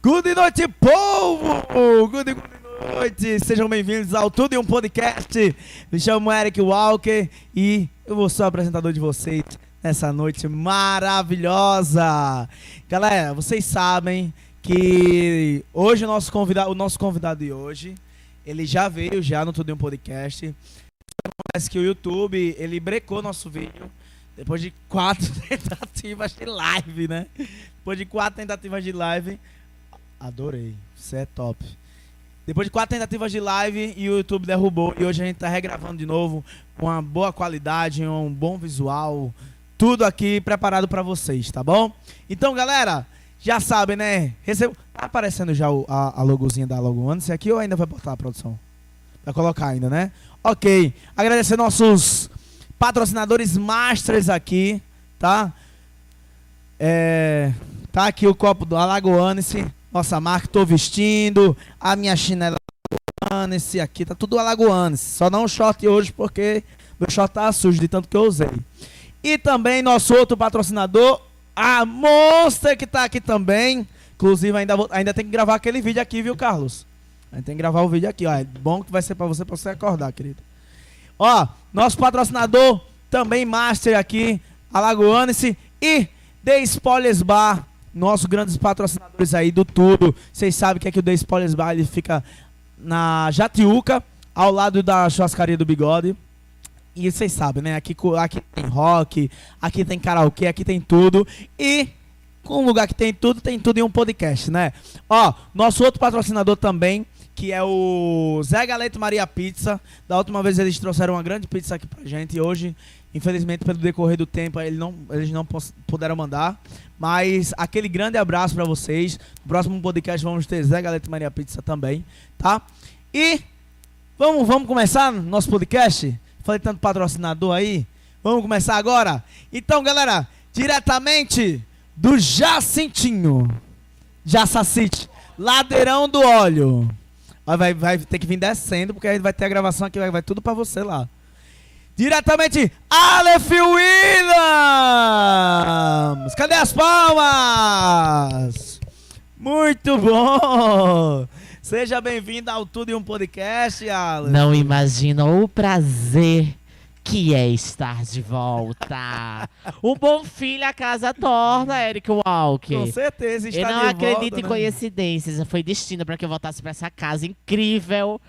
Good noite, povo! Good, good! Sejam bem-vindos ao Tudo em um Podcast. Me chamo Eric Walker e eu vou ser o apresentador de vocês nessa noite maravilhosa. Galera, vocês sabem que hoje o nosso convidado, o nosso convidado de hoje, ele já veio já no Tudo em um Podcast. Parece que o YouTube, ele brecou nosso vídeo depois de quatro tentativas de live, né? Depois de quatro tentativas de live, adorei. Você é top. Depois de quatro tentativas de live e o YouTube derrubou. E hoje a gente tá regravando de novo com uma boa qualidade, um bom visual. Tudo aqui preparado para vocês, tá bom? Então, galera, já sabem, né? Recebo... Tá aparecendo já o, a, a logozinha da Logo One. aqui ou ainda vai botar a produção? Vai colocar ainda, né? Ok. Agradecer nossos patrocinadores masters aqui, tá? É, tá aqui o copo do Alagoanice, nossa marca, tô vestindo, a minha chinela Alagoanice aqui, tá tudo Alagoanice. Só não short hoje porque meu short tá sujo de tanto que eu usei. E também nosso outro patrocinador, a Monster que tá aqui também. Inclusive ainda, vou, ainda tem que gravar aquele vídeo aqui, viu, Carlos? A gente tem que gravar o vídeo aqui, ó. É bom que vai ser para você, pra você acordar, querido. Ó, nosso patrocinador também master aqui, Alagoanice e The Spoilers Bar, nossos grandes patrocinadores aí do tudo. Vocês sabem que aqui o The Spoilers Bar ele fica na Jatiuca, ao lado da churrascaria do Bigode. E vocês sabem, né? Aqui, aqui tem rock, aqui tem karaokê, aqui tem tudo. E com um lugar que tem tudo, tem tudo em um podcast, né? Ó, nosso outro patrocinador também que é o Zé Galeto Maria Pizza. Da última vez eles trouxeram uma grande pizza aqui pra gente e hoje, infelizmente, pelo decorrer do tempo, eles não, eles não puderam mandar. Mas aquele grande abraço para vocês. No próximo podcast vamos ter Zé Galeto Maria Pizza também, tá? E vamos, vamos começar nosso podcast? Falei tanto patrocinador aí. Vamos começar agora? Então, galera, diretamente do Jacintinho. Jacacite. Ladeirão do Óleo. Vai, vai ter que vir descendo, porque aí vai ter a gravação aqui, vai, vai tudo pra você lá. Diretamente, Aleph Williams! Cadê as palmas? Muito bom! Seja bem-vindo ao Tudo em um Podcast, Aleph. Não imagina o prazer que é estar de volta. o bom filho a casa torna, Eric Walker. Com certeza, está Eu não acredito volta, em né? coincidências. Foi destino para que eu voltasse para essa casa incrível.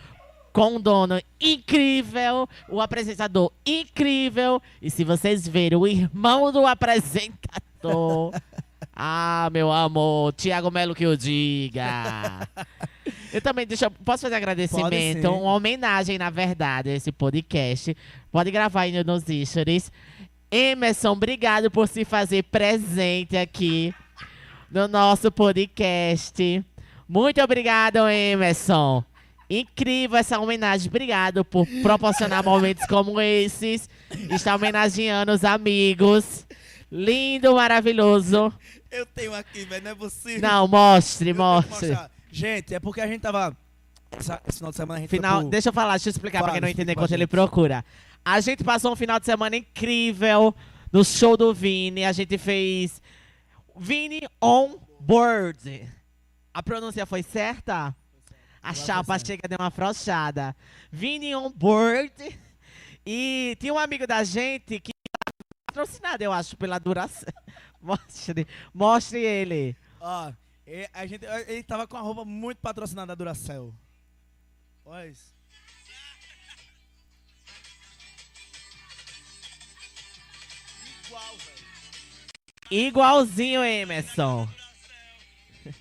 Com um dono incrível, o apresentador incrível. E se vocês verem o irmão do apresentador. ah, meu amor, Tiago Melo que eu diga. Eu também, deixa eu, posso fazer agradecimento, uma homenagem, na verdade, a esse podcast. Pode gravar aí nos stories. Emerson, obrigado por se fazer presente aqui no nosso podcast. Muito obrigado, Emerson. Incrível essa homenagem. Obrigado por proporcionar momentos como esses. Está homenageando os amigos. Lindo, maravilhoso. Eu tenho aqui, velho, não é possível. Não, mostre, Eu mostre. Gente, é porque a gente tava. Esse final de semana a gente Final, pro- deixa eu falar, deixa eu explicar pra Fala, quem não entender pra enquanto ele procura. A gente passou um final de semana incrível no show do Vini. A gente fez Vini on board. A pronúncia foi certa? A chapa chega deu uma afrouxada. Vini on board. E tinha um amigo da gente que patrocinado, eu acho, pela duração. Mostre, mostre ele. Ó, e- a gente, ele tava com a roupa muito patrocinada da Duracell. Olha isso. Igual, velho. Igualzinho, Emerson.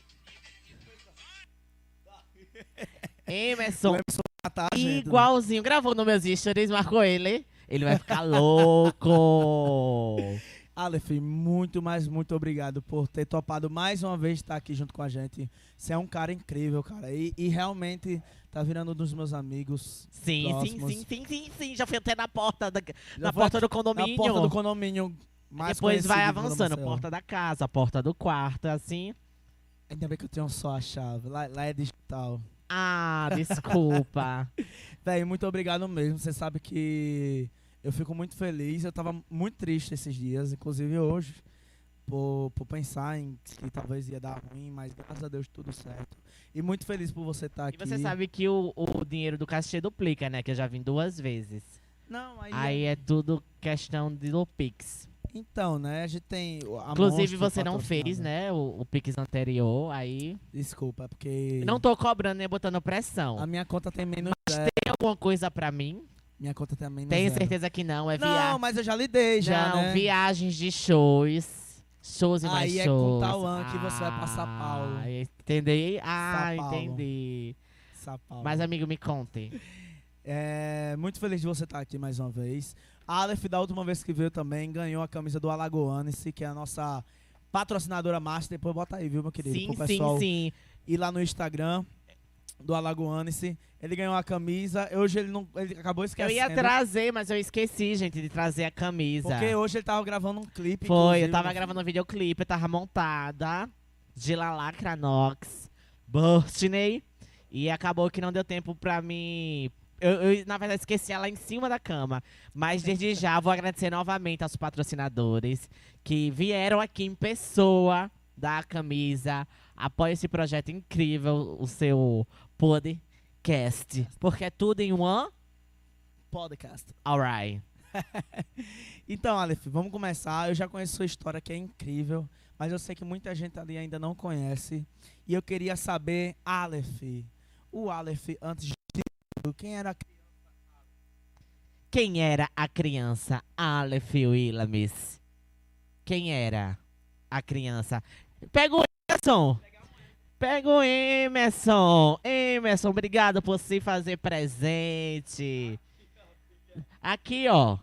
Emerson, Ah, tá, né? igualzinho. Gravou nos meus stories, marcou ele. Ele vai ficar louco. Aleph, muito, mas muito obrigado por ter topado mais uma vez estar aqui junto com a gente. Você é um cara incrível, cara. E, e realmente tá virando um dos meus amigos. Sim, sim, próximos. sim, sim, sim, sim. Já fui até na porta, da, na porta do Na condomínio. porta do condomínio mais Depois vai avançando. Porta da casa, porta do quarto, assim. Ainda bem que eu tenho só a chave. Lá, lá é digital. Ah, desculpa. Véi, muito obrigado mesmo. Você sabe que eu fico muito feliz. Eu tava muito triste esses dias, inclusive hoje. por, por pensar em que talvez ia dar ruim, mas graças a Deus tudo certo. E muito feliz por você estar E aqui. você sabe que o, o dinheiro do cachê duplica, né? Que eu já vim duas vezes. Não, aí, Aí é tudo questão de do Pix. Então, né, a gente tem a Inclusive, você não fez, né? O, o Pix anterior, aí. Desculpa, é porque Não tô cobrando nem botando pressão. a minha conta tem menos zero. Tem alguma coisa pra mim? Minha conta tem menos Tenho zero. certeza que não. É Não, viagem. mas eu já lidei já, não, né? viagens de shows. Shows e mais Aí é shows. com Tauan que você vai pra São Paulo. Ah, entendi. Ah, São Paulo. entendi. São Paulo. Mas, amigo, me conte. É, muito feliz de você estar aqui mais uma vez. A Aleph, da última vez que veio também, ganhou a camisa do Alagoanice, que é a nossa patrocinadora master. Depois bota aí, viu, meu querido? sim, Pro sim, pessoal sim. ir lá no Instagram do Alagoanice. Ele ganhou a camisa. Hoje ele não. Ele acabou Eu esquecendo. ia trazer, mas eu esqueci, gente, de trazer a camisa. Porque hoje ele tava gravando um clipe. Foi, inclusive, eu tava gravando um videoclipe, eu tava montada de Lalacra Nox, Burstney, e acabou que não deu tempo pra mim. Eu, eu, na verdade, esqueci ela em cima da cama. Mas desde já vou agradecer novamente aos patrocinadores que vieram aqui em pessoa dar a camisa. Apoia esse projeto incrível, o seu podcast. Porque é tudo em one. podcast. Alright. Então, Aleph, vamos começar. Eu já conheço sua história, que é incrível, mas eu sei que muita gente ali ainda não conhece. E eu queria saber, Aleph, o Aleph, antes de tudo, quem era a Quem era a criança Aleph Willamis? Quem era a criança? Pega o Emerson! Pega o Emerson! Emerson, obrigado por se fazer presente. Aqui, ó.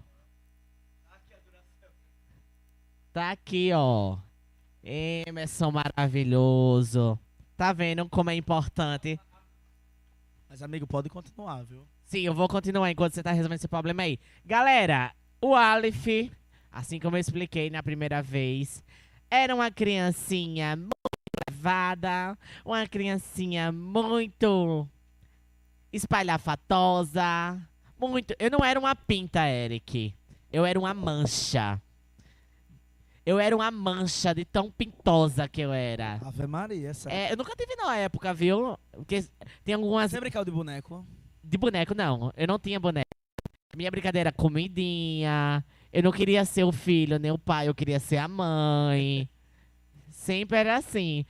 Tá aqui, ó. Emerson maravilhoso. Tá vendo como é importante? Mas, amigo, pode continuar, viu? Sim, eu vou continuar enquanto você tá resolvendo esse problema aí. Galera, o Aleph, assim como eu expliquei na primeira vez, era uma criancinha muito levada, uma criancinha muito espalhafatosa, muito... Eu não era uma pinta, Eric. Eu era uma mancha. Eu era uma mancha de tão pintosa que eu era. Ave Maria, sério. É, eu nunca tive na época, viu? Porque tem algumas Você brincava de boneco? de boneco, não. Eu não tinha boneco. Minha brincadeira era comidinha. Eu não queria ser o filho nem o pai, eu queria ser a mãe. Sempre era assim.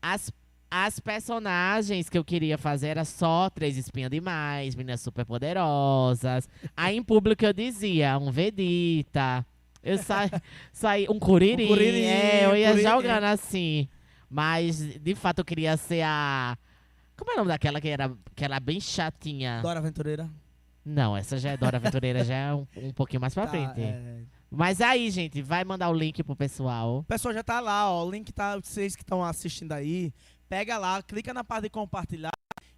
As, as personagens que eu queria fazer era só três espinhas demais, meninas super poderosas. Aí em público eu dizia, um Vedita. Eu sa saí, um curirim. Um é, eu ia curirim. jogando assim. Mas, de fato, eu queria ser a. Como é o nome daquela que era, que era bem chatinha? Dora Aventureira? Não, essa já é Dora Aventureira, já é um, um pouquinho mais pra Tá, frente. é. Mas aí, gente, vai mandar o link pro pessoal. O pessoal já tá lá, ó. O link tá. Vocês que estão assistindo aí, pega lá, clica na parte de compartilhar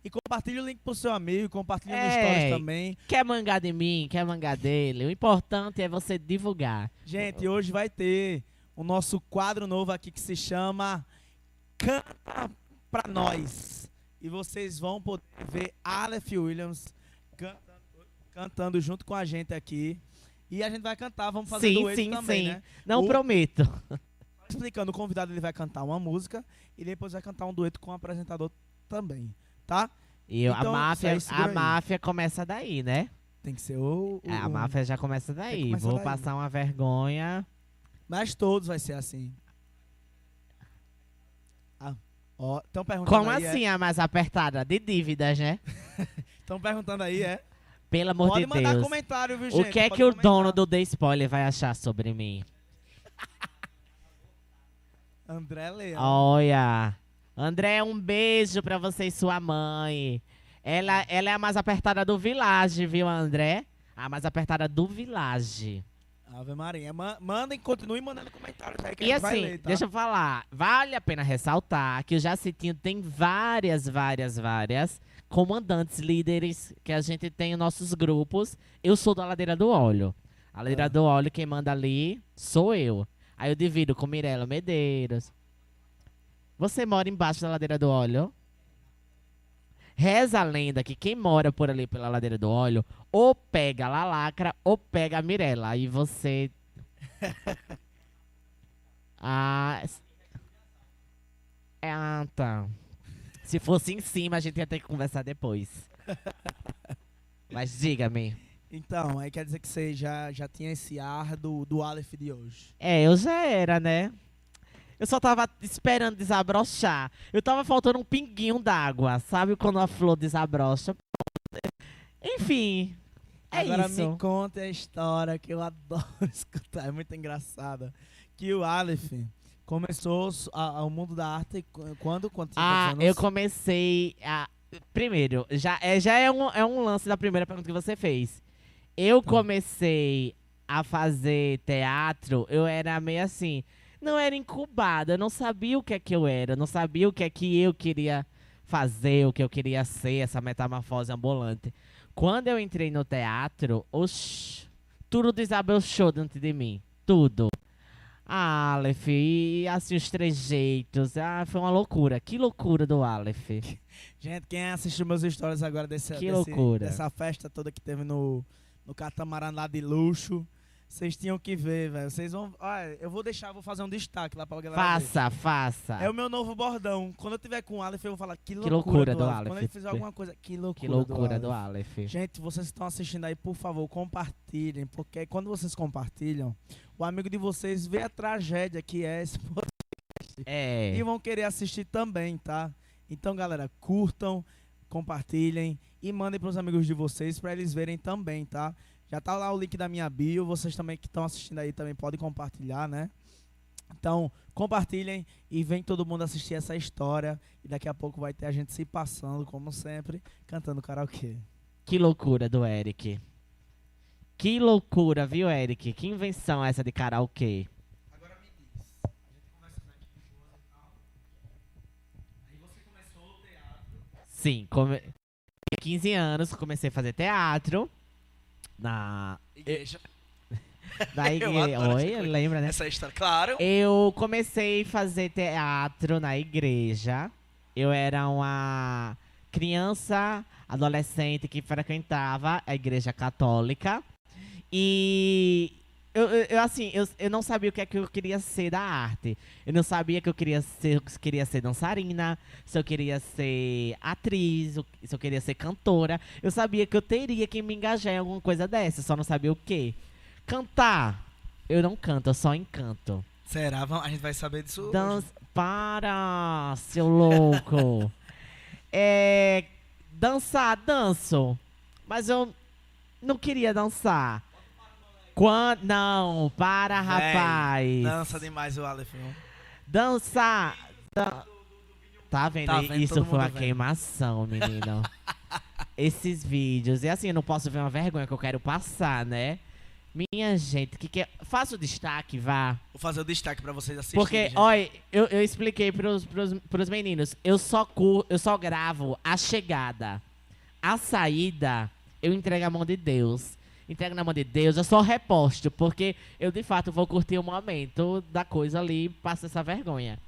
e compartilha o link pro seu amigo, compartilha no É. stories também. Quer mangar de mim, quer mangar dele. O importante é você divulgar. Gente, hoje vai ter o nosso quadro novo aqui que se chama Canta Pra Nós. E vocês vão poder ver Aleph Williams cantando, cantando junto com a gente aqui. E a gente vai cantar, vamos fazer Sim, dueto sim, também, sim. né? Não O- prometo. Explicando, o convidado ele vai cantar uma música e depois vai cantar um dueto com o apresentador também, tá? E Então, a máfia, a aí. máfia começa daí, né? Tem que ser o... o- É, a máfia já começa daí. começar Vou daí. passar uma vergonha. Mas todos vai ser assim. Ah, ó, estão perguntando Como aí, assim a mais apertada? De dívidas, né? Estão perguntando aí, é? Pelo amor Pode de mandar Deus. comentário, viu, O gente? que é Pode que o comentar. dono do The Spoiler vai achar sobre mim? André Leão. Olha. André, um beijo pra você e sua mãe. Ela, ela é a mais apertada do Village, viu, André? A mais apertada do Village. Ave Maria. Ma mandem, continuem mandando comentários aí que a E assim, ler, tá? deixa eu falar, vale a pena ressaltar que o Jacitinho tem várias, várias, várias comandantes, líderes que a gente tem em nossos grupos. Eu sou da Ladeira do Óleo. A Ladeira Ah. do Óleo, quem manda ali sou eu. Aí eu divido com Mirella Medeiros. Você mora embaixo da Ladeira do Óleo? Reza a lenda que quem mora por ali pela Ladeira do Óleo ou pega a Lalacra ou pega a Mirella. Aí você Ah, é, ah, tá. Se fosse em cima, a gente ia ter que conversar depois. Mas diga-me. Então, aí quer dizer que você já, já tinha esse ar do, do Aleph de hoje. É, eu já era, né? Eu só tava esperando desabrochar. Eu tava faltando um pinguinho d'água. Sabe quando a flor desabrocha? Enfim. É Agora isso. me conta a história que eu adoro escutar, é muito engraçada. Que o Aleph começou a- ao mundo da arte qu- quando? quando tinha Ah, quantos eu anos? comecei a. Primeiro, já é, já é, um, é um lance da primeira pergunta que você fez. Eu Tá. comecei a fazer teatro, eu era meio assim. Não era incubada, eu não sabia o que é que eu era, não sabia o que é que eu queria fazer, o que eu queria ser, essa metamorfose ambulante. Quando eu entrei no teatro, oxi, tudo desabrochou dentro de mim. Tudo. Ah, Aleph, e assim os trejeitos. Ah, foi uma loucura. Que loucura do Aleph. Gente, quem assistiu meus stories agora desse, Que desse- loucura. dessa festa toda que teve no, no catamarã lá de luxo, vocês tinham que ver, velho. Vocês vão. Olha, eu vou deixar, vou fazer um destaque lá pra galera. ver. Faça, faça. É o meu novo bordão. Quando eu tiver com o Aleph, eu vou falar que Que loucura, loucura do Quando Aleph. ele fizer alguma coisa, que loucura, Que loucura do Aleph. Aleph. Gente, vocês que estão assistindo aí, por favor, compartilhem, porque quando vocês compartilham, o amigo de vocês vê a tragédia que é esse podcast É. e vão querer assistir também, tá? Então, galera, curtam, compartilhem e mandem pros amigos de vocês para eles verem também, tá? Já tá lá o link da minha bio, vocês também que estão assistindo aí também podem compartilhar, né? Então, compartilhem e vem todo mundo assistir essa história e daqui a pouco vai ter a gente se passando, como sempre, cantando karaokê. Que loucura do Eric. Que loucura, viu, Eric? Que invenção essa de karaokê. Agora me diz, a gente conversando aqui fora tal. Aí você começou o teatro. Sim, come... 15 anos, comecei a fazer teatro. Na. Igreja. Na Eu igreja. adoro Oi, essa coisa. lembra, né? Essa história, claro. Eu comecei a fazer teatro na igreja. Eu era uma criança, adolescente que frequentava a igreja católica. E eu, eu- assim, eu, eu não sabia o que é que eu queria ser da arte. Eu não sabia que eu queria ser, se eu queria ser dançarina, se eu queria ser atriz, se eu queria ser cantora. Eu sabia que eu teria que me engajar em alguma coisa dessa, só não sabia o quê. Cantar. Eu não canto, eu só encanto. Será? A gente vai saber disso. hoje. Dan Para, seu louco. é. Dançar, danço. Mas eu não queria dançar. Quando. Não, para, rapaz. Dança demais o Aleph. viu? Dançar. dan- Tá vendo? Tá vendo, Isso foi uma vendo. queimação, menino. Esses vídeos. E assim, eu não posso ver uma vergonha que eu quero passar, né? Minha gente, que que é... faça o destaque, vá. Vou fazer o destaque pra vocês assistirem. Porque, gente. olha, eu, eu expliquei pros, pros, pros meninos. Eu só, eu só gravo a chegada. A saída, eu entrego a mão de Deus. Entrego na mão de Deus, eu só reposto. Porque eu, de fato, vou curtir o momento da coisa ali e passo essa vergonha.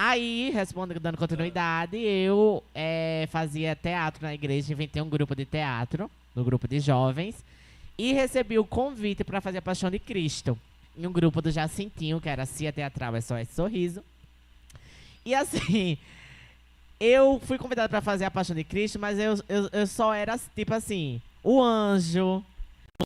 Aí, respondendo, dando continuidade, eu eh, fazia teatro na igreja, inventei um grupo de teatro, no grupo de jovens, e recebi o convite para fazer a Paixão de Cristo, em um grupo do Jacintinho, que era Cia Teatral é só esse sorriso. E assim, eu fui convidado para fazer a Paixão de Cristo, mas eu, eu, eu só era tipo assim, o anjo,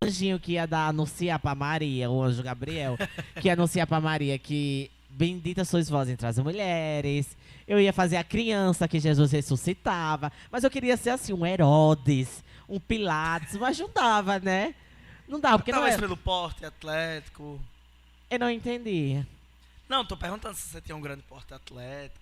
anjinho que ia dar anunciar para Maria, o anjo Gabriel, que ia anunciar para Maria que bendita sois vós entre as mulheres. Eu ia fazer a criança que Jesus ressuscitava, mas eu queria ser assim um Herodes, um Pilatos, mas não dava, né? Não dava porque não Talvez era, pelo porte atlético. eu não entendi. Não, tô perguntando se você tinha um grande porte atlético.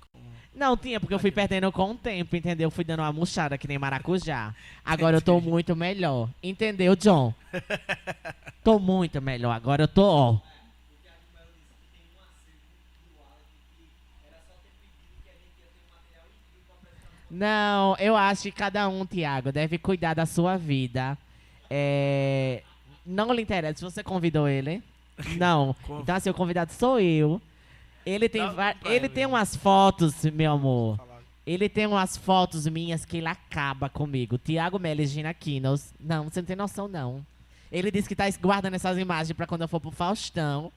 Não tinha, porque eu fui perdendo com o tempo, entendeu? Eu fui dando uma murchada que nem maracujá. Agora eu tô muito melhor. Entendeu, John? Tô muito melhor. Agora eu tô, ó. Não, eu acho que cada um, Tiago, deve cuidar da sua vida. É, Não lhe interessa. Se você convidou ele. Não. Então, assim, o convidado sou eu. Ele tem, Dá ele tem umas fotos, meu amor. Ele tem umas fotos minhas que ele acaba comigo. Tiago Melo e Gina Quinos. Não, você não tem noção, não. Ele disse que tá guardando essas imagens pra quando eu for pro Faustão.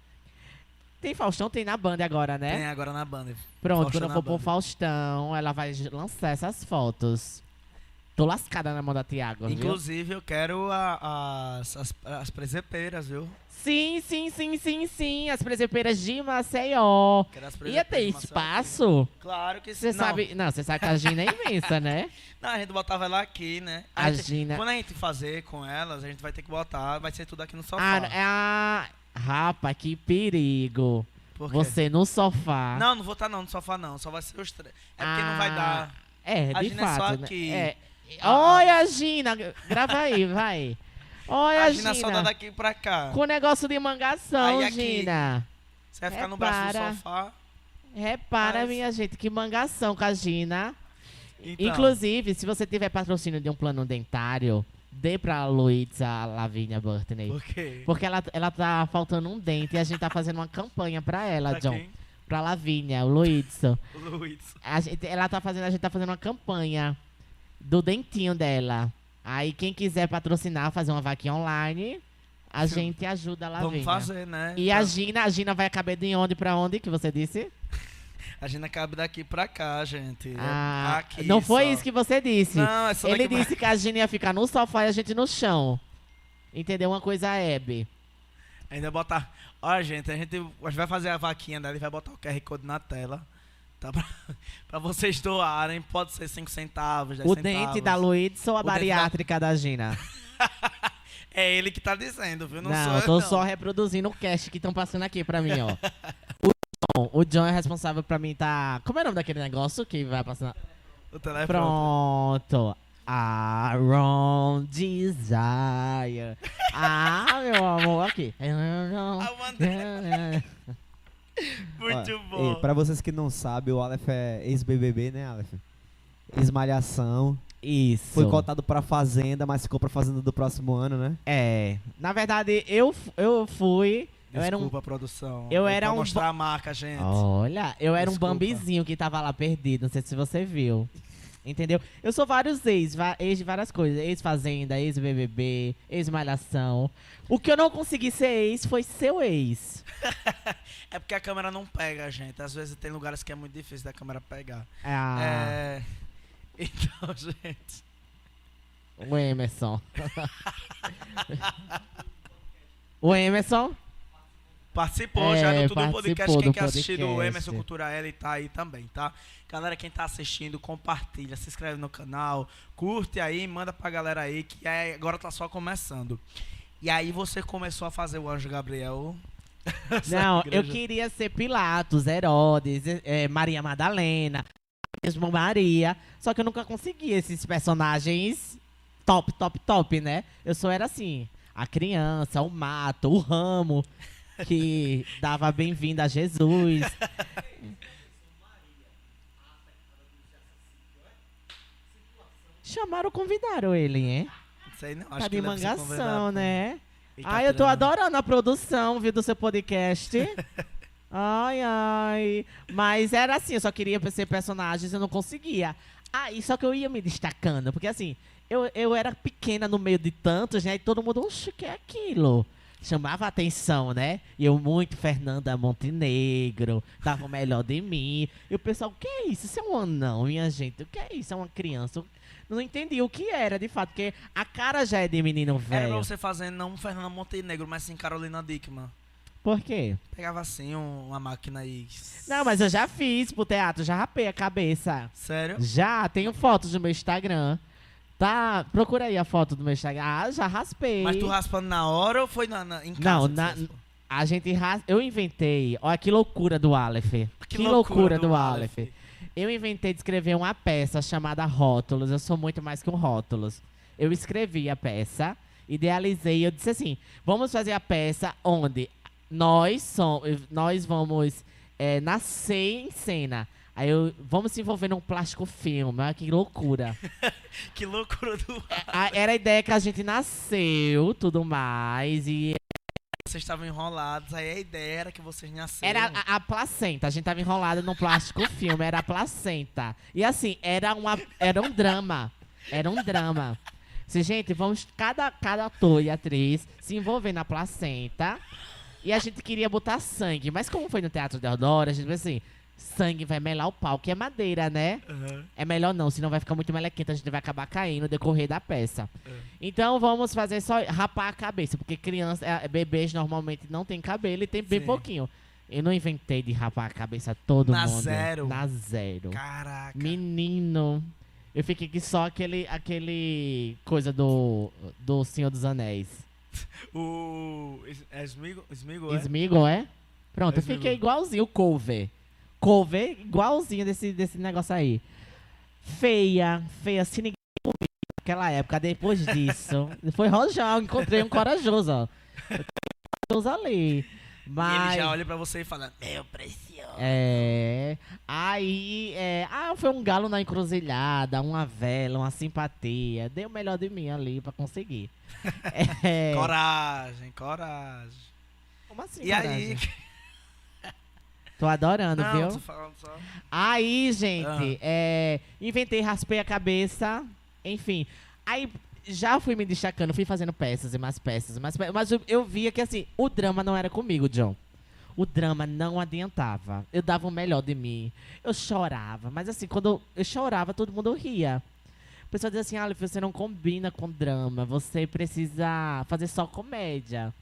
Tem Faustão, tem na banda agora, né? Tem agora na banda. Pronto, Faustão quando eu for pro. Faustão, ela vai lançar essas fotos. Tô lascada na mão da Tiago, viu? Inclusive, eu quero a- as, as, as presepeiras, viu? Sim, sim, sim, sim, sim. As presepeiras de Maceió. Ia ter espaço? Claro que Você sim. sabe. Não, você sabe que a Gina é imensa, né? Não, a gente botava ela aqui, né? A gente- Gina. Quando a gente fazer com elas, a gente vai ter que botar, vai ser tudo aqui no sofá. Ah, é a. Rapa, que perigo. Você no sofá. Não, não vou estar não no sofá não, só vai ser os três. É porque não vai Ah, dar. É, A de Gina é só fato. né? aqui. É. Olha, Gina. Grava aí, vai. Olha, a Gina. Gina só dá daqui pra cá. Com o negócio de mangação, Aí aqui- Gina. Você vai ficar no braço Repara. do sofá. Repara, Mas- minha gente, que mangação com a Gina. Então, Inclusive, se você tiver patrocínio de um plano dentário, dê pra Luísa Lavínia Burtney. Por quê? Porque ela, ela tá faltando um dente e a gente tá fazendo uma campanha pra ela, Pra John. quem? Pra Lavínia, o Luísa. Ela tá fazendo, a gente tá fazendo uma campanha do dentinho dela. Aí quem quiser patrocinar, fazer uma vaquinha online, a Sim. gente ajuda a Lavínia. Vamos fazer, né? E a Tá. Gina, a Gina vai caber de onde pra onde que você disse? A Gina cabe daqui pra cá, gente. Ah, aqui não foi só. isso que você disse. Não, é só Ele pra- disse que a Gina ia ficar no sofá e a gente no chão. Entendeu? Uma coisa Hebe. Ainda botar. Ó, gente, a gente, a gente vai fazer a vaquinha dela e vai botar o QR Code na tela. Tá? Pra, pra vocês doarem. Pode ser 5 centavos, 10 O centavos. dente da Luiz ou a O dente da- bariátrica da Gina? É ele que tá dizendo, viu? Não, Não, sou eu tô não. só reproduzindo o cast que estão passando aqui pra mim, ó. O John, o John é responsável pra mim tá. Como é o nome daquele negócio que vai passando? O telefone. Pronto. Aaron Desire. Ah, meu amor, aqui. Ah, Muito bom. E pra vocês que não sabem, o Aleph é ex-BBB, né, Aleph? Ex-malhação. Isso. Foi cotado pra Fazenda, mas ficou pra Fazenda do próximo ano, né? É. Na verdade, eu, eu fui. Eu era um. Desculpa, produção. eu era pra um mostrar a marca, gente. Olha, eu era Desculpa. um bambizinho que tava lá perdido. Não sei se você viu. Entendeu? Eu sou vários ex, ex de várias coisas. Ex-fazenda, ex-BBB, ex-malhação. O que eu não consegui ser ex foi seu ex. É porque a câmera não pega, gente. Às vezes tem lugares que é muito difícil da câmera pegar. Ah, É. Então, gente. o Emerson. o Emerson? Participou É, já do Tudo Podcast. Quem quer assistir do podcast. Emerson Cultura L tá aí também, tá? Galera, quem tá assistindo, compartilha, se inscreve no canal, curte aí, manda pra galera aí, que é, agora tá só começando. E aí você começou a fazer o Anjo Gabriel. Não, eu queria ser Pilatos, Herodes, eh, Maria Madalena, mesmo Maria. Só que eu nunca consegui esses personagens top, top, top, né? Eu só era assim, a criança, o mato, o ramo, que dava bem-vinda a Jesus. Chamaram, convidaram ele, hein? Não sei não, acho Tá que de mangação, né? Eita, Ai, eu tô adorando a produção, viu, do seu podcast. ai, ai. Mas era assim, eu só queria ser personagens, eu não conseguia. Aí, só que eu ia me destacando, porque assim, eu, eu era pequena no meio de tantos, né? E todo mundo, oxe, que é aquilo? Chamava atenção, né? E eu muito Fernanda Montenegro, dava o melhor de mim. E o pessoal, o que é isso? Isso é um anão, minha gente. O que é isso? É uma criança. Não entendi o que era, de fato, porque a cara já é de menino Era pra velho. você fazer não Fernanda Montenegro, mas sim Carolina Dickman. Por quê? Pegava assim um- uma máquina aí. Não, mas eu já fiz pro teatro, já rapei a cabeça. Sério? Já, tenho fotos no meu Instagram. Tá, procura aí a foto do meu Instagram. Ah, já raspei. Mas tu raspando na hora ou foi na, na- em casa? Não, na-? A gente ras... Eu inventei. Olha que loucura do Aleph. Que, Que loucura, loucura do, do Aleph. Aleph. Eu inventei de escrever uma peça chamada Rótulos. Eu sou muito mais que um rótulos. Eu escrevi a peça, idealizei. Eu disse assim: vamos fazer a peça onde nós, somos, nós vamos é, nascer em cena. Aí eu, vamos se envolver num plástico filme. Olha que loucura. Que loucura do. A- era a ideia que a gente nasceu, tudo mais. E Vocês estavam enrolados, aí a ideia era que vocês nasceram. Era a, a placenta, a gente tava enrolado num plástico filme, era a placenta. E assim, era, uma, era um drama. Era um drama. Se, gente, vamos cada, cada ator e atriz se envolver na placenta E a gente queria botar sangue. Mas como foi no Teatro Deodoro, a gente pensou assim, sangue vai melar o pau, que é madeira, né? Aham. É melhor não, senão vai ficar muito melequento, a gente vai acabar caindo no decorrer da peça. É. Então vamos fazer só rapar a cabeça, porque criança, é, bebês normalmente não tem cabelo e tem bem Sim. pouquinho. Eu não inventei de rapar a cabeça todo Na mundo. zero. Na zero. Caraca. Menino. Eu fiquei que só aquele, aquele coisa do, do Senhor dos Anéis. O. É Smigo? Smigo, é? É? Pronto, É eu fiquei igualzinho o Cover. Cover igualzinho desse, desse negócio aí. Feia, feia, se ninguém comigo naquela época. Depois disso, foi Rojão, encontrei um corajoso, ó. Corajoso ali. E Mas. ele já olha pra você e fala: Meu precioso. É. Aí, é, ah, foi um galo na encruzilhada, uma vela, uma simpatia. Dei o melhor de mim ali pra conseguir. É. Coragem, coragem. Como assim, E aí. Tô adorando, Não, viu? tô falando só. Aí, gente, Ah. é, inventei, raspei a cabeça, enfim. Aí já fui me destacando, fui fazendo peças e mais peças, mais peças, mas eu, eu via que assim, o drama não era comigo, John. O drama não adiantava. Eu dava o melhor de mim. Eu chorava, mas assim, quando eu, eu chorava, todo mundo ria. O pessoal dizia assim, Aleph, você não combina com drama, você precisa fazer só comédia.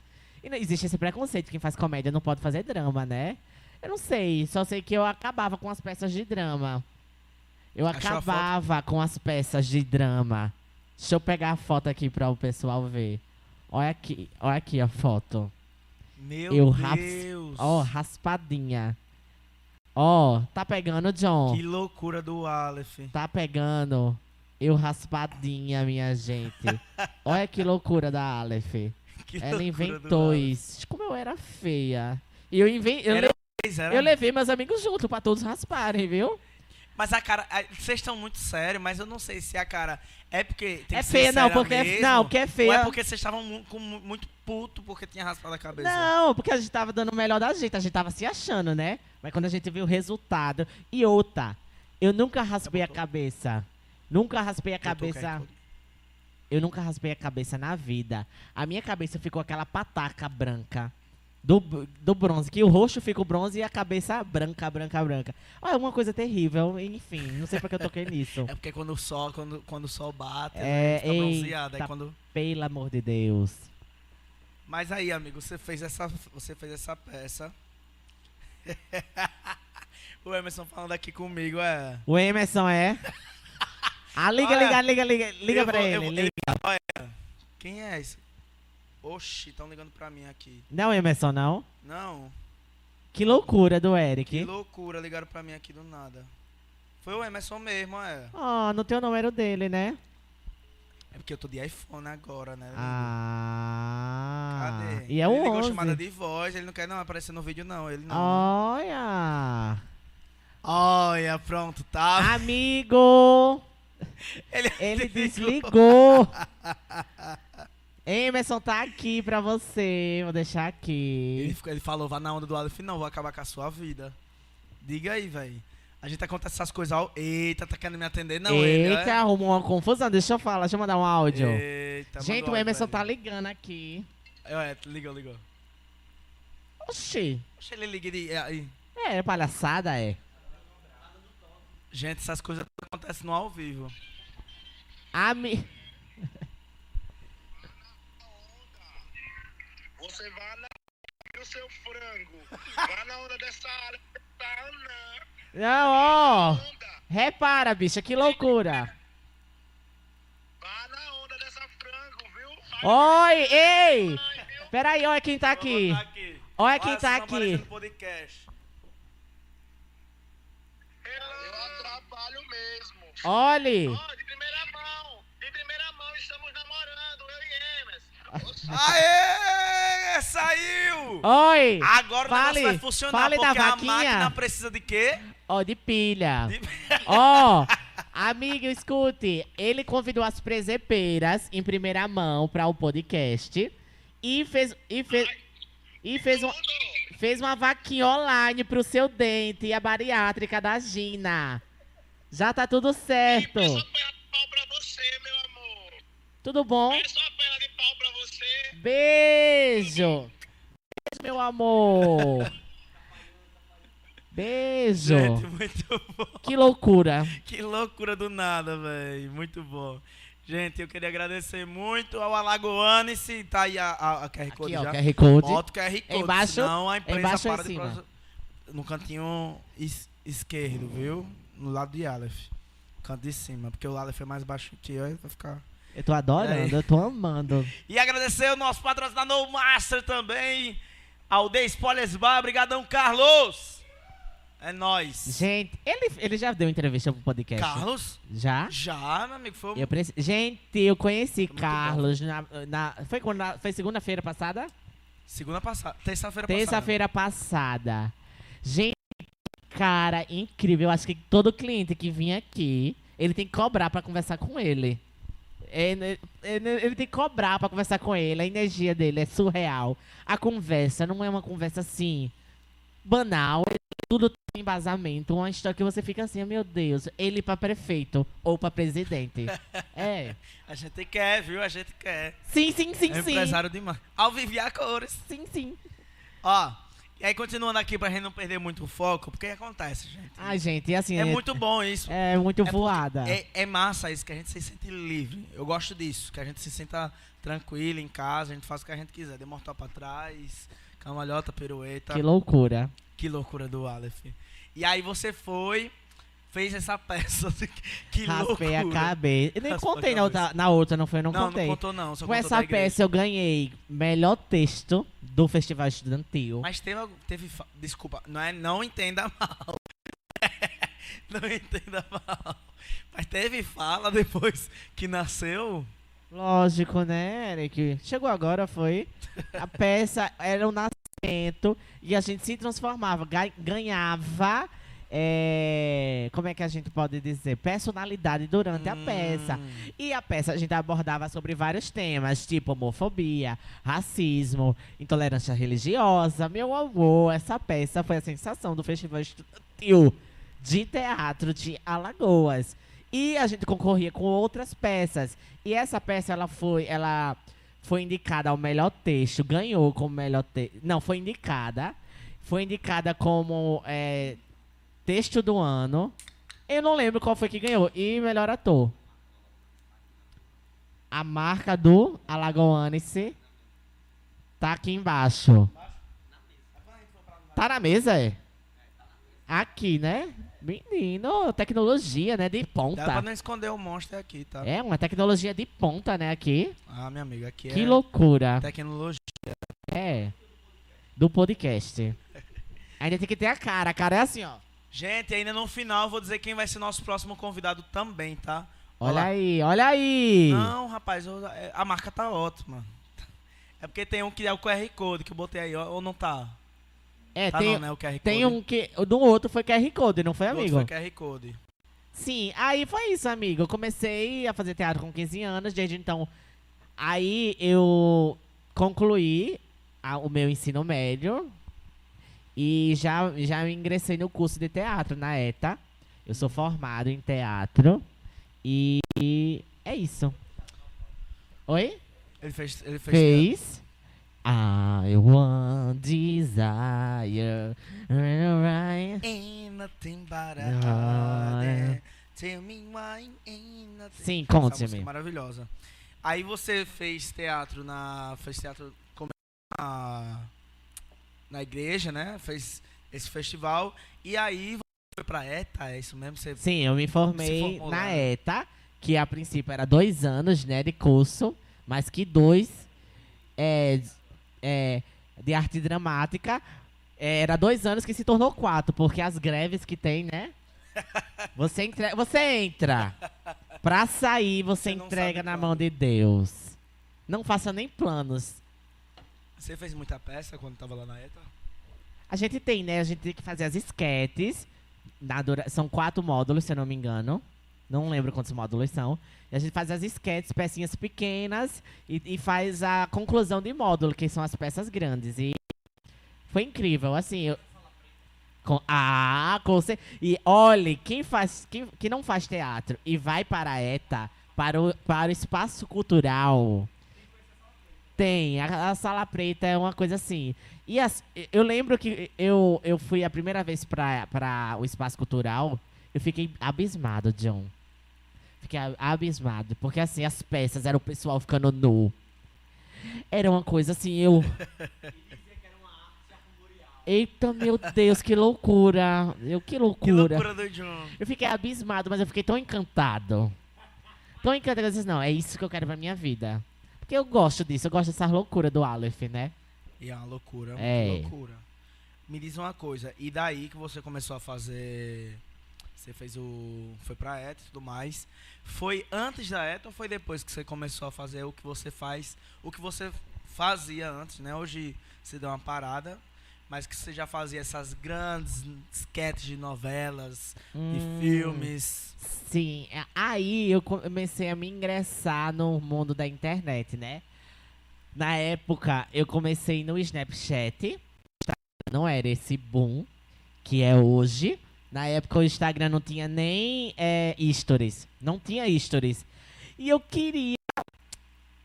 E não existe esse preconceito, quem faz comédia não pode fazer drama, né? Eu não sei, só sei que eu acabava com as peças de drama. Eu Achou acabava com as peças de drama. Deixa eu pegar a foto aqui para o pessoal ver. Olha aqui, olha aqui a foto. Meu Eu ras- Deus. Ó, raspadinha. Ó, tá pegando, John? Que loucura do Aleph. Tá pegando. Eu raspadinha, minha gente. Olha que loucura da Aleph. Que Ela inventou isso. Como eu era feia. E eu, inven... eu, Era eu levei meus amigos junto pra todos rasparem, viu? Mas a cara. Vocês estão muito sérios, mas eu não sei se a cara. É porque. Tem é feia, não, porque é, mesmo, não, porque é Ou feia. é porque vocês estavam mu- com mu- muito puto porque tinha raspado a cabeça? Não, porque a gente tava dando o melhor da gente, a gente tava se achando, né? Mas quando a gente viu o resultado. E outra, eu nunca raspei a cabeça. Nunca raspei a cabeça. Eu nunca raspei a cabeça na vida. A minha cabeça ficou aquela pataca branca. Do, do bronze, que o rosto fica o bronze e a cabeça branca, branca, branca. Olha, uma coisa terrível, enfim, não sei porque eu toquei nisso. É porque quando o sol, quando, quando o sol bate, É, né, fica bronzeado. Aí quando... Pelo amor de Deus. Mas aí, amigo, você fez essa, você fez essa peça. o Emerson falando aqui comigo, é. O Emerson é. Ah, liga, Olha, liga, liga, liga, liga pra vou- ele. vou- liga. Quem é esse? Oxi, estão ligando pra mim aqui. Não, Emerson, não. Não, Que loucura do que Eric. loucura, ligaram pra mim aqui do nada. Foi o Emerson mesmo, é. Oh, não tem o número dele, né? É porque eu tô de iPhone agora, né? Ah. Cadê? E é ele o ligou 11. chamada de voz, ele não quer não aparecer no vídeo não, ele não. Olha. Olha, pronto, tá. Amigo. ele, Ele desligou. Emerson tá aqui pra você. Vou deixar aqui. Ele, ele falou, vá na onda do Aleph, não, vou acabar com a sua vida. Diga aí, velho. A gente acontece essas coisas, ó. Eita, tá querendo me atender? Não, ele. Eita, é? arrumou uma confusão. Deixa eu falar, deixa eu mandar um áudio. Eita, Gente, o Emerson tá ligando aqui. ele. É, ligou, ligou. Oxi. Deixa ele ligar de, é, aí. É, palhaçada, é. Gente, essas coisas acontecem no ao vivo. Ami... Você vai na o seu frango. Vai na onda dessa área. Tá, Ana. Não, ó. Onda. Repara, bicha, que loucura. Vai na onda dessa frango, viu? Oi, ei. Vai? Peraí, olha quem tá aqui. Aqui. Olha quem tá aqui. podcast. Eu atrapalho mesmo. Olhe. Ó, de primeira mão. De primeira mão, estamos namorando, eu e Emerson. Aê! Saiu! Oi. Agora o Fale, negócio vai funcionar, fale da porque a vaquinha. máquina precisa de quê? Ó, de pilha. De- Ó, amigo, escute. Ele convidou as presepeiras em primeira mão para o podcast e fez e fez e fez um, fez uma vaquinha online pro seu dente e a bariátrica da Gina. Já tá tudo certo. Peço a perna de pau pra você, meu amor. Tudo bom? Peço a perna de pau pra você. Beijo. Beijo, meu amor. Beijo. Gente, muito bom. Que loucura. Que loucura do nada, velho. Muito bom. Gente, eu queria agradecer muito ao Alagoanice. Tá aí a, a, a QR Code Aqui, ó, já. QR Code. Bota o QR Code, Embaixo- senão a empresa embaixo em para de cima? No cantinho es- esquerdo, viu? No lado de Aleph. Canto de cima, porque o Aleph é mais baixo que eu, aí vai ficar... Eu tô adorando, É. eu tô amando. E agradecer o nosso patrocinador Master também, ao The Spoilers Bar. Obrigadão, Carlos! É nóis. Gente, ele, ele já deu entrevista pro podcast? Carlos? Já? Já, meu amigo, foi Eu preci... Gente, eu conheci Muito Carlos na, na- Foi, quando, na- foi segunda-feira passada? segunda passada, terça-feira passada. Terça-feira passada. Gente, cara, incrível. Eu acho que todo cliente que vinha aqui, ele tem que cobrar pra conversar com ele. Ele, ele- ele tem que cobrar pra conversar com ele. A energia dele é surreal. A conversa não é uma conversa assim, banal. é Tudo tem embasamento. Uma história que você fica assim, meu Deus, ele pra prefeito ou pra presidente. é. A gente quer, viu? A gente quer. Sim, sim, sim, é sim. empresário demais. Alviviar cores. Sim, sim. Ó, e aí continuando aqui pra gente não perder muito o foco, porque acontece, gente. Ai, gente, e assim. é muito bom isso. É muito porque voada. É, é massa isso, que a gente se sente livre. Eu gosto disso, que a gente se sinta tranquilo em casa, a gente faz o que a gente quiser. Dê mortal pra trás, cambalhota, pirueta. Que loucura. Que loucura do Aleph. E aí você foi, fez essa peça. que Raspei a loucura. cabeça. Eu nem Raspou a contei na outra, na outra, não foi? Eu não, Não, contei. não contou não, Com essa peça eu ganhei melhor texto do Festival Estudantil. Mas teve, teve desculpa, não é, não entenda mal. não entenda mal. Mas teve fala depois que nasceu. Lógico, né, Eric? Chegou agora, foi. A peça era um nascimento e a gente se transformava, ga- ganhava. É, como é que a gente pode dizer? Personalidade durante a peça. Hum, E a peça a gente abordava sobre vários temas, tipo homofobia, racismo, intolerância religiosa. Meu amor, essa peça foi a sensação do Festival Estudantil de Teatro de Alagoas. E a gente concorria com outras peças. E essa peça ela foi, ela foi indicada ao melhor texto, ganhou como melhor texto. Não, foi indicada. Foi indicada como é, texto do ano. Eu não lembro qual foi que ganhou. E melhor ator. A marca do Alagoanice tá aqui embaixo. Tá na mesa, é? Aqui, né? Menino, tecnologia, né? De Dá pra ponta. não esconder o monstro aqui, tá? É uma tecnologia de ponta, né? Aqui. Ah, minha amiga, aqui Que é loucura. tecnologia. É. Do podcast. Ainda tem que ter a cara. A cara é assim, ó. Gente, ainda no final eu vou dizer quem vai ser nosso próximo convidado também, tá? Olha lá. aí, olha aí. Não, rapaz, eu- é, a marca tá ótima. É porque tem um que é o QR Code que eu botei aí, ó, ou não tá? É, Tá tem, não, né? O QR Code. tem um que. O do outro foi QR Code, não foi, amigo? Foi QR Code. Sim, aí foi isso, amigo. Eu comecei a fazer teatro com 15 anos, desde então. Aí eu concluí a- o meu ensino médio e já, já ingressei no curso de teatro na ETA. Eu sou formado em teatro e é isso. Oi? Ele fez. Ele fez. Fez. I want desire. Ain't nothing but a Ah, é. Tell me why ain't nothing. Sim, conte-me. é maravilhosa. Aí você fez teatro na. Fez teatro como- na, na igreja, né? Fez esse festival. E aí você foi pra ETA, é isso mesmo? Você Sim, eu me formei na lá. ETA, que a princípio era dois anos, né, de curso, mas que dois é, é, de arte dramática é, era dois anos que se tornou quatro, porque as greves que tem, né? Você, entre, você entra. Pra sair, você, Você entrega na mão de Deus. Não faça nem planos. Você fez muita peça quando tava lá na ETA? A gente tem, né? A gente tem que fazer as esquetes. Dura... São quatro módulos, se eu não me engano. Não lembro quantos módulos são. E a gente faz as esquetes, pecinhas pequenas, e, e faz a conclusão de módulo, que são as peças grandes. E foi incrível, assim. Eu... Com... Ah, com cer- E olhe, quem, faz, quem, quem não faz teatro e vai para a ETA, para o, para o espaço cultural. Tem, a, a sala preta é uma coisa assim. E as- eu lembro que eu, eu fui a primeira vez pra o espaço cultural, eu fiquei abismado, John. Fiquei abismado, porque assim, as peças eram o pessoal ficando nu. Era uma coisa assim, eu. Eita, meu Deus, que loucura! Eu, que Que loucura! loucura do John. Eu fiquei abismado, mas eu fiquei tão encantado. Tão encantado que eu disse, não, é isso que eu quero pra minha vida. Porque eu gosto disso, eu gosto dessa loucura do Aleph, né? E é uma loucura, É. uma loucura. Me diz uma coisa, e daí que você começou a fazer. Você fez o. Foi pra ETA e tudo mais. Foi antes da ETA ou foi depois que você começou a fazer o que você faz? O que você fazia antes, né? Hoje você deu uma parada, mas que você já fazia essas grandes sketches de novelas, Hum, de filmes. Sim, é- aí eu comecei a me ingressar no mundo da internet, né? Na época, eu comecei no Snapchat. Não era esse boom que é hoje. Na época, o Instagram não tinha nem é, stories. Não tinha stories. E eu queria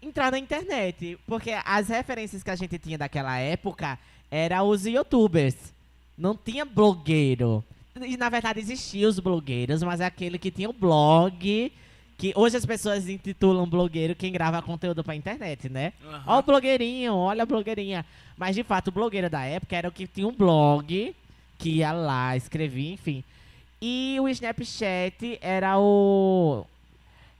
entrar na internet. Porque as referências que a gente tinha daquela época eram os youtubers. Não tinha blogueiro. E na verdade existiam os blogueiros, mas é aquele que tinha o blog. Que hoje as pessoas intitulam blogueiro quem grava conteúdo pra internet, né? Aham. Ó o blogueirinho, olha a blogueirinha. Mas de fato, o blogueiro da época era o que tinha um blog, que ia lá, escrevia, enfim. E o Snapchat era o.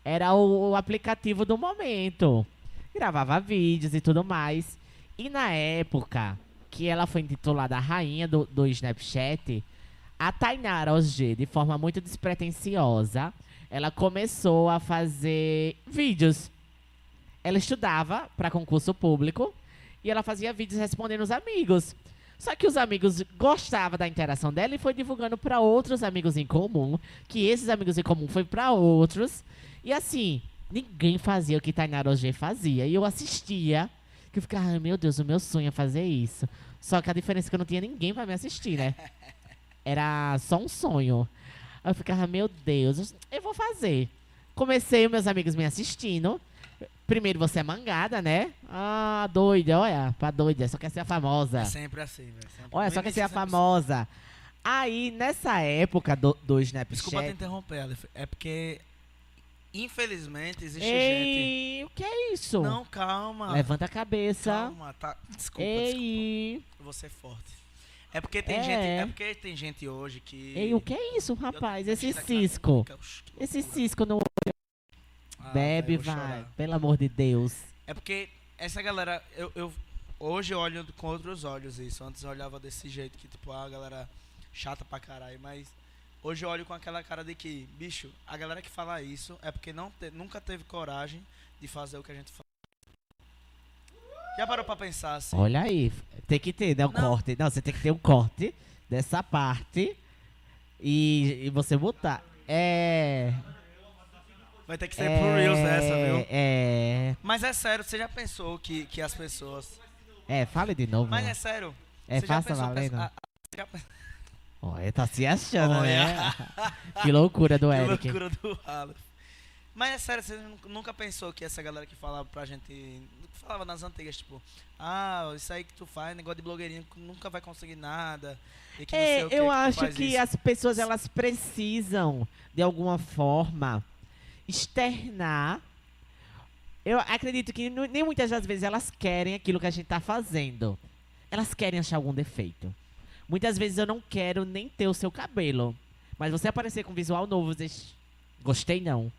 Era o aplicativo do momento. Gravava vídeos e tudo mais. E na época que ela foi intitulada rainha do, do Snapchat, a Tainara OG, de forma muito despretensiosa, ela começou a fazer vídeos. Ela estudava para concurso público e ela fazia vídeos respondendo os amigos. Só que os amigos gostavam da interação dela e foi divulgando para outros amigos em comum, que esses amigos em comum foi para outros. E assim, ninguém fazia o que Tainara OG fazia. E eu assistia, que eu ficava, "Ai, meu Deus, o meu sonho é fazer isso. Só que a diferença é que eu não tinha ninguém para me assistir, né? Era só um sonho. Aí eu ficava, meu Deus, eu vou fazer. Comecei, meus amigos me assistindo. Primeiro você é mangada, né? Ah, doida, olha, pra doida, só quer ser a famosa. É sempre assim, velho. sempre. Olha, só quer ser a sempre famosa. Aí, nessa época do, do Snapchat. Desculpa te interromper, Aleph. É porque, infelizmente, existe gente. Ei, o que é isso? Não, calma. Levanta a cabeça. Calma, tá. Desculpa, desculpa. Ei, Você é forte. É porque tem É. gente. É porque tem gente hoje que. ei, o que é isso, rapaz? eu Esse cisco. boca, Esse cisco no Ah, bebe, vai. chorar. Pelo amor de Deus. É porque essa galera, eu, eu hoje eu olho com outros olhos isso. Antes eu olhava desse jeito, que tipo, ah, a galera chata pra caralho, mas hoje eu olho com aquela cara de que, bicho, a galera que fala isso é porque não te- nunca teve coragem de fazer o que a gente faz. Já parou pra pensar assim? Olha aí, tem que ter, né? O Não. corte. Não, você tem que ter um corte dessa parte e, e você botar. É. Vai ter que ser é, pro Reels essa, viu? É. Mas é sério, você já pensou que, que as pessoas. É, fale de novo. Mas é sério. é faça pensou valendo. pensa- já Olha, tá se achando, Olha. né? que loucura do Que Eric. loucura do Aleph. Mas é sério, você nu- nunca pensou que essa galera que falava pra gente. Falava nas antigas, tipo, ah, isso aí que tu faz, negócio de blogueirinho, que nunca vai conseguir nada. Que É, que, eu que acho que isso. as pessoas elas precisam de alguma forma externar. Eu acredito que nem muitas das vezes elas querem aquilo que a gente tá fazendo. Elas querem achar algum defeito. Muitas vezes eu não quero nem ter o seu cabelo. Mas você aparecer com visual novo, você... gostei não.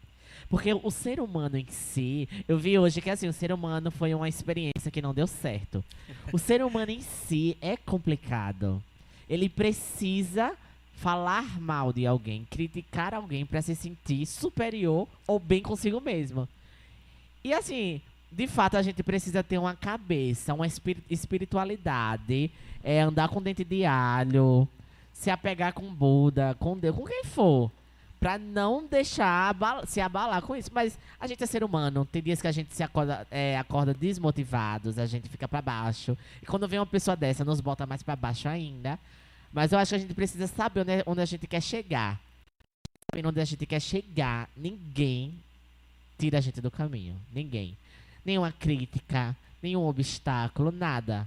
Porque o ser humano em si, eu vi hoje que assim, o ser humano foi uma experiência que não deu certo. O ser humano em si é complicado. Ele precisa falar mal de alguém, criticar alguém pra se sentir superior ou bem consigo mesmo. E assim, de fato a gente precisa ter uma cabeça, uma espiri- espiritualidade, é, andar com dente de alho, se apegar com Buda, com Deus, com quem for. Pra não deixar abala- se abalar com isso. Mas a gente é ser humano. Tem dias que a gente se acorda, é, acorda desmotivados, a gente fica pra baixo. E quando vem uma pessoa dessa, nos bota mais pra baixo ainda. Mas eu acho que a gente precisa saber onde, onde a gente quer chegar. Sabendo onde a gente quer chegar, ninguém tira a gente do caminho. Ninguém. Nenhuma crítica, nenhum obstáculo, nada.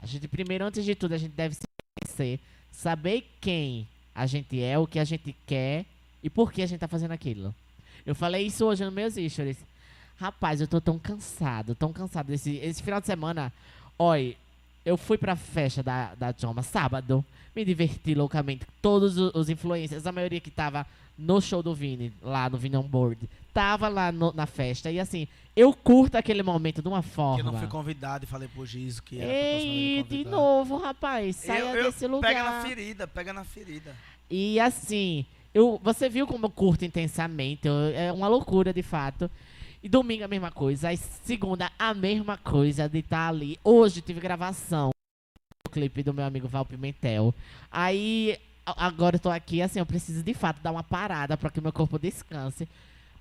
A gente, primeiro, antes de tudo, a gente deve se conhecer, saber quem a gente é, o que a gente quer e por que a gente tá fazendo aquilo. Eu falei isso hoje nos meus stories. Rapaz, eu tô tão cansado, tão cansado desse esse final de semana. Olha, eu fui pra festa da, da Joma sábado, me diverti loucamente. Todos os, os influencers, a maioria que tava no show do Vini, lá no Vini On Board, tava lá no- na festa. E assim, eu curto aquele momento de uma Que forma. eu não fui convidado e falei pro Giso que era pra Ei, de novo, rapaz, saia eu, eu, desse lugar. Pega na ferida, pega na ferida. E assim, eu, você viu como eu curto intensamente, eu- é uma loucura de fato. E domingo a mesma coisa, aí segunda a mesma coisa de estar ali. Hoje tive gravação do clipe do meu amigo Val Pimentel. Aí agora eu tô aqui, assim, eu preciso de fato dar uma parada para que meu corpo descanse.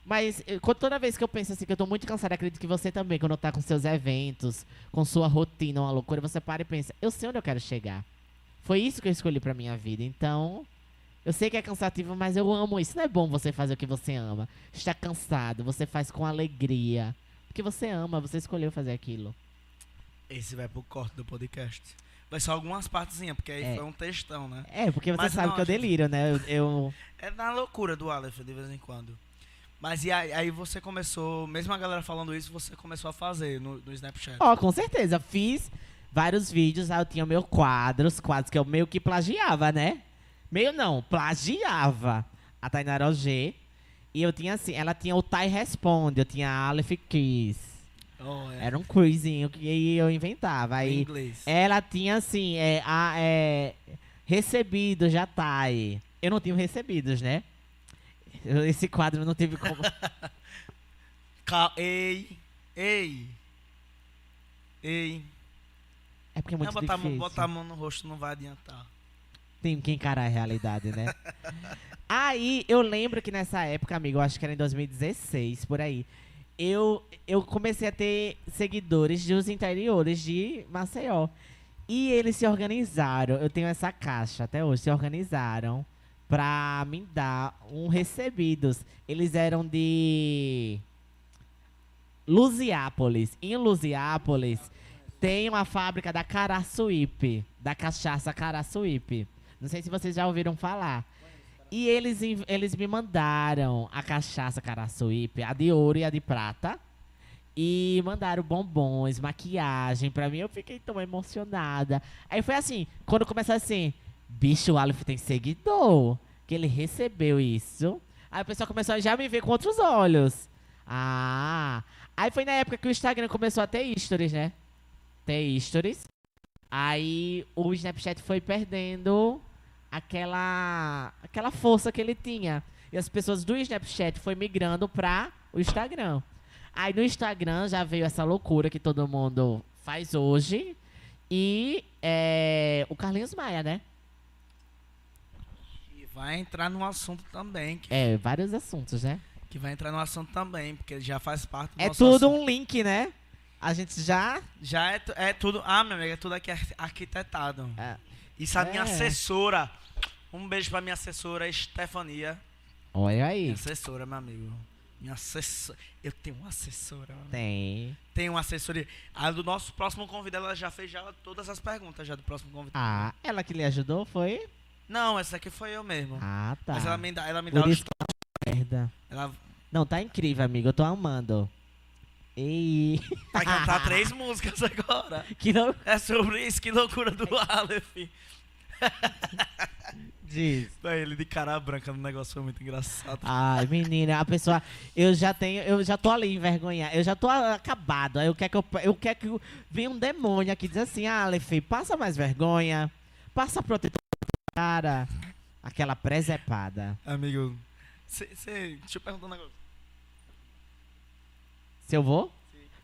Mas quando- toda vez que eu penso assim que eu tô muito cansada, acredito que você também, quando tá com seus eventos, com sua rotina, uma loucura, você para e pensa, eu sei onde eu quero chegar. Foi isso que eu escolhi pra minha vida. Então, eu sei que é cansativo, mas eu amo isso. Não é bom você fazer o que você ama. Está cansado, você faz com alegria. Porque você ama, você escolheu fazer aquilo. Esse vai pro corte do podcast. Vai ser algumas partezinhas, porque aí É. foi um textão, né? É, porque você Mas sabe não, que eu a gente- deliro, né? Eu, eu- É na loucura do Aleph, de vez em quando. Mas e aí, aí você começou, mesmo a galera falando isso, você começou a fazer no, no Snapchat. Ó, com certeza. Fiz vários vídeos, aí eu tinha meu quadro, os quadros que eu meio que plagiava, né? Meio não, plagiava a Tainara G. E eu tinha assim, ela tinha o Tai Responde, eu tinha a Aleph Kiss. Oh, é. Era um quizinho que eu inventava. Aí ela tinha assim, é, a, é, recebido já tá aí. Eu não tinha recebidos, né? Esse quadro não teve como. Cal- ei, ei, ei. É porque é muito não, botar, a mão- difícil. botar a mão no rosto não vai adiantar. Tem que encarar a realidade, né? aí, eu lembro que nessa época, amigo, eu acho que era em 2016, por aí. Eu, eu comecei a ter seguidores dos interiores de Maceió. E eles se organizaram. Eu tenho essa caixa até hoje. Se organizaram pra me dar um recebidos. Eles eram de Lusiápolis. Em Lusiápolis tem uma fábrica da Caraçuípe, da cachaça Caraçuípe. Não sei se vocês já ouviram falar. E eles, eles me mandaram a cachaça Caraçuípe, a de ouro e a de prata. E mandaram bombons, maquiagem pra mim. Eu fiquei tão emocionada. Aí foi assim, quando começou assim, bicho, o Aleph tem seguidor. Que ele recebeu isso. Aí o pessoal começou a já me ver com outros olhos. Ah. Aí foi na época que o Instagram começou a ter stories, né? Ter stories. Aí o Snapchat foi perdendo aquela aquela força que ele tinha. E as pessoas do Snapchat foi migrando pra o Instagram. Aí no Instagram já veio essa loucura que todo mundo faz hoje. E é, o Carlinhos Maia, né? E vai entrar no assunto também, que, É, vários assuntos, né? que vai entrar no assunto também, porque já faz parte do É tudo assunto. um link, né? A gente já. Já é, é tudo. Ah, meu amigo, é tudo aqui ar- arquitetado. É. Isso a minha É. assessora. Um beijo pra minha assessora, Estefania. Olha aí. Minha assessora, meu amigo. Minha assessora. Eu tenho uma assessora. Tem. Tenho uma assessoria. A do nosso próximo convidado, ela já fez já todas as perguntas já do próximo convidado. Ah, ela que lhe ajudou foi? Não, essa aqui foi eu mesmo. Ah, tá. Mas ela me dá, ela me dá Por os- isso uma merda. Ela Não, tá incrível, amigo. Eu tô amando. Ei. vai cantar três músicas agora. Que não É sobre isso, que loucura do Aleph. diz. Ele de cara branca no negócio foi muito engraçado. Ai, menina, a pessoa. Eu já tenho. Eu já tô ali envergonhada. Eu já tô acabado. Eu quero que eu, eu quero que eu- venha um demônio aqui dizer assim, Aleph, passa mais vergonha. Passa protetor cara. Aquela presepada. Amigo, cê, cê- deixa eu perguntar um negócio. Se eu vou?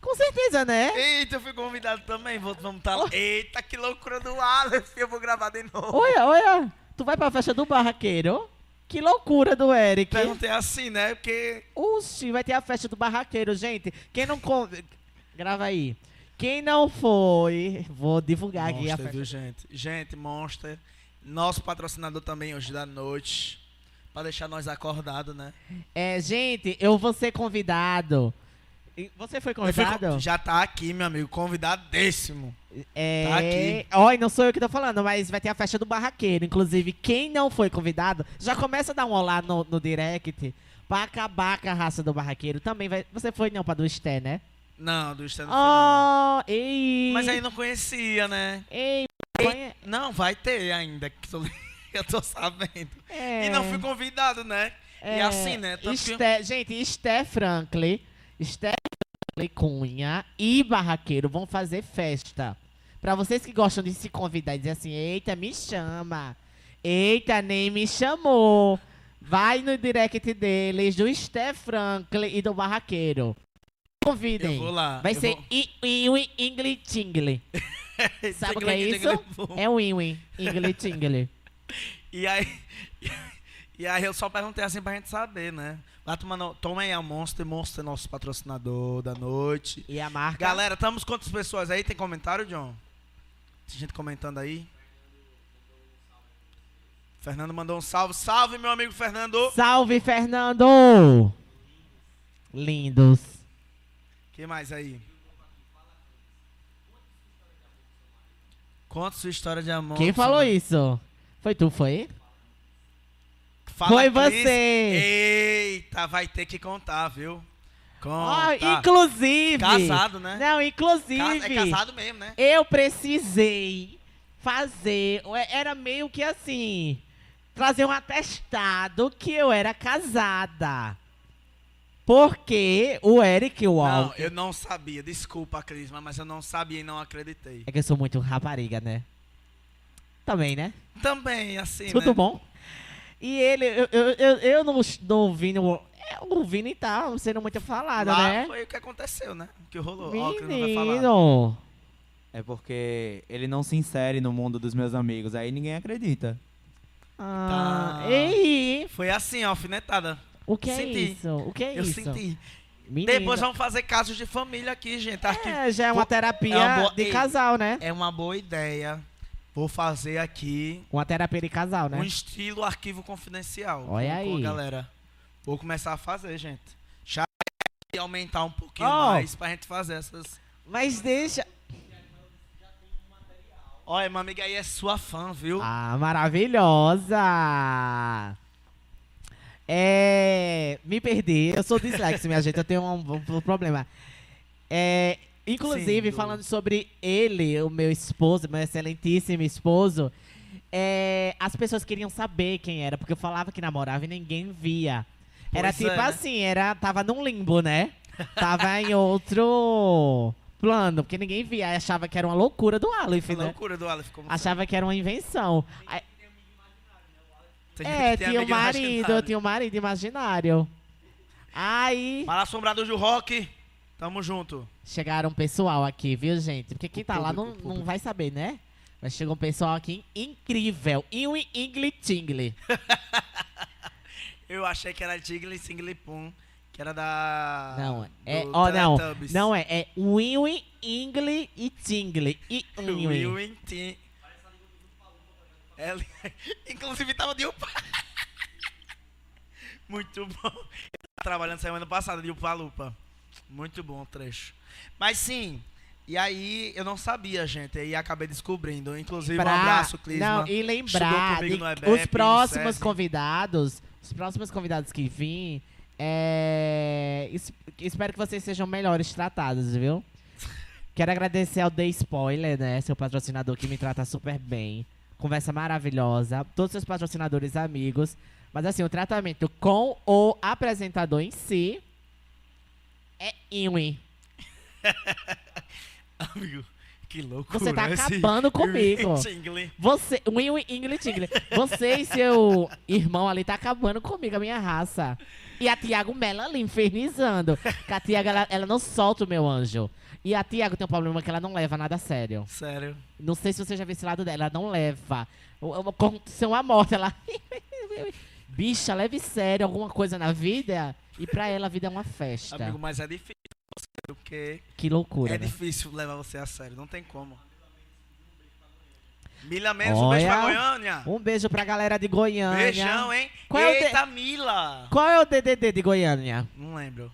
Com certeza, né? Eita, eu fui convidado também, vou- vamos tá lá. Eita, que loucura do Aleph, eu vou gravar de novo. Olha, olha. Tu vai pra festa do barraqueiro? Que loucura do Eric. Perguntei assim, né, porque... Oxi, vai ter a festa do barraqueiro, gente. Quem não. con- Grava aí. Quem não foi, vou divulgar aqui a Monster, festa. viu, gente? Gente, Monster, nosso patrocinador também hoje da noite, pra deixar nós acordados, né? É, gente, eu vou ser convidado. Você foi Eu fui convidado? Já tá aqui, meu amigo, convidadíssimo. É. Tá aqui. E não sou eu que tô falando, mas vai ter a festa do barraqueiro. Inclusive, quem não foi convidado, já começa a dar um olá no, no direct pra acabar com a raça do barraqueiro. Também vai. Você foi não pra do Sté, né? Não, do Estado não. Oh, ei. Mas aí não conhecia, né? Ei, Não, vai ter ainda, que tô- eu tô sabendo. é, E não fui convidado, né? E assim, né? Tanto que- Esté- Gente, Sté Franklin, Franklin Cunha e Barraqueiro vão fazer festa. Pra vocês que gostam de se convidar e dizer assim, eita, me chama. Eita, nem me chamou. Vai no direct deles, do Franklin e do Barraqueiro. Convidem. Eu vou lá. Vai eu ser Iwi Ingli Tingle. Sabe o que é isso? É o Iwi Ingli Tingle. E aí. E aí eu só perguntei assim pra gente saber, né? Lá tomando, toma aí a Monster, Monster é nosso patrocinador da noite. E a marca. Galera, estamos quantas pessoas aí? Tem comentário, John? Tem gente comentando aí? Fernando mandou um salve. Salve, meu amigo Fernando! Salve, Fernando! Lindos. que mais aí? Conta sua história de amor. Quem falou isso? Foi tu, foi? Fala, Foi Cris. você! Eita, vai ter que contar, viu? Conta. inclusive. Casado, né? Não, inclusive. É casado mesmo, né? Eu precisei fazer. Era meio que assim. Trazer um atestado que eu era casada. Porque o Eric Não, Walker. eu não sabia. Desculpa, Crisma, mas eu não sabia e não acreditei. É que eu sou muito rapariga, né? Também, né? Também, assim, Tudo né? bom? E ele, eu, eu, eu, eu não, não vi no. é, O Vini tá sendo muito falado, Lá né? foi o que aconteceu, né? O que rolou. Ó, o que não vai falar. Menino. É porque ele não se insere no mundo dos meus amigos, aí ninguém acredita. Ah, Tá. Ei, Foi assim, ó, alfinetada. o que é Senti. isso? O que é eu isso? senti. Menino. Depois vamos fazer casos de família aqui, gente. Aqui É, já é uma terapia é uma boa- de Ei. casal, né? é uma boa ideia. Vou fazer aqui Uma terapia de casal, né? um estilo arquivo confidencial. Olha Colocou, aí. galera. Vou começar a fazer, gente. Já aumentar um pouquinho Ó. mais pra gente fazer essas. Mas deixa. Olha, minha amiga aí é sua fã, viu? Ah, maravilhosa! É. Me perdi. Eu sou dislexo, minha gente. Eu tenho um, um problema. É. Inclusive, Sim, do- falando sobre ele, o meu esposo, meu excelentíssimo esposo, é, as pessoas queriam saber quem era, porque eu falava que namorava e ninguém via. Era Pois é, tipo né? assim, era, tava num limbo, né? Tava em outro plano, porque ninguém via. Achava que era uma loucura do Aleph, né? loucura do Aleph. Como Achava que era uma invenção. Aí- é, tinha um amigo marido, tinha um marido imaginário. Aí Fala assombrados do rock. Tamo junto. chegaram um pessoal aqui, viu, gente? Porque quem O tá lá público, não, o não público. vai saber, né? Mas chegou um pessoal aqui incrível. Iwi Ingli Tingle. Eu achei que era Jiggly Singly Pum, que era da. Não, é. Ó, não. Teletubbies. Não é. É Wiwi Ingli e. E. Will and Tim. Ela- Inclusive tava de upa. Muito bom. Eu tava trabalhando semana passada de upa lupa. Muito bom o trecho. Mas sim. E aí eu não sabia, gente. E acabei descobrindo. Inclusive, um Pra- abraço, Clisma. Não, e lembrar de- EBEP, os próximos convidados, os próximos convidados que vêm, é, es- espero que vocês sejam melhores tratados, viu? Quero agradecer ao The Spoiler, né, seu patrocinador que me trata super bem. Conversa maravilhosa, todos seus patrocinadores amigos. Mas assim, o tratamento com o apresentador em si é Iwi. Amigo, que louco. Você tá acabando comigo. Você, Win English Tingle. Você e seu irmão ali tá acabando comigo, a minha raça. E a Tiago Mela ali infernizando. Que a Tiago, ela, ela não solta o meu anjo. E a Tiago tem um problema que ela não leva nada a sério. Sério. Não sei se você já viu esse lado dela, ela não leva. Aconteceu uma morte, ela. Bicha, leve sério alguma coisa na vida. E pra ela a vida é uma festa. Amigo, mas é difícil. Porque Que loucura. é né? difícil levar você a sério. Não tem como. Mila Mendes, um beijo pra Olha. Goiânia. Um beijo pra galera de Goiânia. Beijão, hein? Qual é o de- Eita, Mila. Qual é o DDD de Goiânia? Não lembro.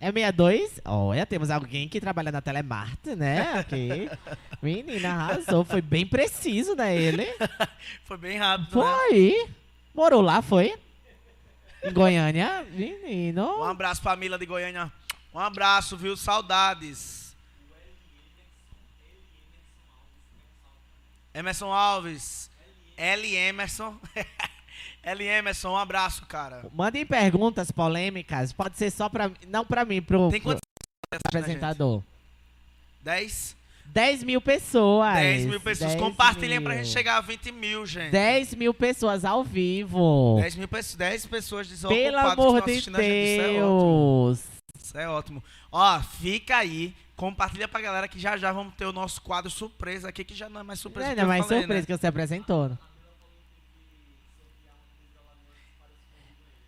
É 62? Olha, temos alguém que trabalha na Telemarte, né? Aqui. Menina, arrasou. Foi bem preciso, né, ele? Foi bem rápido, né? Morou lá, foi? Em Goiânia? Menino. Um abraço Mila de Goiânia. Um abraço, viu? Saudades. Emerson Alves. L. Emerson. L. Emerson, um abraço, cara. Mandem perguntas polêmicas. Pode ser só pra Não pra mim, pro, Tem pro quantos apresentador. 10? 10 mil pessoas. 10 mil pessoas. 10 Compartilhem pra mil. gente chegar a 20 mil, gente. 10 mil pessoas ao vivo. 10 mil pessoas, 10 pessoas Pelo desocupadas que amor de gente. Isso é ótimo. Deus. Isso é ótimo. Ó, fica aí. Compartilha pra galera que já já vamos ter o nosso quadro surpresa aqui, que já não é mais surpresa. Não, que é mais falei, surpresa né? que você apresentou. Opa!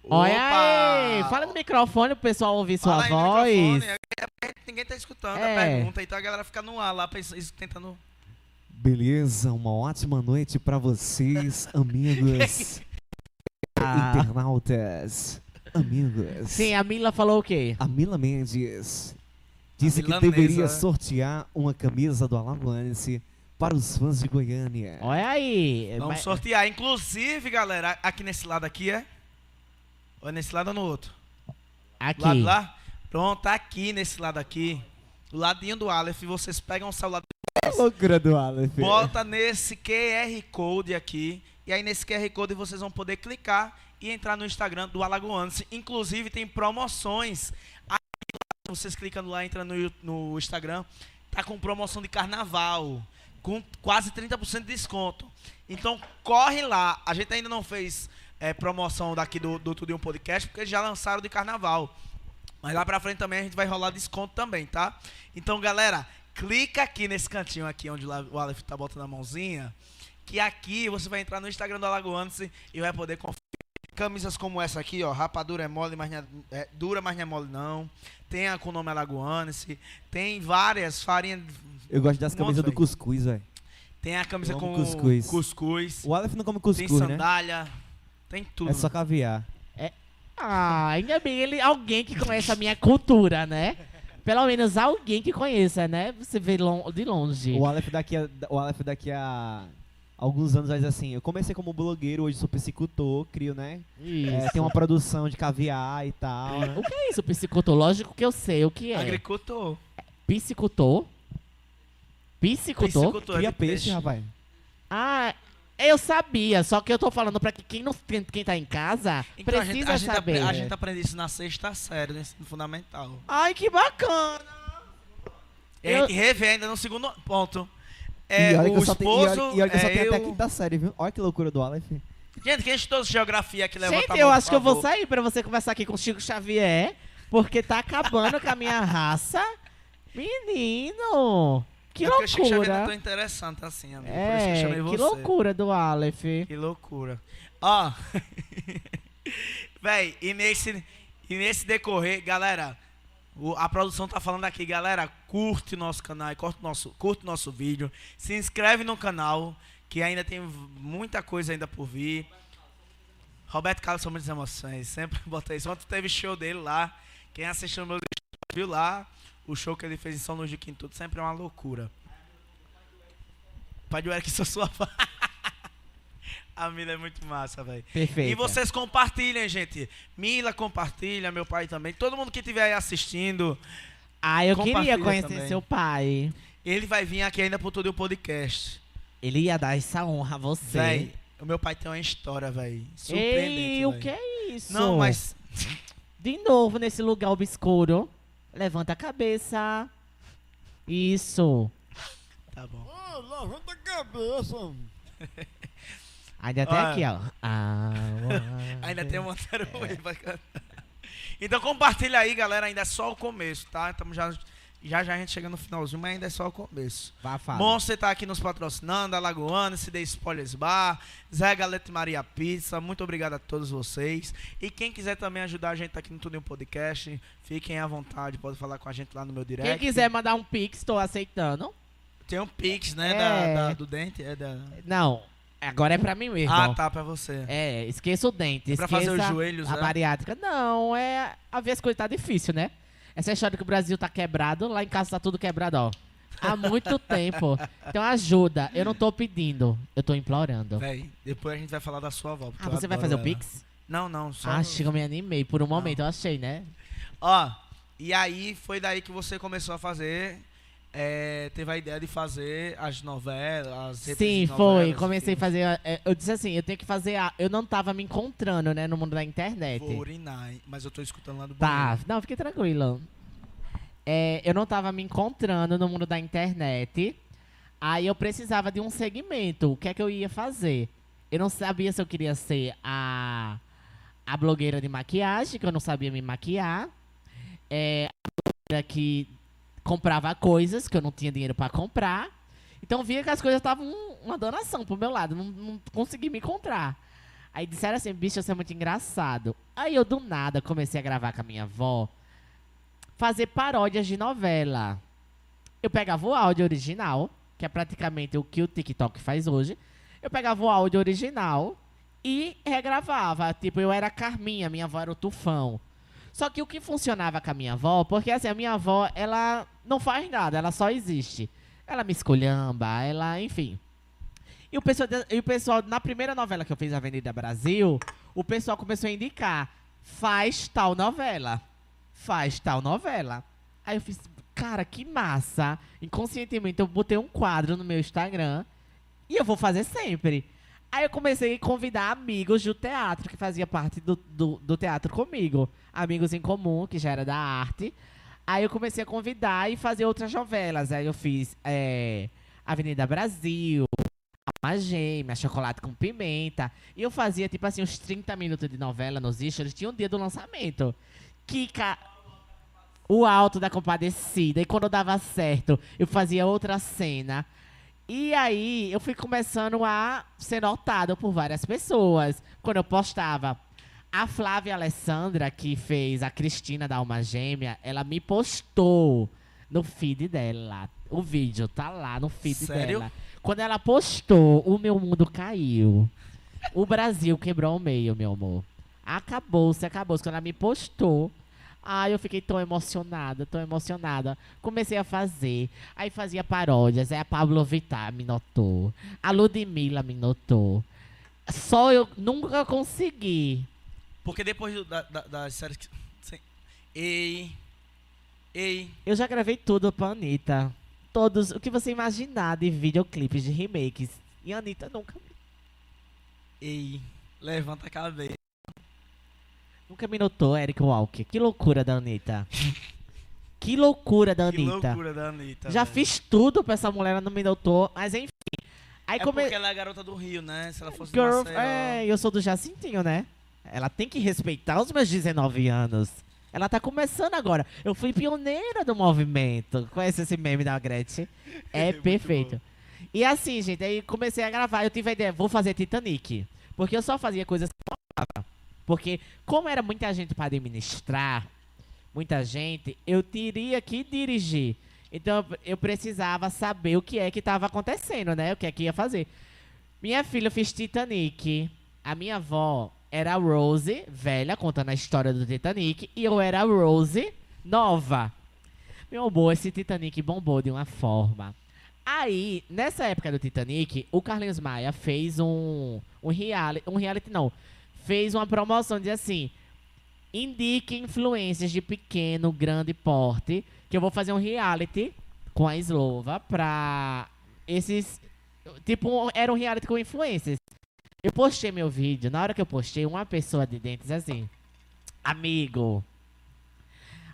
Olha aí. Fala no microfone pro pessoal ouvir sua Fala no voz. microfone, é- é- Ninguém tá escutando É. a pergunta, então a galera fica no ar lá tentando. Beleza, uma ótima noite pra vocês, amigos, Ah. internautas, amigos. Sim, a Mila falou o quê? A Mila Mendes disse que deveria né? sortear uma camisa do Alagoanense para os fãs de Goiânia. Olha aí. Vamos Mas- sortear. Inclusive, galera, aqui nesse lado aqui é? Ou é nesse lado ou no outro? Aqui. Do lado lá? Pronto, aqui nesse lado aqui. Do ladinho do Aleph, vocês pegam o celular, Que loucura do Aleph. bota nesse QR Code aqui. E aí nesse QR Code vocês vão poder clicar e entrar no Instagram do Alagoanense. Inclusive tem promoções. Aí, vocês clicando lá, entrando no, Instagram, tá com promoção de carnaval. Com quase 30% de desconto. Então corre lá. A gente ainda não fez é, promoção daqui do, do um Podcast, porque eles já lançaram de carnaval. Mas lá pra frente também a gente vai rolar desconto também, tá? Então, galera, clica aqui nesse cantinho aqui onde o Aleph tá botando a mãozinha. Que aqui você vai entrar no Instagram do Alagoanense e vai poder conferir camisas como essa aqui, ó. Rapadura é mole, mas não é, é dura, mas não é mole não. Tem a com o nome Alagoanense. Tem várias farinhas. Eu gosto das Um camisas do cuscuz, velho. Tem a camisa com cuscuz. cuscuz. O Aleph não come Tem cuscuz, né? sandália. Tem tudo. É só caviar. Ah, ainda bem ele, alguém que conhece a minha cultura, né? Pelo menos alguém que conheça, né? Você vê de longe. O Aleph daqui a, o Aleph daqui a alguns anos vai dizer assim, eu comecei como blogueiro, hoje sou psicultor, crio, né? Isso. É, tem uma produção de caviar e tal, né? O que é isso, psicultor? Lógico que eu sei o que é. Agricultor. Psicultor? Psicultor? Piscicultor Cria de peixe, rapaz. Ah, eu sabia, só que eu tô falando pra que quem, não, quem, quem tá em casa Então, a precisa gente, a, gente, saber. apre- a gente aprende isso na sexta série, no ensino fundamental. Ai, que bacana! E a Eu- gente revê ainda no segundo ponto. É, e olha que o eu e esposo, olha, e olha que eu só é tenho até a eu... quinta série, viu? Olha que loucura do Aleph. Gente, quem estudou geografia aqui levanta Gente, a eu mão, acho por que eu vou sair pra você conversar aqui com o Chico Xavier, porque tá acabando com a minha raça. Menino! Que é porque o Chico Xavier não é tão loucura! interessante assim, amigo. Por isso que eu É, chamei que você. loucura do Aleph. Que loucura. Ó. Véi, e nesse, e nesse decorrer, galera, o- a produção tá falando aqui, galera, curte nosso canal, curte nosso, curte nosso vídeo, se inscreve no canal, que ainda tem muita coisa ainda por vir. Roberto Carlos são muitas emoções, sempre botei isso. Ontem teve show dele lá, quem assistiu meu viu lá, o show que ele fez em São Luís de Quintudo, sempre é uma loucura. Pai do Eric, sou sua fã. A Mila é muito massa, velho. Perfeito. E vocês compartilhem, gente. Mila compartilha, meu pai também. Todo mundo que estiver aí assistindo, Ah, eu queria conhecer também. seu pai. ele vai vir aqui ainda pro Todo o Podcast. Ele ia dar essa honra a você. Véi, o meu pai tem uma história, velho. Surpreendente. Ei, o véi. que é isso? Não, mas. De novo nesse lugar obscuro. Levanta a cabeça. Isso. Tá bom. levanta a cabeça. Ainda tem Olha. aqui, ó. Ah, Ainda tem um Montero Way pra cantar. Então compartilha aí, galera. Ainda é só o começo, tá? Tamo já, já já a gente chega no finalzinho, mas ainda é só o começo. Vá, fala. Monster tá aqui nos patrocinando, Alagoana, CD Spoilers Bar, Zé Galete Maria Pizza, muito obrigado a todos vocês. E quem quiser também ajudar a gente tá aqui no Tudo em um Podcast, fiquem à vontade, pode falar com a gente lá no meu direct. Quem quiser mandar um pix, tô aceitando. Tem um Pix, né, É. da, da- do dente, é da... Não, agora é pra mim mesmo. Ah, tá, pra você. É, esqueça o dente, Pra esqueça fazer os joelhos, a né? bariátrica. Não, é... A ver as coisas tá difícil, né? Essa história que o Brasil tá quebrado, lá em casa tá tudo quebrado, ó. Há muito tempo. Então ajuda. Eu não tô pedindo, eu tô implorando. Véi, depois a gente vai falar da sua avó. Ah, você vai fazer o ela. Pix? Não, não. Só Ah, chega, eu me animei. Por um momento, eu achei, né? Ó, e aí foi daí que você começou a fazer. É, teve a ideia de fazer as novelas, as Sim, de foi. novelas, Comecei a fazer. é, Eu disse assim, eu tenho que fazer. A... Eu não tava me encontrando, né, no mundo da internet. Vou urinar, mas eu tô escutando lá do Tá, não, fique tranquilo. É, eu não tava me encontrando no mundo da internet. Aí eu precisava de um segmento. O que é que eu ia fazer? Eu não sabia se eu queria ser a, a blogueira de maquiagem, que eu não sabia me maquiar. É, a blogueira que comprava coisas que eu não tinha dinheiro pra comprar. Então via que as coisas estavam uma donação pro meu lado. Não, não consegui me encontrar. Aí disseram assim, bicho, você é muito engraçado. Aí eu do nada comecei a gravar com a minha avó, fazer paródias de novela. Eu pegava o áudio original, que é praticamente o que o TikTok faz hoje. Eu pegava o áudio original e regravava. Tipo, eu era Carminha, minha avó era o Tufão. Só que o que funcionava com a minha avó, porque assim, a minha avó, ela não faz nada, ela só existe. Ela me esculhamba, ela, enfim. E o pessoal, e o pessoal, na primeira novela que eu fiz, Avenida Brasil, o pessoal começou a indicar, faz tal novela, faz tal novela. Aí eu fiz, cara, que massa. Inconscientemente eu botei um quadro no meu Instagram e eu vou fazer sempre. Aí eu comecei a convidar amigos do teatro, que fazia parte do, do, do teatro comigo. Amigos em comum, que já era da arte. Aí eu comecei a convidar e fazer outras novelas. Aí eu fiz é, Avenida Brasil, Alma Gêmea, Chocolate com Pimenta. E eu fazia, tipo assim, uns 30 minutos de novela nos stories. Tinha um dia do lançamento. Ca- o alto da compadecida. E quando dava certo, eu fazia outra cena. E aí eu fui começando a ser notado por várias pessoas. Quando eu postava. A Flávia Alessandra, que fez a Cristina da Alma Gêmea, ela me postou no feed dela. O vídeo tá lá no feed Sério? dela. Quando ela postou, o meu mundo caiu. O Brasil quebrou ao meio, meu amor. Acabou-se, acabou-se. Quando ela me postou, ai, eu fiquei tão emocionada, tão emocionada. Comecei a fazer. Aí fazia paródias. Aí a Pablo Vittar me notou. A Ludmilla me notou. Só eu nunca consegui. Porque depois do- da, da, das séries que. Ei. Ei. Eu já gravei tudo pra Anitta. Todos, o que você imaginar de videoclipes, de remakes. E a Anitta nunca, Ei. Levanta a cabeça. Nunca me notou, Eric Walker. Que loucura da Anitta. que loucura da Que Anitta. loucura da Anitta. Já velho. fiz tudo pra essa mulher, ela não me notou. Mas enfim. Aí É come... porque ela é garota do Rio, né? Se ela fosse Girl, Maceió. é, eu sou do Jacintinho, né? Ela tem que respeitar os meus 19 anos. Ela tá começando agora. Eu fui pioneira do movimento. Conhece esse meme da Gretchen? É Muito perfeito. E assim, gente, aí comecei a gravar. Eu tive a ideia, vou fazer Titanic. Porque eu só fazia coisas que eu amava. Porque, como era muita gente para administrar, muita gente, eu teria que dirigir. Então, eu precisava saber o que é que estava acontecendo, né? O que é que ia fazer. Minha filha, eu fiz Titanic. A minha avó era a Rose, velha, contando a história do Titanic. E eu era a Rose, nova. Meu amor, esse Titanic bombou de uma forma. Aí, nessa época do Titanic, o Carlinhos Maia fez um, um reality. Um reality não. Fez uma promoção de assim. Indique influências de pequeno, grande porte. Que eu vou fazer um reality com a Slova pra esses. Tipo, era um reality com influências. Eu postei meu vídeo. Na hora que eu postei, uma pessoa de dentro disse assim: Amigo.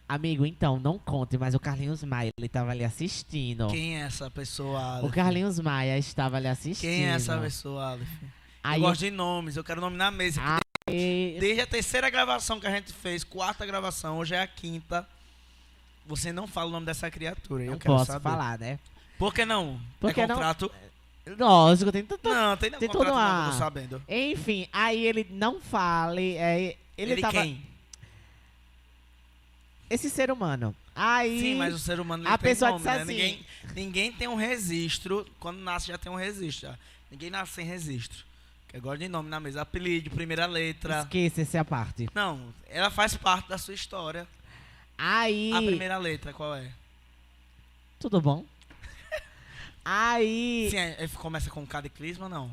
Amigo, então, não conte, mas o Carlinhos Maia, ele tava ali assistindo. Quem é essa pessoa, O Aleph? Carlinhos Maia estava ali assistindo. Quem é essa pessoa, Aleph? Aí eu gosto de nomes, eu quero nome na mesa. Eu- Desde a terceira gravação que a gente fez, quarta gravação, hoje é a quinta. Você não fala o nome dessa criatura. não eu quero posso saber. falar, né? Por que não? Por que é não? contrato? Lógico, tem tudo. Não, tem, tem tudo não, sabendo. Enfim, aí ele não fale. é, ele, Ele, tava. quem? Esse ser humano. Aí. Sim, mas o ser humano a tem pessoa nome, né? assim- Ninguém, ninguém tem um registro. Quando nasce já tem um registro. Ninguém nasce sem registro. Eu gosto de nome na mesa. Apelido, primeira letra. Esqueça essa parte. Não, ela faz parte da sua história. Aí. A primeira letra, qual é? Tudo bom? Aí. Sim, é, é- começa com K de Clisma, não?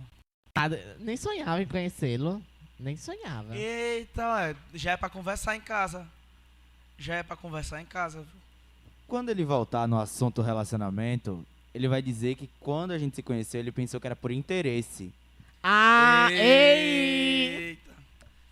Cada- Nem sonhava em conhecê-lo. Nem sonhava. Eita, ué, já é pra conversar em casa. Já é pra conversar em casa. Quando ele voltar no assunto relacionamento, ele vai dizer que quando a gente se conheceu, ele pensou que era por interesse. Ah, ei! Eita.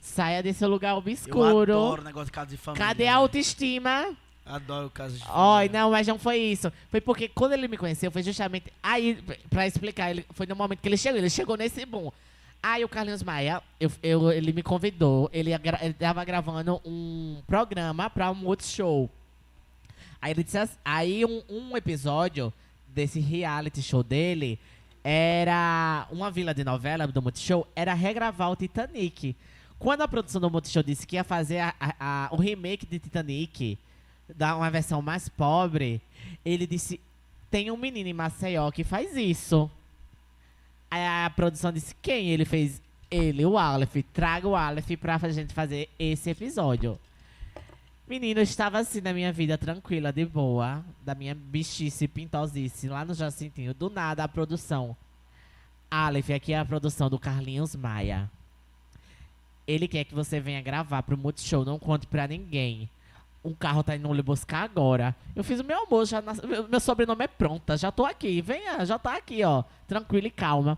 Saia desse lugar Eu obscuro. adoro negócio de casa de família. Cadê a autoestima? Adoro casos de Oi, não, mas não foi isso. Foi porque quando ele me conheceu, foi justamente. Aí, pra explicar, ele, foi no momento que ele chegou. Ele chegou nesse boom. Aí o Carlinhos Maia, eu, eu- ele me convidou. Ele, ele tava gravando um programa pra um Multishow. Aí ele disse assim, aí um, um episódio desse reality show dele era uma vila de novela do Multishow, era regravar o Titanic. Quando a produção do Multishow disse que ia fazer a- a- a- o remake de Titanic, dar uma versão mais pobre, ele disse: tem um menino em Maceió que faz isso. Aí a produção disse: quem? Ele fez ele, o Aleph. Traga o Aleph pra gente fazer esse episódio. Menino, eu estava assim na minha vida, tranquila, de boa, da minha bichice pintosice, lá no Jacintinho. Do nada, a produção. Aleph, aqui é a produção do Carlinhos Maia. Ele quer que você venha gravar pro Multishow, não conte pra ninguém. Um carro tá indo lhe buscar agora. Eu fiz o meu almoço, já nas- meu, sobrenome é pronta, já tô aqui. Venha, já tá aqui, ó. Tranquilo e calma.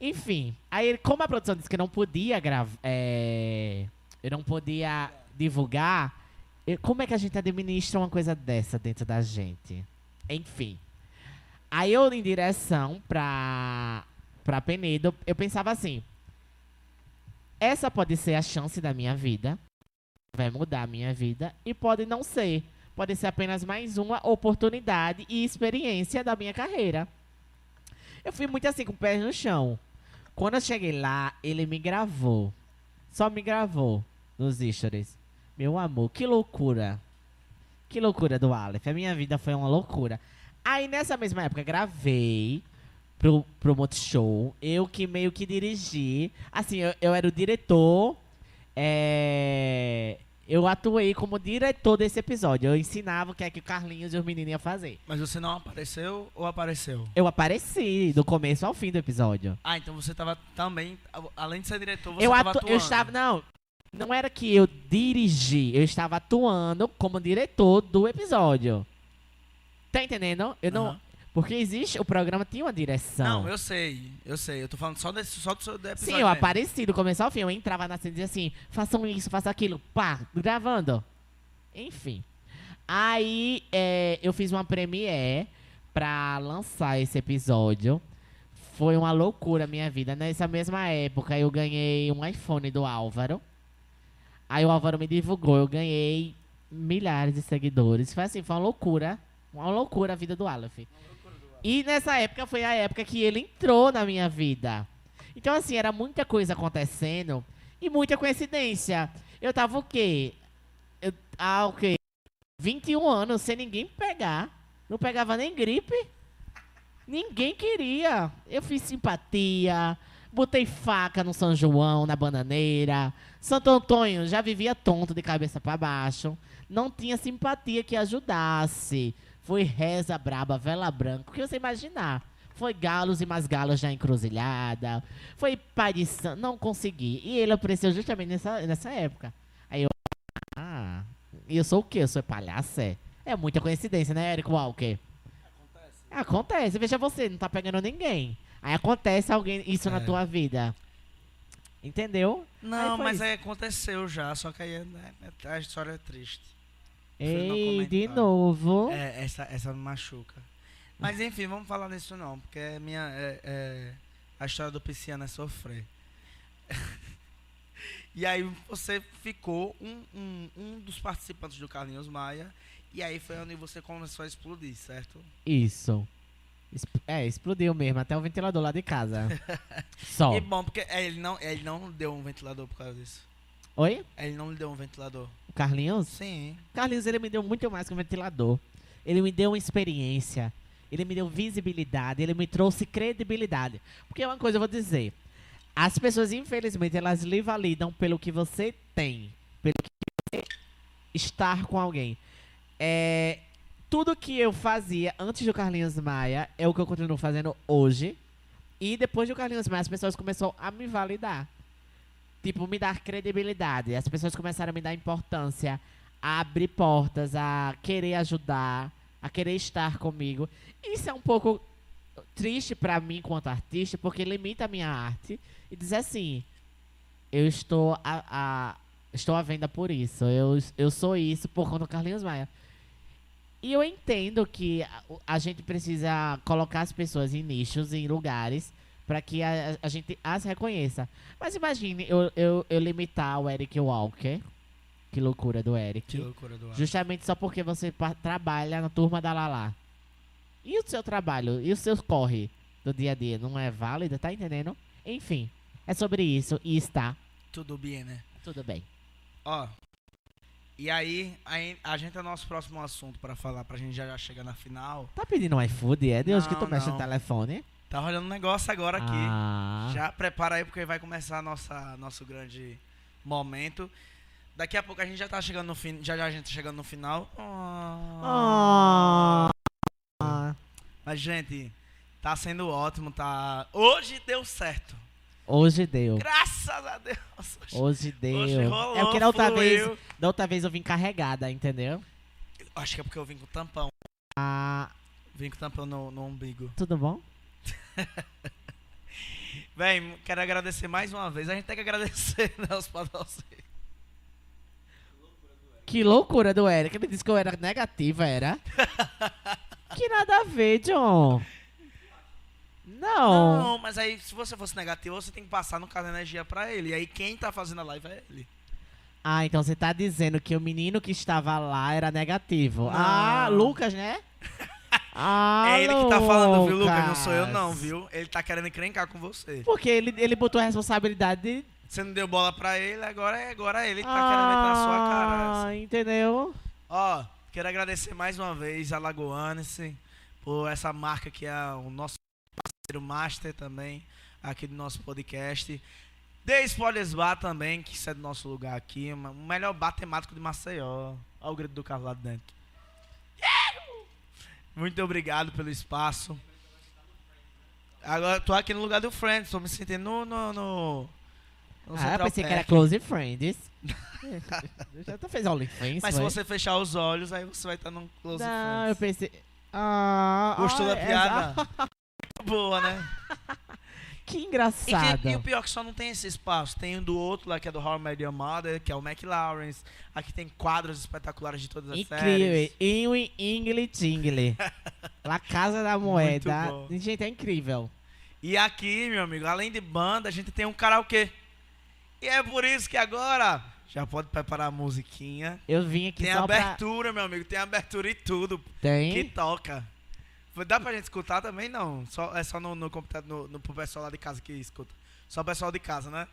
Enfim, aí como a produção disse que não podia gravar, é, eu não podia divulgar, como é que a gente administra uma coisa dessa dentro da gente? Enfim. Aí eu em direção pra, pra Penedo, eu pensava assim, essa pode ser a chance da minha vida, vai mudar a minha vida, e pode não ser. Pode ser apenas mais uma oportunidade e experiência da minha carreira. Eu fui muito assim, com o pé no chão. Quando eu cheguei lá, ele me gravou. Só me gravou nos stories. Meu amor, que loucura. Que loucura do Aleph. A minha vida foi uma loucura. Aí nessa mesma época gravei pro, pro Multishow. Eu que meio que dirigi. Assim, eu, eu era o diretor. É, eu atuei como diretor desse episódio. Eu ensinava o que é que o Carlinhos e os meninos iam fazer. Mas você não apareceu ou apareceu? Eu apareci do começo ao fim do episódio. Ah, então você tava também, além de ser diretor, você eu, tava atu- atuando. eu estava. Não. Não era que eu dirigi, eu estava atuando como diretor do episódio. Tá entendendo? Eu não. Aham. Porque existe, o programa tinha uma direção. Não, eu sei, eu sei. Eu tô falando só, desse, só do seu episódio. Sim, eu mesmo. apareci do começo ao fim. Eu entrava na cena e dizia assim: façam isso, façam aquilo. Pá, gravando. Enfim. Aí é, eu fiz uma premiere pra lançar esse episódio. Foi uma loucura a minha vida. Nessa mesma época eu ganhei um iPhone do Álvaro. Aí o Álvaro me divulgou, eu ganhei milhares de seguidores. Foi assim, foi uma loucura. Uma loucura a vida do Aleph. E nessa época foi a época que ele entrou na minha vida. Então, assim, era muita coisa acontecendo e muita coincidência. Eu tava o quê? Eu, ah, o quê? 21 anos sem ninguém pegar. Não pegava nem gripe. Ninguém queria. Eu fiz simpatia. Botei faca no São João, na bananeira. Santo Antônio já vivia tonto de cabeça pra baixo. Não tinha simpatia que ajudasse. Foi reza braba, vela branca, o que você imaginar. Foi galos e mais galos na encruzilhada. Foi santo. Não consegui. E ele apareceu justamente nessa, nessa época. Aí eu. Ah. E eu sou o quê? Eu sou palhaço? É, é muita coincidência, né, Eric Walker? Acontece. Acontece. Veja você, não tá pegando ninguém. Aí acontece alguém isso na É. tua vida. Entendeu? Não, Aí mas isso. aí aconteceu já, só que aí é- é- a história é triste. Ei, de novo. É, essa, essa me machuca. Mas enfim, vamos falar nisso não, porque é minha, é- é- a história do pisciano é sofrer. e aí você ficou um, um, um dos participantes do Carlinhos Maia, e aí foi onde você começou a explodir, certo? Isso. É, explodiu mesmo, até o ventilador lá de casa. Só. E bom, porque é, ele não, ele não deu um ventilador por causa disso. Oi? Ele não lhe deu um ventilador. O Carlinhos? Sim. Carlinhos, ele me deu muito mais que um ventilador. Ele me deu uma experiência. Ele me deu visibilidade. Ele me trouxe credibilidade. Porque uma coisa eu vou dizer. As pessoas, infelizmente, elas lhe validam pelo que você tem. Pelo que você estar com alguém. É, tudo que eu fazia antes do Carlinhos Maia é o que eu continuo fazendo hoje. E depois do Carlinhos Maia, as pessoas começaram a me validar. Tipo, me dar credibilidade. As pessoas começaram a me dar importância, a abrir portas, a querer ajudar, a querer estar comigo. Isso é um pouco triste pra mim enquanto artista, porque limita a minha arte e diz assim: eu estou a, a- estou à venda por isso, eu, eu sou isso por conta do Carlinhos Maia. E eu entendo que a, gente precisa colocar as pessoas em nichos, em lugares, para que a, a gente as reconheça. Mas imagine eu, eu, eu limitar o Eric Walker. Que loucura do Eric. Que loucura do ar. Justamente só porque você trabalha na turma da Lala. E o seu trabalho? E o seu corre do dia a dia? Não é válido? Tá entendendo? Enfim, é sobre isso e está Tudo bem, né? tudo bem. Ó. E aí, aí, a gente é o nosso próximo assunto pra falar, pra gente já, já chegar na final. Tá pedindo um iFood, é? Deus que tu Não, mexe no não. telefone. Tá rolando um negócio agora aqui. Ah, Já prepara aí porque vai começar nossa nosso grande momento. Daqui a pouco a gente já tá chegando no fim, já já a gente tá chegando no final. Ah. Mas gente, tá sendo ótimo, tá. Hoje deu certo. Hoje deu. Graças a Deus. Hoje deu. Hoje rolou, é porque da outra, vez, fluiu. da outra vez eu vim carregada, entendeu? Acho que é porque eu vim com tampão. Ah, Vim com tampão no, no umbigo. tudo bom? Véi, quero agradecer mais uma vez. A gente tem que agradecer né, os patrocínios. Que loucura do Eric. Ele disse que eu era negativa, era? que nada a ver, John. Não. Não, mas aí se você fosse negativo, você tem que passar no caso energia pra ele. E aí quem tá fazendo a live é ele. Ah, então você tá dizendo que o menino que estava lá era negativo. Não. Ah, Lucas, né? Ah, é ele que tá falando, viu, Lucas? Não sou eu não, viu? Ele tá querendo encrencar com você. Porque ele, ele botou a responsabilidade de... Você não deu bola pra ele, agora, é- agora ele que tá querendo meter na sua cara. Ah, entendeu? Ó, quero agradecer mais uma vez a Lagoanice por essa marca que é o nosso parceiro master também aqui do nosso podcast. The Spoilers Bar também, que isso é do nosso lugar aqui, o melhor bar temático de Maceió. Olha o grito do carro lá dentro. Muito obrigado pelo espaço. Agora eu tô aqui no lugar do Friends, tô me sentindo no. no, no, no Ah, eu pensei que era. Close Friends. Já tu fez OnlyFans, Mas se você fechar os olhos, aí você vai estar num Close Não, eu Friends. pensei... Ah, Gostou ah, da é- piada? Boa, né? Que E, engraçado. que- e o pior é que só não tem esse espaço. Tem um do outro lá, que é do How I Met Your Mother, que é o Mac Lawrence. Aqui tem quadros espetaculares de todas as Incrível. séries. Inwi, Ingle, Tingle. La Casa da Moeda. Gente, é incrível. E aqui, meu amigo, além de banda, a gente tem um karaokê. E é por isso que agora já pode preparar a musiquinha. Eu vim aqui Tem só pra... abertura, meu amigo. Tem abertura e tudo Tem? que toca. Dá pra gente escutar também? Não. Só, é só no, no computador, no, no, pro pessoal lá de casa que escuta. Só o pessoal de casa, né?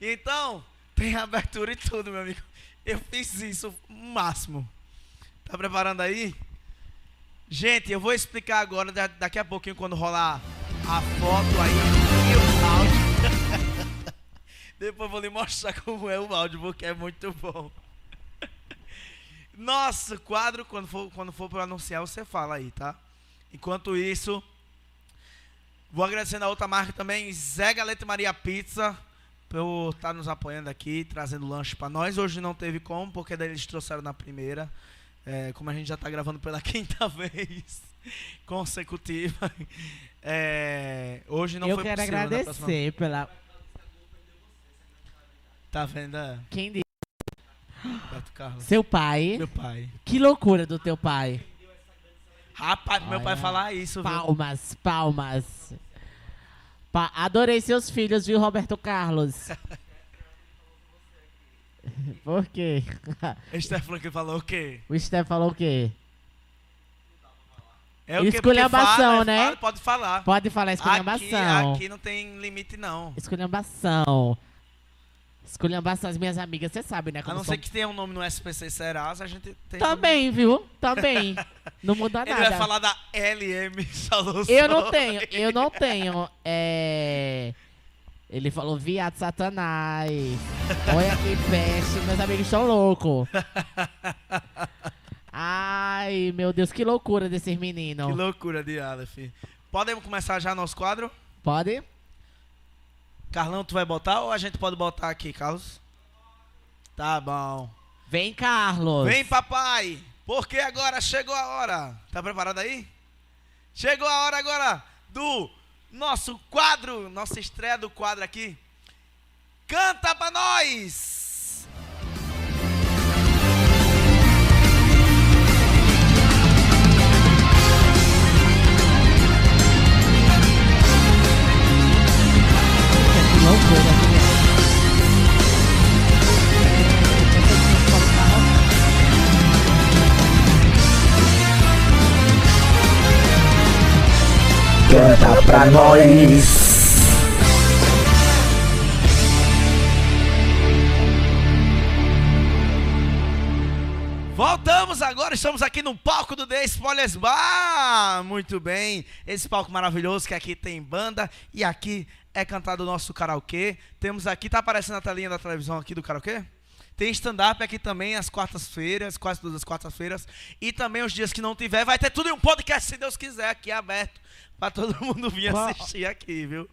Então, tem abertura e tudo, meu amigo. Eu fiz isso o máximo. Tá preparando aí? Gente, eu vou explicar agora, da- daqui a pouquinho, quando rolar a foto aí e o áudio. Depois vou lhe mostrar como é o áudio, porque é muito bom. Nosso quadro, quando for, quando for para anunciar, você fala aí, tá? Enquanto isso, vou agradecendo a outra marca também, Zé Galeta e Maria Pizza, por estar nos apoiando aqui, trazendo lanche para nós. Hoje não teve como, porque daí eles trouxeram na primeira. É, como a gente já tá gravando pela quinta vez consecutiva. é, hoje não eu foi quero possível. na próxima- agradecer pela... Tá vendo? Quem disse? Seu pai. Meu pai. Que loucura do teu pai. Rapaz, meu pai falar isso, viu? Palmas, palmas. Pa- Adorei seus filhos, viu, Roberto Carlos? Por quê? Stefano que falou o quê? O Steph falou o quê? É o Esculhambação, fala, né? fala, pode falar. Pode falar Aqui, esculhambação. aqui não tem limite, não. Esculhambação. Esculhambação, as minhas amigas, você sabe, né? A não são... ser que tenha um nome no SPC Serasa, a gente tem. Também, viu? Também. Não muda Ele nada. vai falar da LM Soluções. Eu não tenho, eu não tenho. É... Ele falou viado satanás. Olha que peste, meus amigos estão loucos. Ai, meu Deus, que loucura desses meninos. Que loucura de Aleph. Podemos começar já nosso quadro? Pode? Carlão, tu vai botar ou a gente pode botar aqui, Carlos? Tá bom. Vem, Carlos. Vem, papai! Porque agora chegou a hora. Tá preparado aí? Chegou a hora agora do nosso quadro, nossa estreia do quadro aqui. Canta pra nós! Canta pra nós! Voltamos agora, estamos aqui no palco do The Spoilers Bar. Muito bem, esse palco maravilhoso que aqui tem banda e aqui é cantado o nosso karaokê. Temos aqui, tá aparecendo a telinha da televisão aqui do karaokê? Tem stand-up aqui também às quartas-feiras, quase todas as quartas-feiras. E também os dias que não tiver, vai ter tudo em um podcast, se Deus quiser, aqui aberto. Pra todo mundo vir assistir aqui, viu?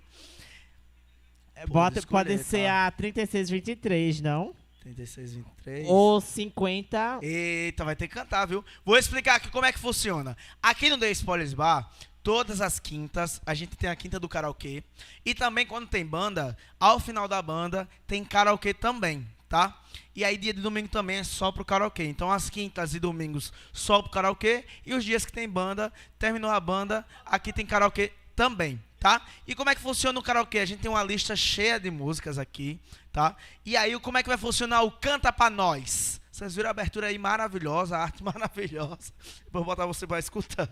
Bota, escolher, pode ser tá? a 3623, não? 36, 23. Ou 50. Eita, vai ter que cantar, viu? Vou explicar aqui como é que funciona. Aqui no The Spoilers Bar, todas as quintas, a gente tem a quinta do karaokê. E também quando tem banda, ao final da banda, tem karaokê também, tá? E aí dia de domingo também é só pro karaokê. Então as quintas e domingos só pro karaokê. E os dias que tem banda, terminou a banda, aqui tem karaokê também, tá? E como é que funciona o karaokê? A gente tem uma lista cheia de músicas aqui, tá? E aí como é que vai funcionar o Canta Pra Nós? Vocês viram a abertura aí maravilhosa, a arte maravilhosa. Vou botar você pra escutar.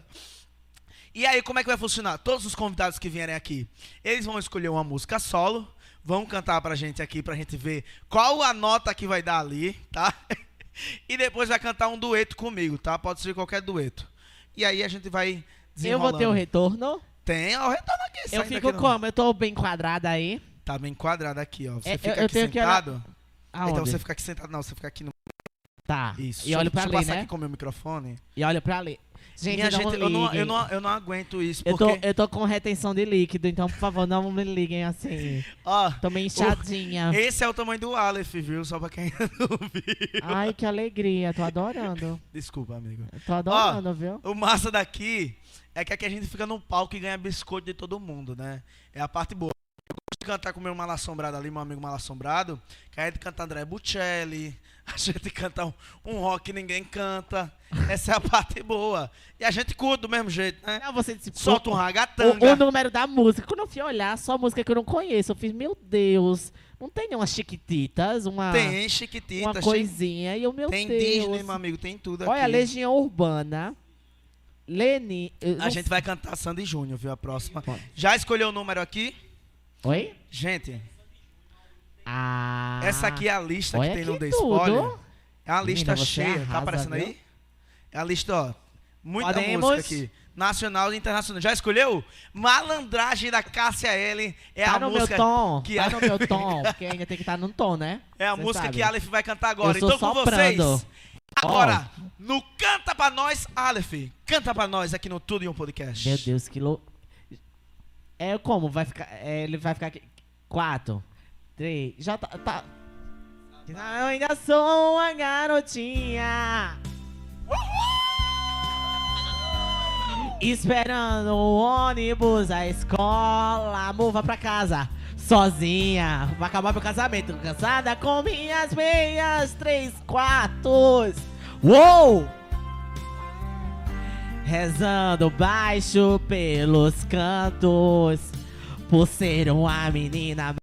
E aí, como é que vai funcionar? Todos os convidados que vierem aqui, eles vão escolher uma música solo, vão cantar pra gente aqui, pra gente ver qual a nota que vai dar ali, tá? E depois vai cantar um dueto comigo, tá? Pode ser qualquer dueto. E aí a gente vai Eu vou ter o retorno. Tem, ó, o retorno aqui. Eu fico aqui como? Eu tô bem quadrada aí. Tá bem quadrado aqui, ó. Você É, fica eu- eu aqui que sentado. Então você fica aqui sentado, não, você fica aqui no... Tá. Isso. E olha pra ali, passar né? aqui com o meu microfone. E olha pra ali. Gente, Minha não gente, eu não, eu, não, eu não aguento isso, Eu tô, porque... eu tô com retenção de líquido, então, por favor, não me liguem assim. Ó, Tô meio inchadinha. esse é o tamanho do Aleph, viu? Só pra quem não viu. Ai, que alegria. Tô adorando. Desculpa, amigo. Eu Tô adorando, viu? O massa daqui é que aqui a gente fica no palco e ganha biscoito de todo mundo, né? É a parte boa. Eu gosto de cantar com meu mal assombrado ali, meu amigo mal assombrado. Que a gente canta André Buccelli, a gente canta um, um rock que ninguém canta. Essa é a parte boa. E a gente curte do mesmo jeito, né? Não, você disse, Solta um o, ragatanga. o número da música. Quando eu fui olhar, só música que eu não conheço. Eu fiz, meu Deus, não tem umas chiquititas, uma, Tem uma chiquitita, coisinha. E eu, meu tem Deus. Disney, meu amigo, tem tudo aqui. Olha, Legião Urbana. Leni. A não- gente vai cantar Sandy Júnior, viu? A próxima. Pode. Já escolheu o número aqui? Oi? Gente, Ah. essa aqui é a lista que tem no The. Spoiler. É Menina, lista você cheia. arrasa, tá aparecendo viu? aí? É a lista, ó. Muita Podemos? música aqui. Nacional e internacional. Já escolheu? Malandragem da Cássia L. É tá a no música meu tom. que tá a- no meu tom. Porque ainda tem que estar no tom, né? É a Cê música sabe. que Aleph vai cantar agora. Então com soprando. vocês. Agora, no Canta Pra Nós, Aleph. Canta pra nós aqui no Tudo em um Podcast. Meu Deus, que louco. É como? Vai ficar. é, ele vai ficar aqui. Quatro. Três. Já tá. tá. Eu ainda sou uma garotinha. Esperando o ônibus, a escola, mova pra casa. Sozinha, vai acabar meu casamento. Cansada com minhas meias, três quartos. Uou! Rezando baixo pelos cantos, por ser uma menina.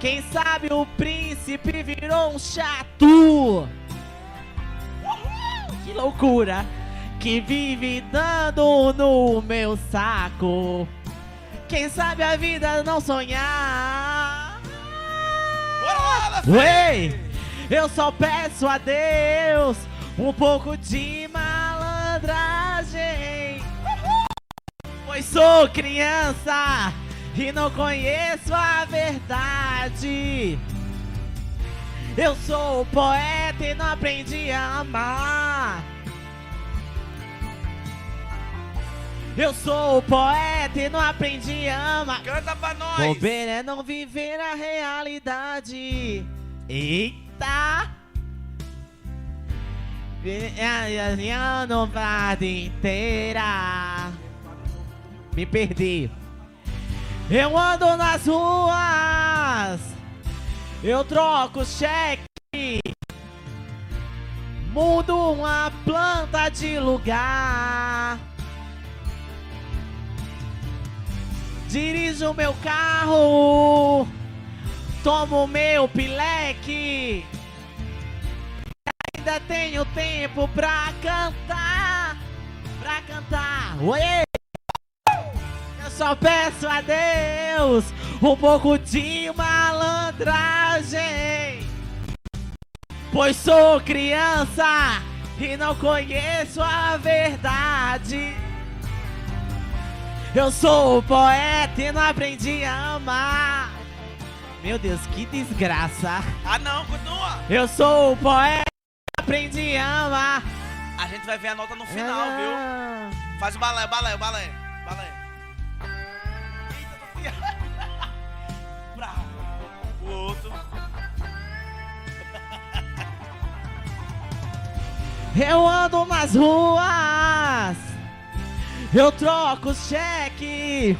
Quem sabe o príncipe virou um chato. Que loucura! Que vive dando no meu saco. Quem sabe a vida não sonhar. Ué, eu só peço a Deus um pouco de malandragem. Pois sou criança e não conheço a verdade. Eu sou poeta e não aprendi a amar. Eu sou poeta e não aprendi a amar. Canta pra nós. Bobeira é não viver a realidade. Eita! Viajando vida inteira. Me perdi. Eu ando nas ruas. Eu troco cheque. Mudo uma planta de lugar. Dirijo meu carro. Tomo meu pileque. Ainda tenho tempo pra cantar. Pra cantar. Oiê! Só peço a Deus um pouco de malandragem. Pois sou criança e não conheço a verdade. Eu sou poeta e não aprendi a amar. Meu Deus, que desgraça. Ah, não, continua. Eu sou poeta e aprendi a amar. A gente vai ver a nota no final, viu? Faz o balé, o balé, o. Balé. Outro. Eu ando nas ruas, eu troco cheque,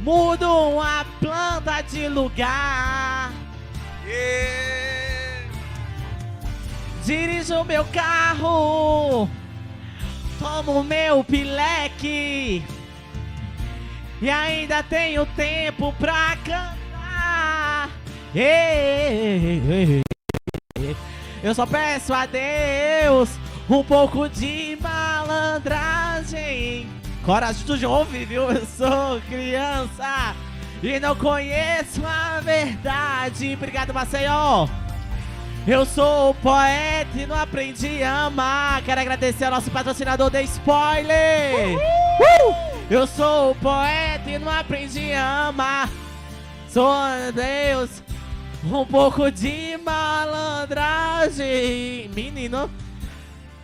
mudo uma planta de lugar, dirijo meu carro, tomo meu pileque. E ainda tenho tempo pra cantar. Eu só peço a Deus um pouco de malandragem. Coragem do jovem, viu? Eu sou criança e não conheço a verdade. Obrigado, Maceió. Eu sou poeta e não aprendi a amar. Quero agradecer ao nosso patrocinador de spoiler. Uh! Eu sou poeta e não aprendi a amar. Sou Deus, um pouco de malandragem. Menino,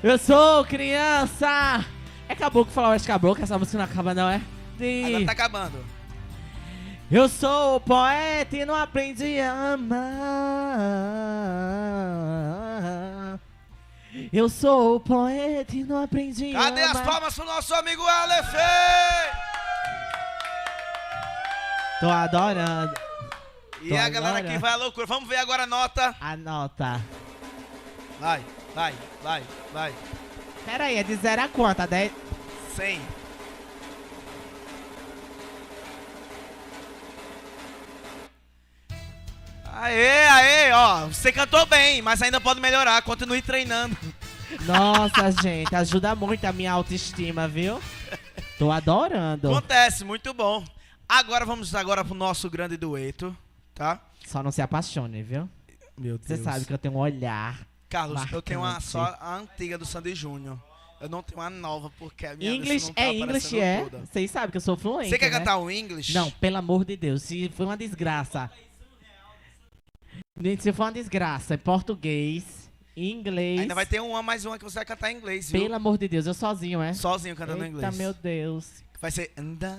eu sou criança. É caboclo falar West Caboclo, essa música não acaba, não é? De- Agora tá acabando. Eu sou poeta e não aprendi a amar. Eu sou poeta e não aprendi Cadê a as amar. palmas pro nosso amigo Aleph? Tô adorando. E Tô a galera agora. aqui vai à loucura. Vamos ver agora a nota. A nota. Vai, vai, vai, vai. Pera aí, é de 0 a quanto? A 10? 100. Aê, aê, ó. Você cantou bem, mas ainda pode melhorar. Continue treinando. Nossa, gente, ajuda muito a minha autoestima, viu? Tô adorando. Acontece, muito bom. Agora vamos agora pro nosso grande dueto, tá? Só não se apaixone, viu? Meu Você sabe que eu tenho um olhar. Carlos, eu tenho uma marcante. só a antiga do Sandy Júnior. Eu não tenho uma nova porque a minha English não tá é English, é. Vocês sabem que eu sou fluente. Você quer né? cantar o English? Não, pelo amor de Deus, se foi uma desgraça. Gente, se for uma desgraça, em português, inglês. Ainda vai ter uma mais uma que você vai cantar em inglês, viu? Pelo amor de Deus, eu sozinho, é? Sozinho cantando em Eita, inglês. meu Deus. Vai ser andar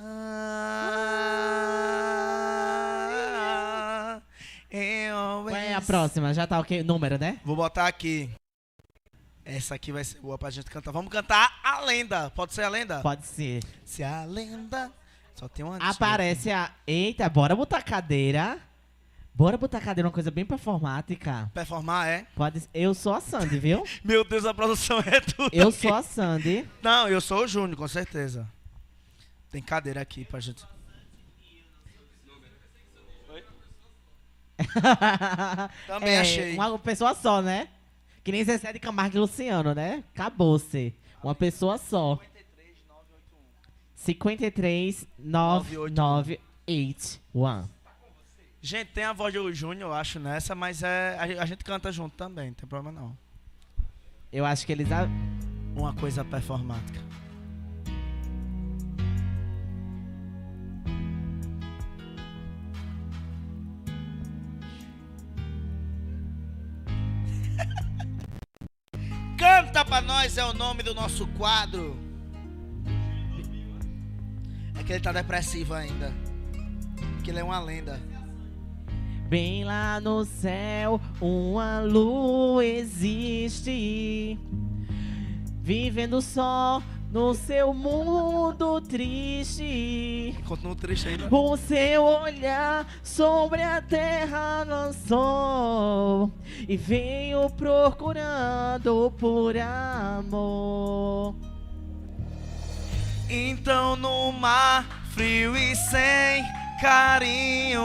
Qual é a próxima? Já tá ok? Número, né? Vou botar aqui. Essa aqui vai ser boa pra gente cantar. Vamos cantar a lenda. Pode ser a lenda? Pode ser. Se a lenda. Só tem uma. Aparece a. Eita, bora botar cadeira. Bora botar cadeira, uma coisa bem performática. Performar, é? Pode... Eu sou a Sandy, viu? Meu Deus, a produção é tudo. Eu aqui. sou a Sandy. Não, eu sou o Júnior, com certeza. Tem cadeira aqui pra gente. Também é, achei. Uma pessoa só, né? Que nem Zezé de Camargo e Luciano, né? Acabou-se. Uma pessoa só. 53 9981. Gente, tem a voz do Júnior, eu acho, nessa, mas é, a, a gente canta junto também, não tem problema não. Eu acho que eles. a- Uma coisa performática. Mas é o nome do nosso quadro. É que ele tá depressivo ainda. Que ele é uma lenda. Bem lá no céu, uma lua existe. Vivendo só no seu mundo triste. Continua triste ainda. O seu olhar sobre a terra lançou e veio procurando por amor. Então no mar frio e sem carinho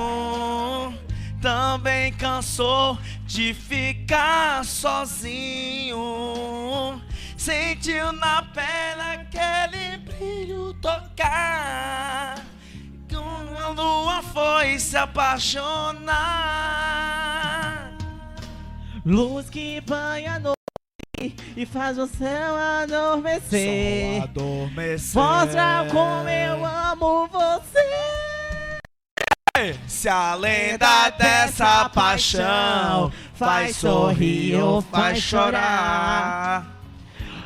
Também cansou de ficar sozinho Sentiu na pele aquele brilho tocar. Quando a lua foi se apaixonar. Luz que banha a noite e faz o céu adormecer. adormecer. Mostra como eu amo você. Se a lenda dessa paixão faz sorrir ou faz chorar,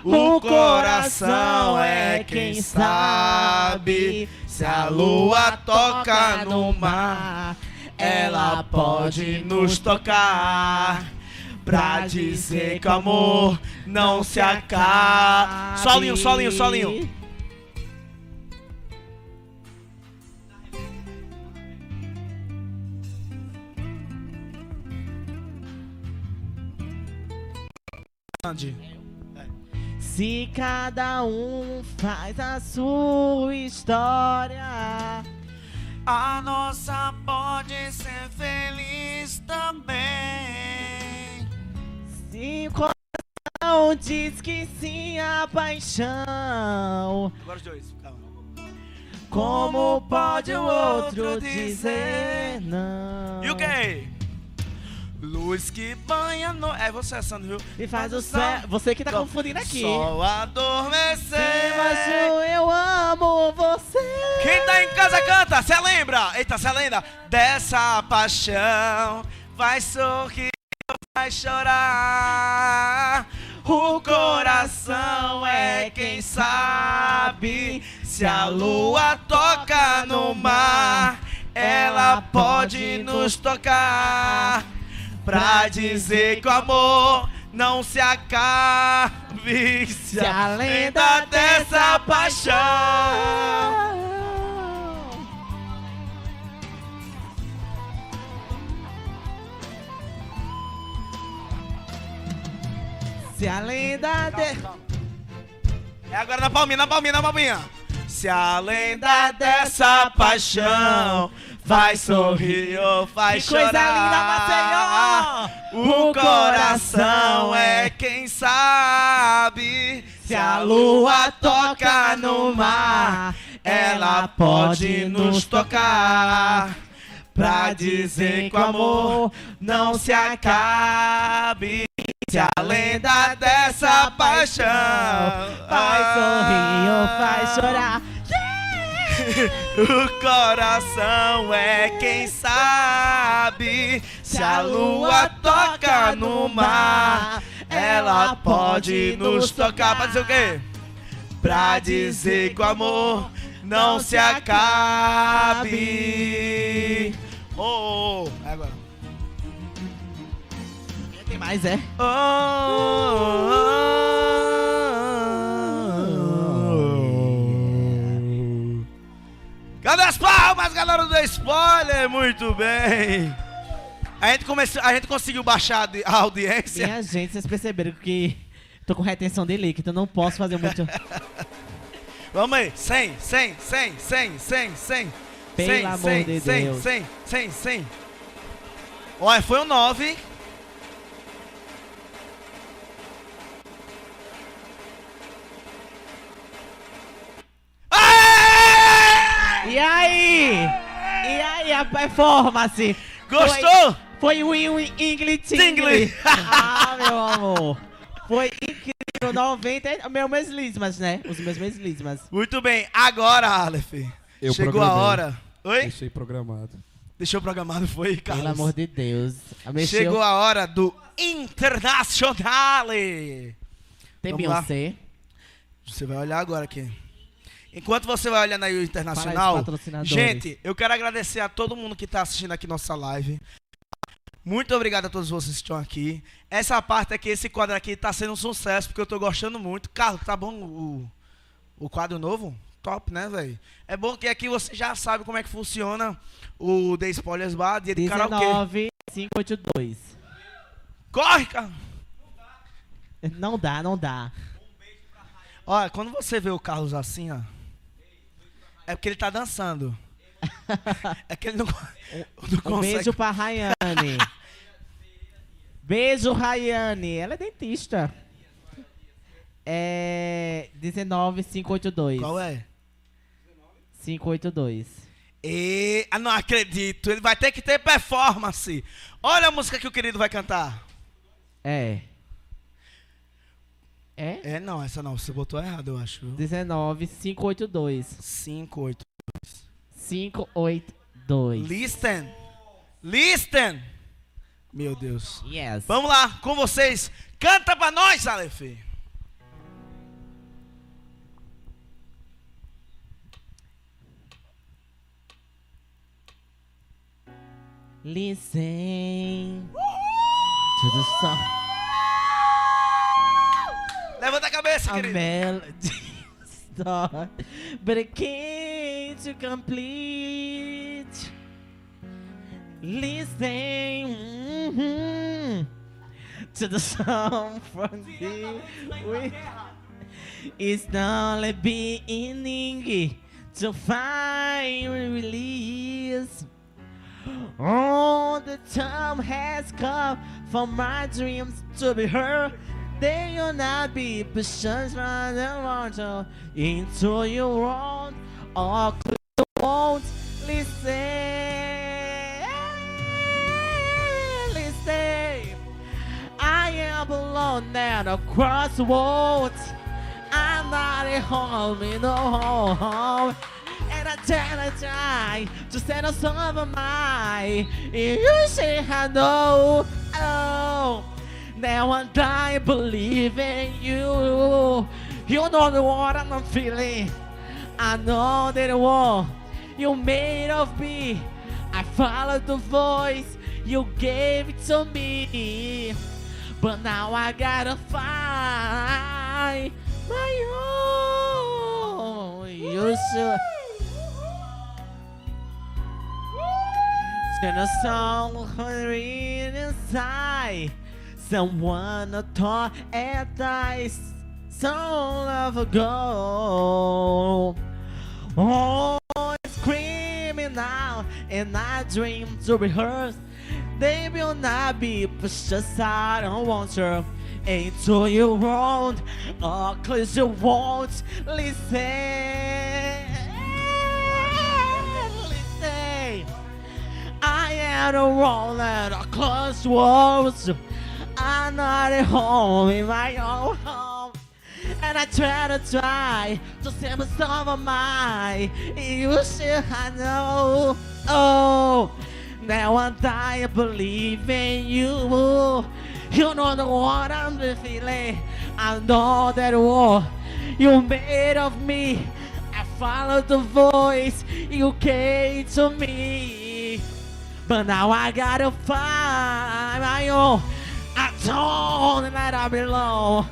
o coração é quem sabe. Se a lua toca no mar, ela pode nos tocar. Pra dizer que o amor não se acaba. Solinho, solinho, solinho. Andy. Se cada um faz a sua história, A nossa pode ser feliz também. se o coração diz que sim a paixão, Agora os dois, calma. como pode o outro dizer não? E o que? Luz que banha no. É você, Sandro, viu? E faz o céu. Você que tá Sol- confundindo aqui. Sol adormecer. Mas eu amo você. Quem tá em casa canta, cê lembra? Eita, cê lembra? Dessa paixão vai sorrir ou vai chorar. O coração é quem sabe. Se a lua toca no mar, ela pode nos tocar. Pra dizer que o amor não se acabe. Se a lenda dessa paixão. Se a lenda de... É agora na palminha, na palminha, na palminha. Se a lenda dessa paixão vai sorrir ou vai Que coisa chorar. linda, Maceió! O coração é quem sabe. Se a lua toca no mar, ela pode nos tocar. Pra dizer que o amor não se acabe. Se a lenda dessa paixão Faz sorrir ou faz chorar. O coração é quem sabe. Se a lua toca no mar, ela pode nos tocar. Pra dizer o quê? Pra dizer que o amor não se acabe. Oh, oh, oh. É agora. Tem mais, é? Oh, oh, oh. Cadê as palmas, galera do spoiler? Muito bem. A gente, começou, a gente conseguiu baixar a audi- a audiência. Minha gente, vocês perceberam que tô com retenção de líquido, então não posso fazer muito. Vamos aí. 100, 100, 100, 100, 100, 100. Pelo 100, amor 100, de 100, Deus. 100, 100, 100. Olha, foi um 9. E aí? E aí a performance? Gostou? Foi o Win English. Ah, meu amor. Foi incrível. 90. Meu meslismas, né? Os meus meslismas. Muito bem. Agora, Aleph. Eu Chegou a programei. hora. Oi? Deixei programado. Deixou programado, foi, Carlos? Pelo amor de Deus. Mexeu. Chegou a hora do Internacional. Tem Vamos lá. Beyoncé. Você vai olhar agora aqui. Enquanto você vai olhando aí o internacional, gente, eu quero agradecer a todo mundo que tá assistindo aqui nossa live. Muito obrigado a todos vocês que estão aqui. Essa parte aqui, esse quadro aqui tá sendo um sucesso, porque eu tô gostando muito. Carlos, tá bom o, o quadro novo? Top, né, velho? É bom que aqui você já sabe como é que funciona o The Spoilers Bar, dia de karaokê. 19582. Corre, cara! Não dá, não dá. Olha, quando você vê o Carlos assim, ó. É porque ele tá dançando. É que ele não, não Um consegue. beijo pra Rayane. beijo, Rayane. Ela é dentista. É. 19582. Qual é? 582. E... Ah, não acredito. Ele vai ter que ter performance. Olha a música que o querido vai cantar. É. É? É, não, essa não. Você botou errado, eu acho. 19582. 5, 8. 582. Listen. Listen. Meu Deus. Yes. Vamos lá, com vocês. Canta pra nós, Aleph. Listen to the song. Levanta a cabeça, A querido. melody start, but it can't to complete. Listen mhm, to the song from the. It's not a beginning to find release. Oh, the time has come for my dreams to be heard. They will not be pushed from the water into your world Or you won't listen? Listen. I am alone at a crossroads. I'm not at home in the home. And I tell I die to set us over my You say hello. oh Now I die believing you. You know the what I'm feeling. I know that war you made of me. I followed the voice you gave it to me. But now I gotta find my own. You should. Send a song read inside Someone a thought and dies so long ago Oh, it's screaming out And I dream to rehearse They will not be pushed aside. Oh, I don't want you? Into your own Oh, cause you won't listen. Listen. I am the one at a close walls. I'm not at home in my own home. And I try to try to save a some of my You should I know Oh Now I die believe in you. You know the what I'm feeling. I know that war you made of me. I followed the voice you gave to me. But now I gotta find my own. I told that I belong,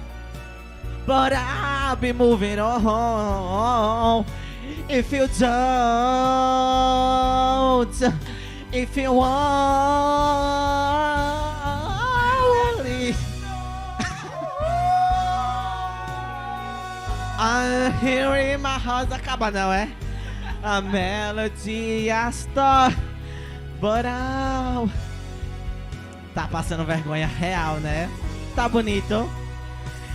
but I'll be moving on. If you don't, if you want, I'm hearing my heart acaba não é? A melody I start But I'll... Tá passando vergonha real, né? Tá bonito.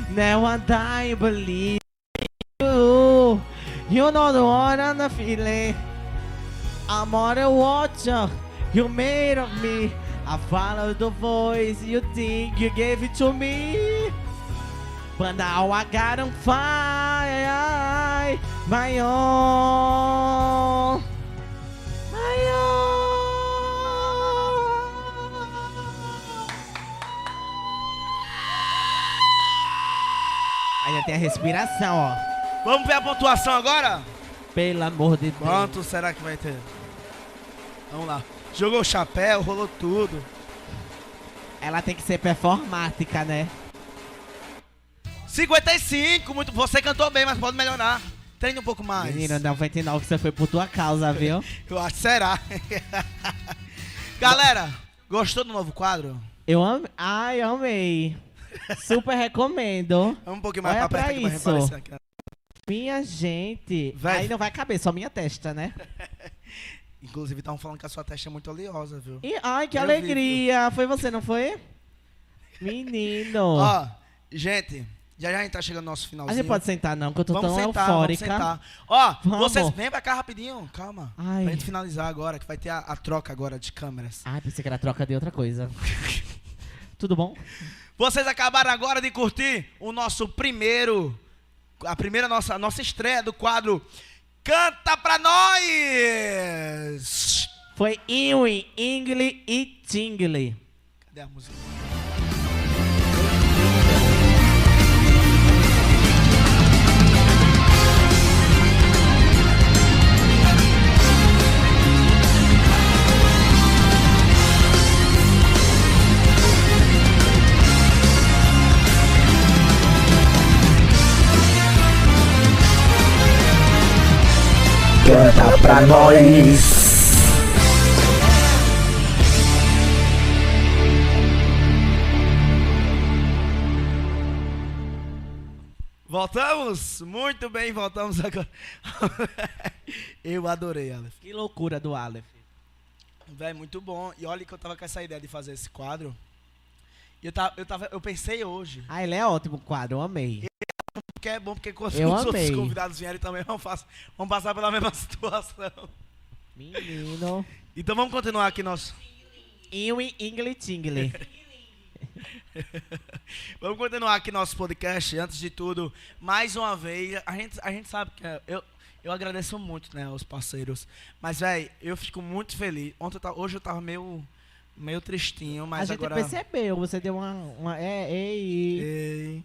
Now I believe you. You know the one and the feeling. I'm on the watcher you made of me. I follow the voice you think you gave it to me. But now I gotta find my own. My own. Tem a respiração, ó. Vamos ver a pontuação agora? Pelo amor de Deus. Quanto será que vai ter? Vamos lá. Jogou o chapéu, rolou tudo. Ela tem que ser performática, né? 55, muito. Você cantou bem, mas pode melhorar. Treine um pouco mais. Menino, 99 você foi por tua causa, viu? Eu acho que será. Galera, gostou do novo quadro? Eu amei. Ai, amei. Super recomendo. Vamos um pouquinho mais Olha pra pra isso. aqui. Minha gente. Véi. Aí não vai caber, só minha testa, né? Inclusive, estavam falando que a sua testa é muito oleosa, viu? E, ai, que Eu alegria. Foi você, não foi? Menino. Ó, gente, já já a gente tá chegando no nosso a finalzinho. gente pode sentar não, que eu tô vamos tão sentar, eufórica. vamos sentar. Ó, Vamos. vocês vem pra cá rapidinho, calma. Ai. Pra gente finalizar agora, que vai ter a, a troca agora de câmeras. Ai, pensei que era troca de outra coisa. Tudo bom? Vocês acabaram agora de curtir o nosso primeiro, a primeira nossa, nossa estreia do quadro Canta Pra Nós! Foi Iwi, Ingle e Tingle. Cadê a música? Canta pra nós. Voltamos? Muito bem, voltamos agora. Eu adorei, Aleph. Que loucura do Aleph. Véi, muito bom. E olha que eu tava com essa ideia de fazer esse quadro. Eu, tava, eu, tava, eu pensei hoje. Ah, ele é ótimo o quadro, eu amei. Porque é bom, porque quando Eu os outros amei. convidados vierem também vão, faz- vão passar pela mesma situação. Menino. Então vamos continuar aqui nosso. Iwi, Ingle Tingle. Vamos continuar aqui nosso podcast. Antes de tudo, mais uma vez, a gente, a gente sabe que é- eu, eu agradeço muito, né, aos parceiros. Mas, velho, eu fico muito feliz. Ontem hoje eu tava meio, meio tristinho, mas a gente agora. percebeu, você deu uma. uma é, ei, Ei,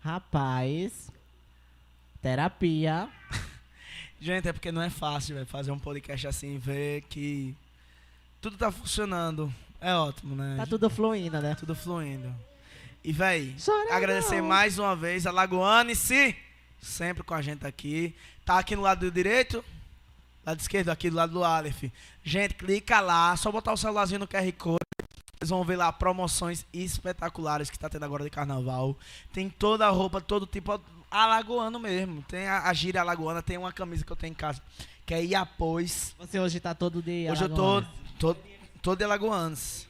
rapaz. Terapia. Gente, é porque não é fácil, velho, fazer um podcast assim ver que tudo tá funcionando. É ótimo, né? Tá tudo fluindo, né? Tudo fluindo. E, véi, Chora agradecer não. mais uma vez a Lagoane-se, sempre com a gente aqui. Tá aqui no lado do direito, lado esquerdo, aqui do lado do Aleph. Gente, clica lá, só botar o celularzinho no QR Code. Vocês vão ver lá promoções espetaculares que tá tendo agora de carnaval. Tem toda a roupa, todo tipo, alagoano mesmo. Tem a, a gíria alagoana, tem uma camisa que eu tenho em casa, que é Iapôs. Você hoje tá todo de. Hoje eu tô, tô, tô de Alagoanos.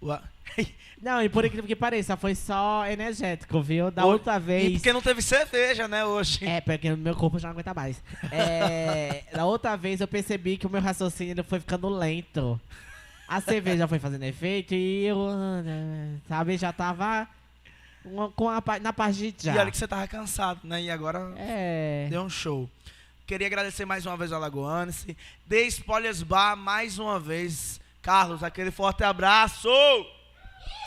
Não, e por incrível que pareça, foi só energético, viu? Da outra E vez. porque não teve cerveja, né, hoje. É, porque meu corpo já não aguenta mais. É, da outra vez eu percebi que o meu raciocínio foi ficando lento. A cerveja foi fazendo efeito e eu, sabe, já tava com a, na parte de já. E olha que você tava cansado, né? E agora É. deu um show. Queria agradecer mais uma vez ao Alagoanense. The Spoilers Bar mais uma vez. Carlos, aquele forte abraço!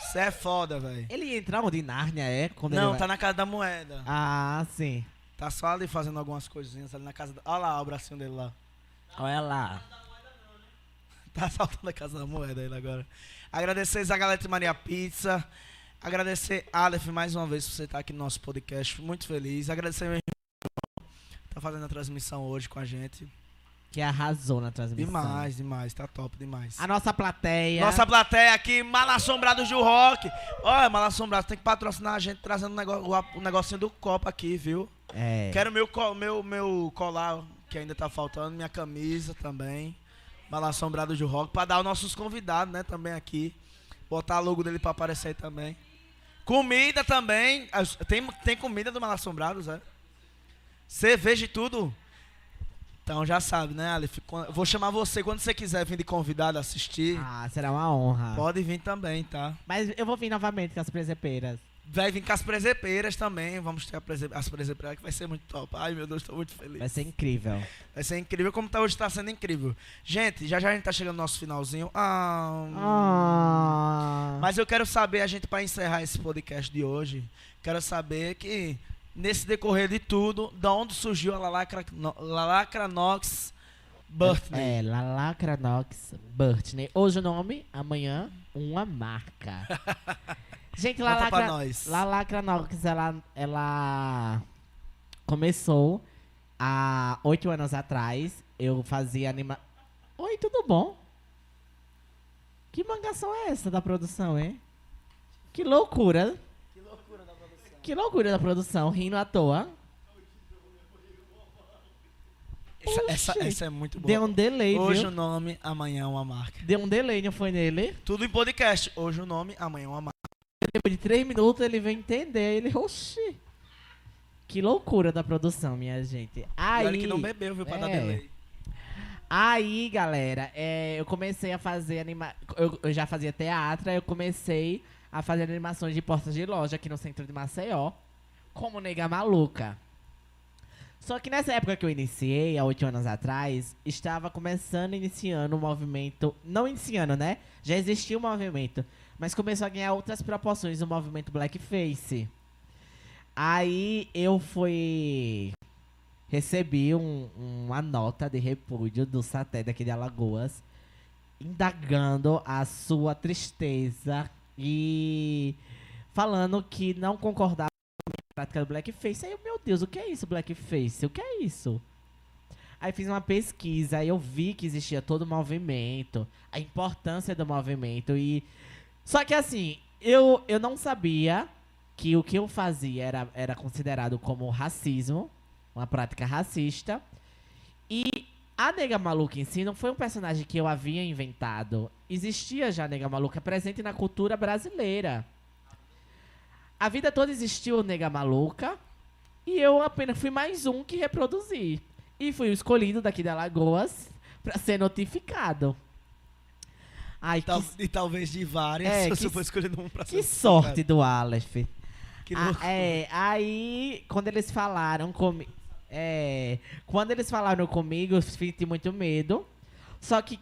Você é foda, velho. Ele entra onde? Em Nárnia, é? Quando ele Não, vai- tá na casa da moeda. Ah, sim. Tá só ali fazendo algumas coisinhas ali na casa da... Olha lá o bracinho dele lá. Olha lá. Tá assaltando a casa da moeda ele agora. Agradecer Zagalete Maria Pizza. Agradecer Aleph mais uma vez por você estar aqui no nosso podcast. Muito feliz. Agradecer meu irmão. Tá fazendo a transmissão hoje com a gente. Que arrasou na transmissão. Demais, demais. Tá top demais. A nossa plateia. Nossa plateia aqui, Mal Assombrados do Rock. Olha, Mal Assombrados, tem que patrocinar a gente trazendo o negócio, o, o negocinho do copo aqui, viu? É. Quero meu, meu, meu colar, que ainda tá faltando, minha camisa também. Mal Assombrados do Rock, pra dar aos nossos convidados, né, também aqui. Botar a logo dele pra aparecer aí também. Comida também. Tem, tem comida do Mal Assombrados, é? Cerveja e tudo. Então já sabe, né, Aleph? Vou chamar você quando você quiser vir de convidado assistir. Ah, será uma honra. Pode vir também, tá? Mas eu vou vir novamente com as presepeiras. Vai vir com as presepeiras também. Vamos ter prese- as presepeiras que vai ser muito top. Ai, meu Deus, tô muito feliz. Vai ser incrível. Vai ser incrível como tá hoje, tá sendo incrível. Gente, já já a gente tá chegando no nosso finalzinho. Ah, Ah. Mas eu quero saber, a gente, para encerrar esse podcast de hoje, quero saber que, nesse decorrer de tudo, da onde surgiu a Lalacra, no, Lalacra Nox Birthday. É, Lalacra Nox Birthday. Hoje o nome, amanhã, uma marca. Gente, Lalacra, nós. Lalacra Nox, ela, ela começou há oito anos atrás. Eu fazia anima... Oi, tudo bom? Que mangação é essa da produção, hein? Que loucura. Que loucura da produção, rindo à toa. Essa, essa, essa é muito boa. Deu um delay, Hoje viu? o nome, amanhã uma marca. Deu um delay, não foi nele? Tudo em podcast. Hoje o nome, amanhã uma marca. Depois de três minutos ele vem entender. Ele, oxi. Que loucura da produção, minha gente. Aí, olha que não bebeu, viu, pra dar é. delay. aí galera, é, eu comecei a fazer anima... Eu, eu já fazia teatro, aí eu comecei a fazer animações de portas de loja aqui no centro de Maceió. Como nega maluca. Só que nessa época que eu iniciei, há oito anos atrás, estava começando, iniciando o movimento. Não iniciando, né? Já existia o movimento. Mas começou a ganhar outras proporções o movimento Blackface. Aí eu fui. Recebi um- uma nota de repúdio do Saté daqui de Alagoas, indagando a sua tristeza e falando que não concordava com a prática do blackface. Aí eu, meu Deus, o que é isso, blackface? O que é isso? Aí fiz uma pesquisa, aí eu vi que existia todo o movimento, a importância do movimento e só que assim, eu, eu não sabia que o que eu fazia era, era considerado como racismo, uma prática racista. E a Nega Maluca em si não foi um personagem que eu havia inventado. Existia já a Nega Maluca presente na cultura brasileira. A vida toda existiu Nega Maluca e eu apenas fui mais um que reproduzi. E fui o escolhido daqui de Alagoas pra ser notificado. Ai, que, Tal- e talvez de várias, É, se que você for escolhendo um pra que sorte do Aleph. Que Ah, louco. é, aí quando eles falaram comigo. É, quando eles falaram comigo, eu senti muito medo. Só que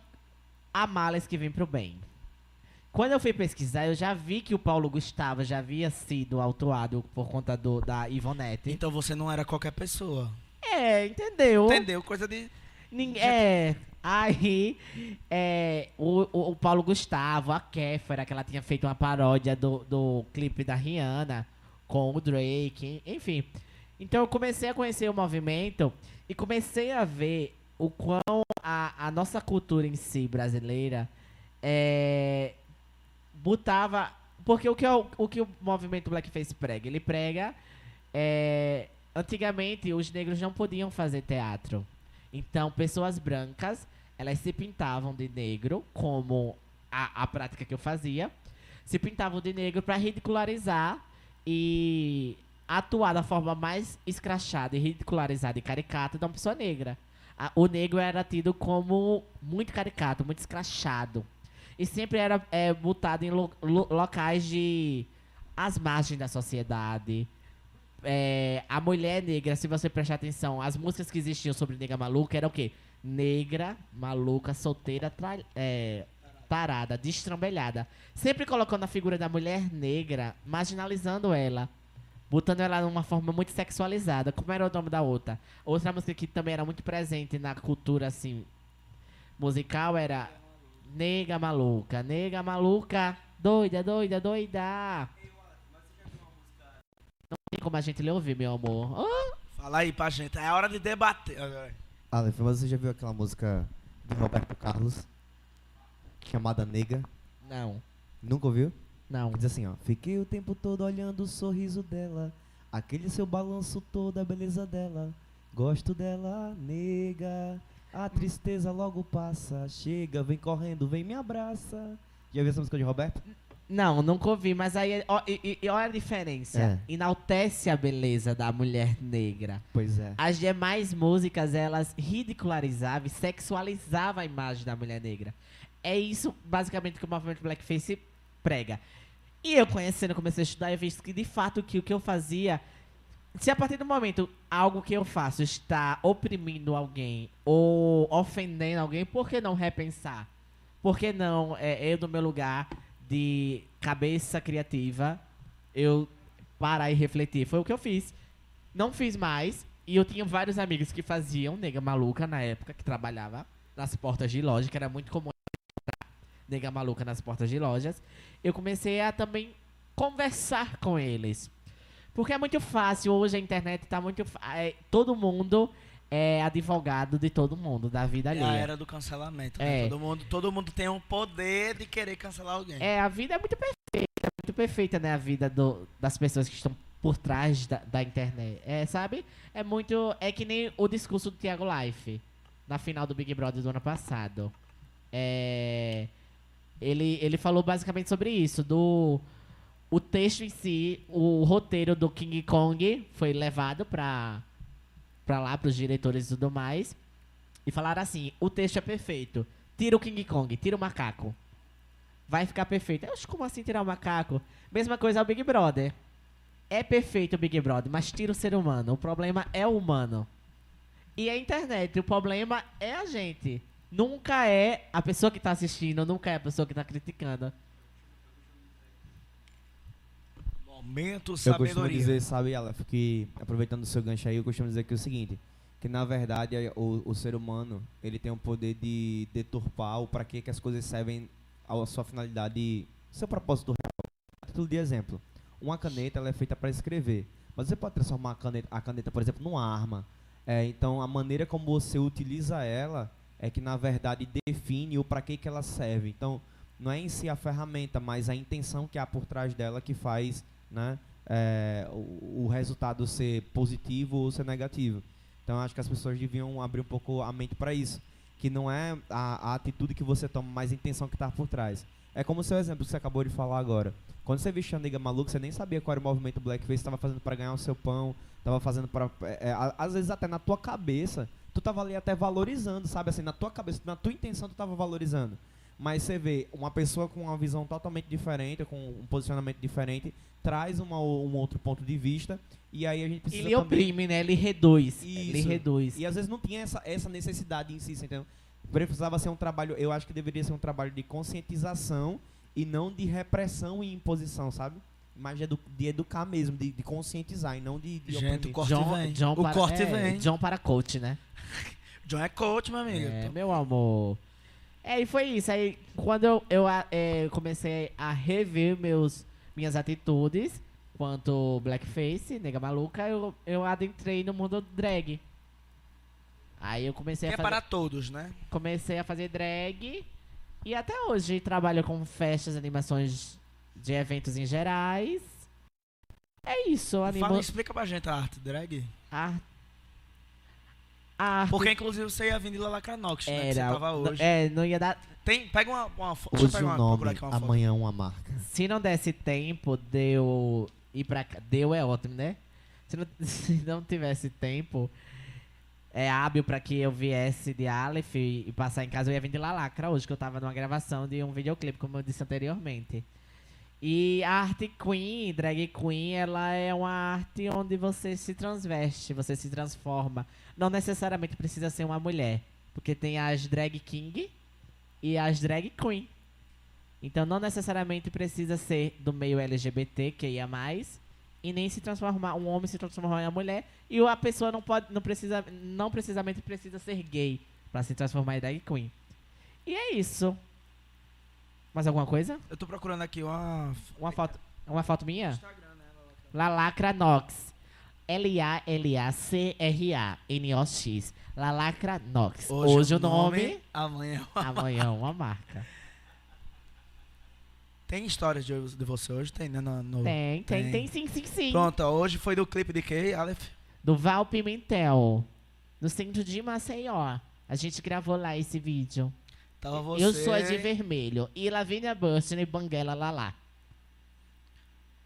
há males que vem pro bem. Quando eu fui pesquisar, eu já vi que o Paulo Gustavo já havia sido autuado por conta do, da Ivonete. Então você não era qualquer pessoa. É, entendeu? Entendeu? Coisa de. Ning- é, aí é, o, o, o Paulo Gustavo, a Kéfera, que ela tinha feito uma paródia do, do clipe da Rihanna com o Drake, enfim. Então eu comecei a conhecer o movimento e comecei a ver o quão a, a nossa cultura em si brasileira é, botava. Porque o que, é o, o que o movimento Blackface prega? Ele prega. é, antigamente os negros não podiam fazer teatro. Então, pessoas brancas, elas se pintavam de negro, como a, a prática que eu fazia. Se pintavam de negro para ridicularizar e atuar da forma mais escrachada e ridicularizada e caricata de uma pessoa negra. A- o negro era tido como muito caricato, muito escrachado. E sempre era é, botado em lo- lo- locais de. as margens da sociedade. É, a mulher negra, se você prestar atenção, as músicas que existiam sobre nega maluca eram o quê? Negra, maluca, solteira, tra- é, tarada, destrambelhada. Sempre colocando a figura da mulher negra, marginalizando ela. Botando ela numa forma muito sexualizada. Como era o nome da outra? Outra música que também era muito presente na cultura, assim, musical era Nega Maluca. Nega Maluca, doida, doida, doida. Não tem como a gente lhe ouvir, meu amor. Ah, Fala aí pra gente. É hora de debater. Aleph, mas você já viu aquela música de Roberto Carlos? Chamada Nega? não, Nunca ouviu? Não. Diz assim, ó. Fiquei o tempo todo olhando o sorriso dela. Aquele seu balanço todo, a beleza dela. Gosto dela, nega. A tristeza logo passa. Chega, vem correndo, vem me abraça. Já viu essa música de Roberto? Não, nunca ouvi, mas aí, ó, e, e- e olha a diferença. É. Enaltece a beleza da mulher negra. Pois é. As demais músicas, elas ridicularizavam e sexualizavam a imagem da mulher negra. É isso, basicamente, que o movimento Blackface prega. E eu conhecendo, comecei a estudar e vi que de fato que o que eu fazia, se a partir do momento algo que eu faço está oprimindo alguém ou ofendendo alguém, por que não repensar? Por que não é, eu no meu lugar de cabeça criativa, eu parar e refletir? Foi o que eu fiz. Não fiz mais. E eu tinha vários amigos que faziam, nega maluca na época, que trabalhava nas portas de loja, que era muito comum nega maluca nas portas de lojas. Eu comecei a também conversar com eles. Porque é muito fácil, hoje a internet tá muito. é, todo mundo é advogado de todo mundo, da vida É a alheia. era do cancelamento. né? É. Todo, mundo, todo mundo tem um poder de querer cancelar alguém. É, a vida é muito perfeita, é muito perfeita, né? A vida do- das pessoas que estão por trás da, da internet. É, sabe? É muito. É que nem o discurso do Thiago Life na final do Big Brother do ano passado. É. Ele, ele falou basicamente sobre isso, do. O texto em si, o roteiro do King Kong foi levado pra, pra lá, pros diretores e tudo mais. E falaram assim: o texto é perfeito. Tira o King Kong, tira o macaco vai ficar perfeito. Eu acho como assim tirar o macaco? Mesma coisa é o Big Brother. É perfeito o Big Brother, mas tira o ser humano. O problema é o humano. E a internet, o problema é a gente. Nunca é a pessoa que tá assistindo, nunca é a pessoa que tá criticando. Momento Eu costumo sabedoria. dizer, sabe, Aleph, que aproveitando o seu gancho aí, eu costumo dizer que é o seguinte, que na verdade é, o, o ser humano, ele tem o poder de deturpar o para que que as coisas servem à sua finalidade, seu propósito real. A título de exemplo, uma caneta ela é feita para escrever, mas você pode transformar a caneta, a caneta por exemplo, numa arma. É, então a maneira como você utiliza ela é que na verdade define o para que que ela serve. Então não é em si a ferramenta, mas a intenção que há por trás dela que faz né, é, o, o resultado ser positivo ou ser negativo. Então acho que as pessoas deviam abrir um pouco a mente para isso, que não é a, a atitude que você toma, mas a intenção que está por trás. É como o seu exemplo que você acabou de falar agora. Quando você vestia a nega maluca, você nem sabia qual era o movimento blackface estava fazendo para ganhar o seu pão, estava fazendo para é, a- às vezes até na tua cabeça, tu tava ali até valorizando, sabe assim, na tua cabeça, na tua intenção tu tava valorizando. Mas você vê uma pessoa com uma visão totalmente diferente, com um posicionamento diferente, traz uma, um outro ponto de vista e aí a gente precisa Ele também oprime, né? Ele reduz. Ele Isso. reduz. e às vezes não tinha essa, essa necessidade em si, você entendeu? Precisava ser um trabalho, eu acho que deveria ser um trabalho de conscientização e não de repressão e imposição, sabe? Mas de, edu- de educar mesmo, de, de conscientizar e não de, de Gente, oprimir. o corte John, vem. John o para, corte é, vem. John para coach, né? John é coach, meu amigo. É, Então, meu amor. É, e foi isso. Aí, quando eu, eu é, comecei a rever meus, minhas atitudes quanto blackface, nega maluca, eu, eu adentrei no mundo drag. Aí eu comecei que a é fazer, para todos, né? comecei a fazer drag e até hoje trabalho com festas, animações de eventos em gerais. É isso, animo... Fala, explica pra gente a arte drag. a... a arte Porque, inclusive, você ia vir de Lalacranox, né? Que você era, tava hoje. é, não ia dar, Tem, pega uma, uma foto. Deixa eu Use pegar o uma, nome, uma foto. amanhã uma marca. Se não desse tempo, deu ir pra cá. Deu é ótimo, né? Se não, se não tivesse tempo, é hábil pra que eu viesse de Aleph e, e passar em casa, eu ia vir de Lalacra hoje, que eu tava numa gravação de um videoclipe, como eu disse anteriormente. E a arte queen, drag queen, ela é uma arte onde você se transveste, você se transforma. Não necessariamente precisa ser uma mulher, porque tem as drag king e as drag queen. Então não necessariamente precisa ser do meio LGBT, que ia mais, e nem se transformar, um homem se transformar em uma mulher, e a pessoa não pode, não precisa, não precisamente precisa ser gay pra se transformar em drag queen. E é isso. Mais alguma coisa? Eu tô procurando aqui uma. Uma foto, uma foto minha? Instagram, né? Lalacra Nox. L-A-L-A-C-R-A-N-O-X. Lalacra Nox. Hoje, o nome, Amanhã. amanhã uma marca. Tem histórias de, de você hoje? Tem, né? No, no- Tem, tem, Tem. tem sim, sim, sim. Pronto, hoje foi do clipe de quem, Aleph? do Val Pimentel, no centro de Maceió. A gente gravou lá esse vídeo. Tava você. Eu sou a de vermelho. E Lavínia Burstyn e Banguela Lalá.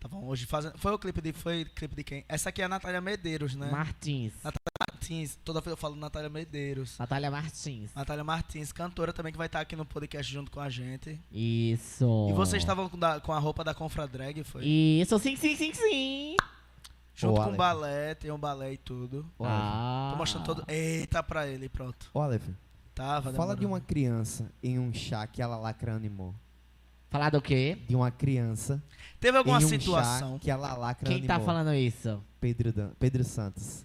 Tá bom, hoje fazendo. Foi o clipe de. Foi clipe de quem? Essa aqui é a Natália Medeiros, né? Martins. Martins. Martins. Toda vez eu falo Natália Medeiros. Natália Martins. Natália Martins, cantora também, que vai estar aqui no podcast junto com a gente. Isso. E vocês estavam com, da- com a roupa da Confra Drag, foi? Isso, sim, sim, sim, sim. Junto Ô, com Aleph. balé, tem um balé e tudo. Ah. Tô mostrando todo. Eita pra ele, pronto. Ô, Aleph, Vai fala demorando. de uma criança em um chá que ela lacra animou. Falar do quê? De uma criança Teve alguma em um situação? chá que ela lacra Quem tá falando isso? Pedro, Dan- Pedro Santos.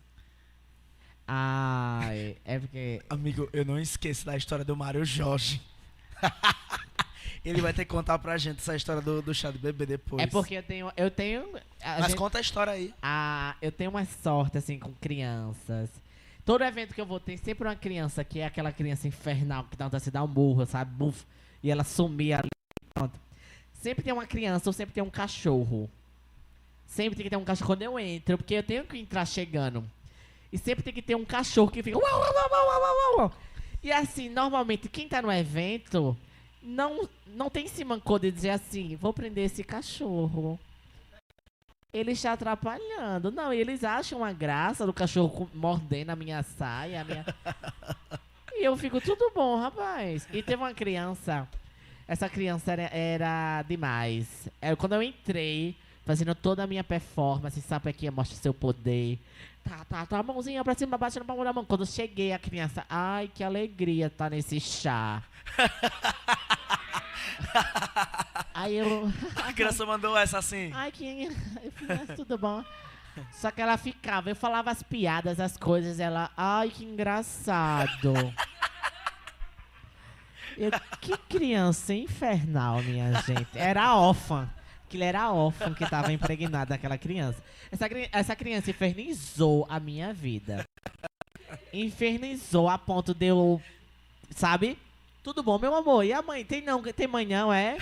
Ai, é porque. Amigo, eu não esqueço da história do Mário Jorge. ele vai ter que contar pra gente essa história do, do chá de bebê depois. É porque eu tenho. Eu tenho. a Mas gente- conta a história aí. Ah, eu tenho uma sorte, assim, com crianças. Todo evento que eu vou tem sempre uma criança que é aquela criança infernal que dá vontade de se dar um burro, sabe? Buf, e ela sumir ali. Pronto. Sempre tem uma criança ou sempre tem um cachorro. Sempre tem que ter um cachorro quando eu entro, porque eu tenho que entrar chegando. E sempre tem que ter um cachorro que fica. Uau, uau, uau, uau, uau. E assim, normalmente quem tá no evento não, não tem esse mancou de dizer assim: vou prender esse cachorro. Ele está atrapalhando. Não, eles acham uma graça do cachorro mordendo a minha saia. A minha... e eu fico, tudo bom, rapaz. E teve uma criança. Essa criança era, era demais. É, quando eu entrei, fazendo toda a minha performance, sabe aqui, mostra seu poder. Tá, tá, tá, a mãozinha pra cima, baixando a palma da mão. Quando eu cheguei, a criança, ai, que alegria tá nesse chá. Aí eu. A criança mandou essa assim. Ai, que. Eu falei, "Mas tudo bom. Só que ela ficava, eu falava as piadas, as coisas, ela. Ai, que engraçado. Eu, que criança infernal, minha gente. Era órfã. Aquilo era órfã que tava impregnada aquela criança. Essa, essa criança infernizou a minha vida. Infernizou a ponto de eu. Sabe? Tudo bom, meu amor. E a mãe? Tem não, tem mãe não, é?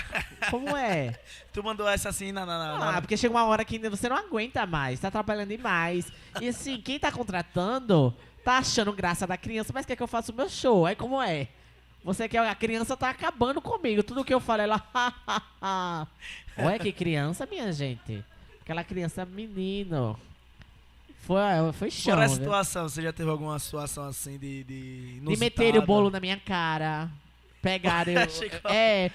Como é? Tu mandou essa assim na. na, na- na- Ah, porque chega uma hora que você não aguenta mais, tá atrapalhando demais. E assim, quem tá contratando tá achando graça da criança, mas quer que eu faça o meu show. Aí como é? Você quer. A criança tá acabando comigo. Tudo que eu falo, ela. Ué, que criança, minha gente? Aquela criança menino. Foi, foi chão. Fora a viu? situação, você já teve alguma situação assim de. De, De meterem o bolo na minha cara. Pegaram. eu- Chegou. é,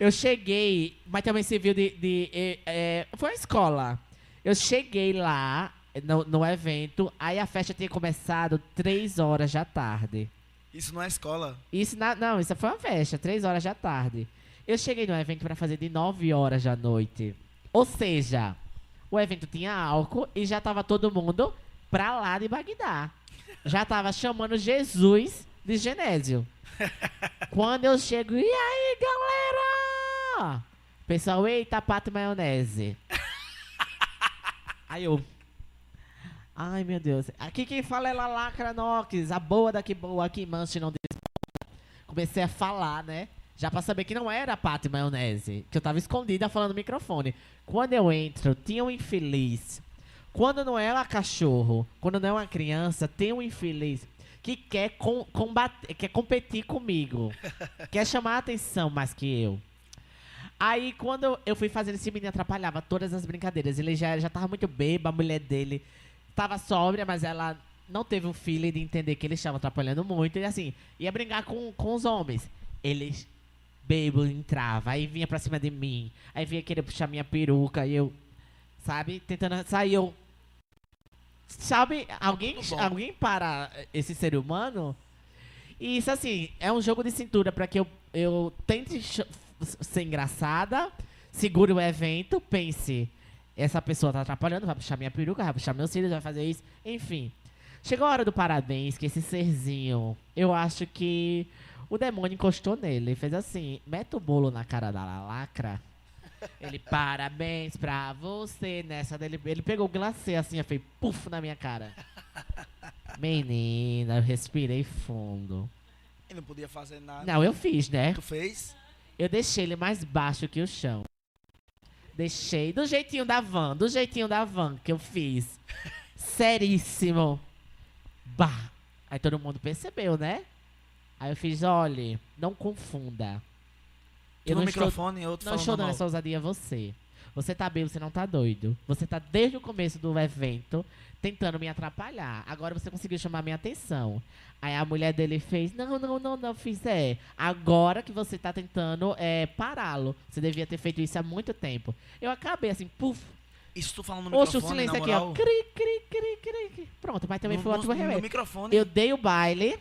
eu cheguei, mas também se viu de. de é, é, foi uma escola. Eu cheguei lá no, no evento, aí a festa tinha começado 3 horas da tarde. Isso não é escola. Isso na- não, isso foi uma festa, 3 horas da tarde. Eu cheguei no evento pra fazer de 9 horas da noite. Ou seja, o evento tinha álcool e já tava todo mundo pra lá de Bagdá. Já tava chamando Jesus de Genésio. Quando eu chego, e aí, galera? Pessoal, eita, pato maionese. Aí eu. Ai, meu Deus. Aqui quem fala é Lalacra Nox, a boa daqui boa, que manche não desmonta. Comecei a falar, né? Já pra saber que não era pato maionese. Que eu tava escondida falando no microfone. Quando eu entro, tinha um infeliz. Quando não é uma cachorro, quando não é uma criança, tem um infeliz que quer, com, combater, quer competir comigo. quer chamar a atenção mais que eu. Aí, quando eu fui fazendo esse menino, atrapalhava todas as brincadeiras. Ele já, já tava muito bêbado, a mulher dele tava sóbria, mas ela não teve o feeling de entender que ele estava atrapalhando muito. E assim, ia brincar com, com os homens. Eles, bêbado, entrava, aí vinha pra cima de mim. Aí vinha querer puxar minha peruca, e eu, sabe, tentando sair, eu... Sabe, alguém, Muito bom. alguém para esse ser humano? E isso, assim, é um jogo de cintura pra que eu, eu tente ser engraçada, segure o evento, pense, essa pessoa tá atrapalhando, vai puxar minha peruca, vai puxar meus cílios, vai fazer isso, enfim. Chegou a hora do parabéns, que esse serzinho, eu acho que o demônio encostou nele e fez assim, mete o bolo na cara da lacra. Ele, parabéns pra você nessa dele. Ele pegou o glacê assim, fez puf na minha cara. Menina, eu respirei fundo. Ele não podia fazer nada. Não, eu fiz, né? Tu fez? Eu deixei ele mais baixo que o chão. Deixei do jeitinho da van, do jeitinho da van que eu fiz. Seríssimo. Bah. Aí todo mundo percebeu, né? Aí eu fiz, olhe, não confunda. Eu no estou, microfone e outro não estou dando normal. essa ousadia a você. Você tá bem, você não tá doido. Você tá desde o começo do evento tentando me atrapalhar. Agora você conseguiu chamar minha atenção. Aí a mulher dele fez: Não, não, não, não, fiz é. Agora que você tá tentando é, pará-lo. Você devia ter feito isso há muito tempo. Eu acabei assim, puf. Isso tu falando no Oxe, o microfone, silêncio aqui, moral? ó. Cri, cri, cri, cri. Pronto, mas também no, foi no, ótimo no remédio. microfone. Eu dei o baile.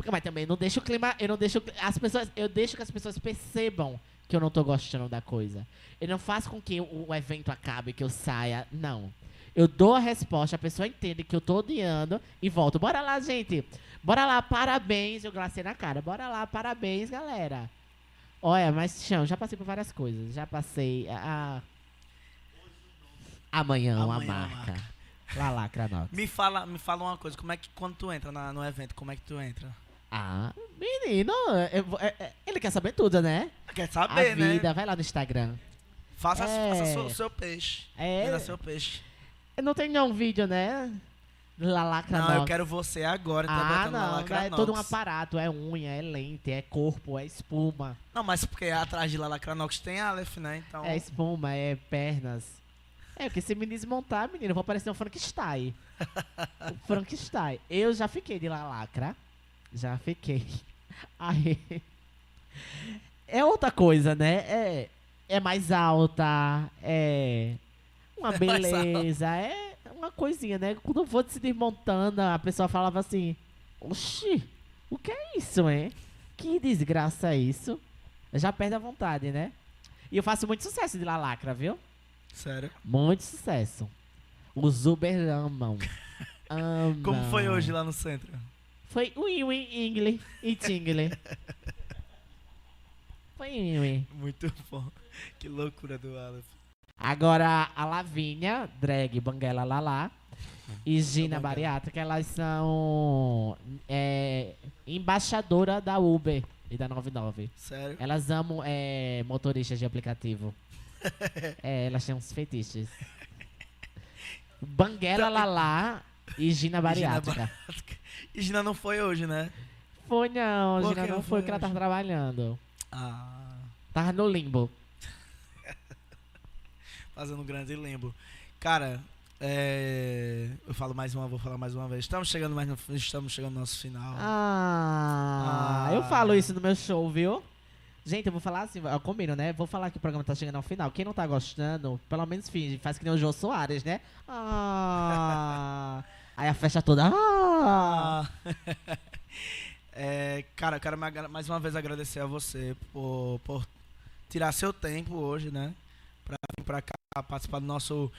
Porque, mas também não deixo o clima. Eu não deixo. As pessoas. Eu deixo que as pessoas percebam que eu não tô gostando da coisa. Eu não faço com que o, o evento acabe, que eu saia. Não. Eu dou a resposta, a pessoa entende que eu tô odiando e volto. Bora lá, gente. Bora lá, parabéns. Eu glacei na cara. Bora lá, parabéns, galera. Olha, mas chão, já passei por várias coisas. Já passei a. Amanhã, Amanhã, uma marca. Lá, lá, Cranox. Me fala, me fala uma coisa, como é que quando tu entra na- no evento, como é que tu entra? Ah, menino, eu vou- é- é- ele quer saber tudo, né? Quer A saber, né? vida, vai lá no Instagram. Faça, É. faça seu, seu peixe. É. Venda seu peixe. Eu não tenho nenhum vídeo, né? Lalacra Não, eu quero você agora Ah, interpretando não, Lacranox. é todo um aparato, é unha, é lente, é corpo, é espuma. Não, mas porque atrás de Lacranox tem Aleph, né? Então. É espuma, é pernas. É, porque se me desmontar, menino, eu vou parecer um Frankenstein. um Frankenstein. Eu já fiquei de lalacra. Já fiquei. Aí. É outra coisa, né? É, é mais alta, é uma É beleza, é uma coisinha, né? Quando eu vou se desmontando, a pessoa falava assim: Oxi, o que é isso, hein? Que desgraça é isso? Já perde a vontade, né? E eu faço muito sucesso de lalacra, viu? Sério. Muito sucesso. Os Uber amam. amam. Como foi hoje lá no centro? Foi ui ui ingle e tingle. Foi ui ui. Muito bom. Que loucura do Aleph. Agora a Lavínia, drag Banguela Lalá e Gina Banguela. Bariátrica, elas são é, embaixadora da Uber e da 99. Sério. Elas amam é, motoristas de aplicativo. é, elas têm uns fetiches. Banguela Lalá e Gina Bariátrica. E Gina não foi hoje, né? Foi não, Gina não não foi foi que ela tava trabalhando. Ah. Tava no limbo. Fazendo um grande limbo. Cara, é... eu falo mais uma, vou falar mais uma vez. Estamos chegando mais no, estamos chegando no nosso final. Ah, Ah. eu falo isso no meu show, viu? Gente, eu vou falar assim, eu combino, né? Vou falar que o programa tá chegando ao final. Quem não tá gostando, pelo menos finge, faz que nem o Jô Soares, né? Ah. Aí a festa toda. Ah. É, cara, eu quero mais uma vez agradecer a você por, por tirar seu tempo hoje, né? Pra vir pra cá participar do nosso.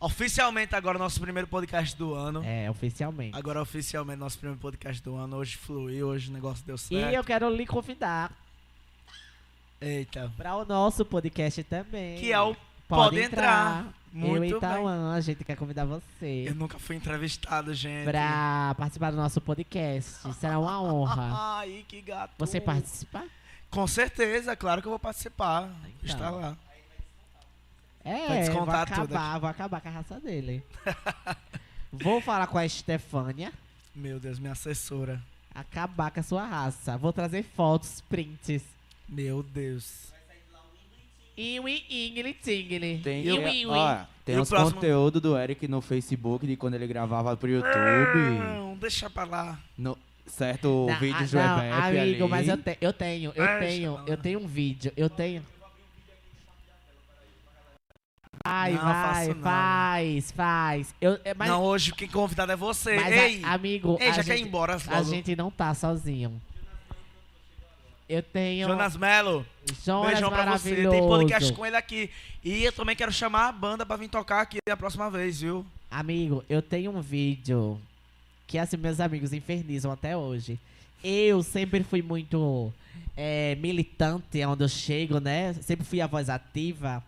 Oficialmente agora, nosso primeiro podcast do ano. É, oficialmente. Agora, oficialmente, nosso primeiro podcast do ano. Hoje fluiu, hoje o negócio deu E certo. eu quero lhe convidar Eita. para o nosso podcast também. Que é o Pode, Pode entrar. Entrar. Eu Muito e bem. Tauan, a gente quer convidar você Eu nunca fui entrevistado, gente. pra participar do nosso podcast. Será uma honra. Ai, que gato. Você participa? Com certeza, claro que eu vou participar. Então. Está lá. Vai É, vou descontar tudo acabar, vou acabar com a raça dele. vou falar com a Estefânia, Meu Deus, minha assessora. acabar com a sua raça. Vou trazer fotos, prints. Meu Deus. Iwi, ingli, tingli. Tem, Iwi, iwi. ó, tem E o uns próximo? conteúdos do Eric no Facebook de quando ele gravava pro YouTube. Não, deixa pra lá. No, certo Não, vídeo ah, do não, amigo, ali. mas eu, te- eu tenho, eu Deixa tenho, eu tenho um vídeo, eu tenho. Vai, Não, vai, não. faz, faz. Eu, é, mas não, hoje quem convidado é você. mas Ei, a- amigo, ei, a já quer ir embora a logo. gente não tá sozinho. Eu tenho Jonas Melo, Jonas beijão pra você. Tem podcast com ele aqui. E eu também quero chamar a banda pra vir tocar aqui a próxima vez, viu? Amigo, eu tenho um vídeo que assim meus amigos infernizam até hoje. Eu sempre fui muito é, militante onde eu chego, né? Sempre fui a voz ativa.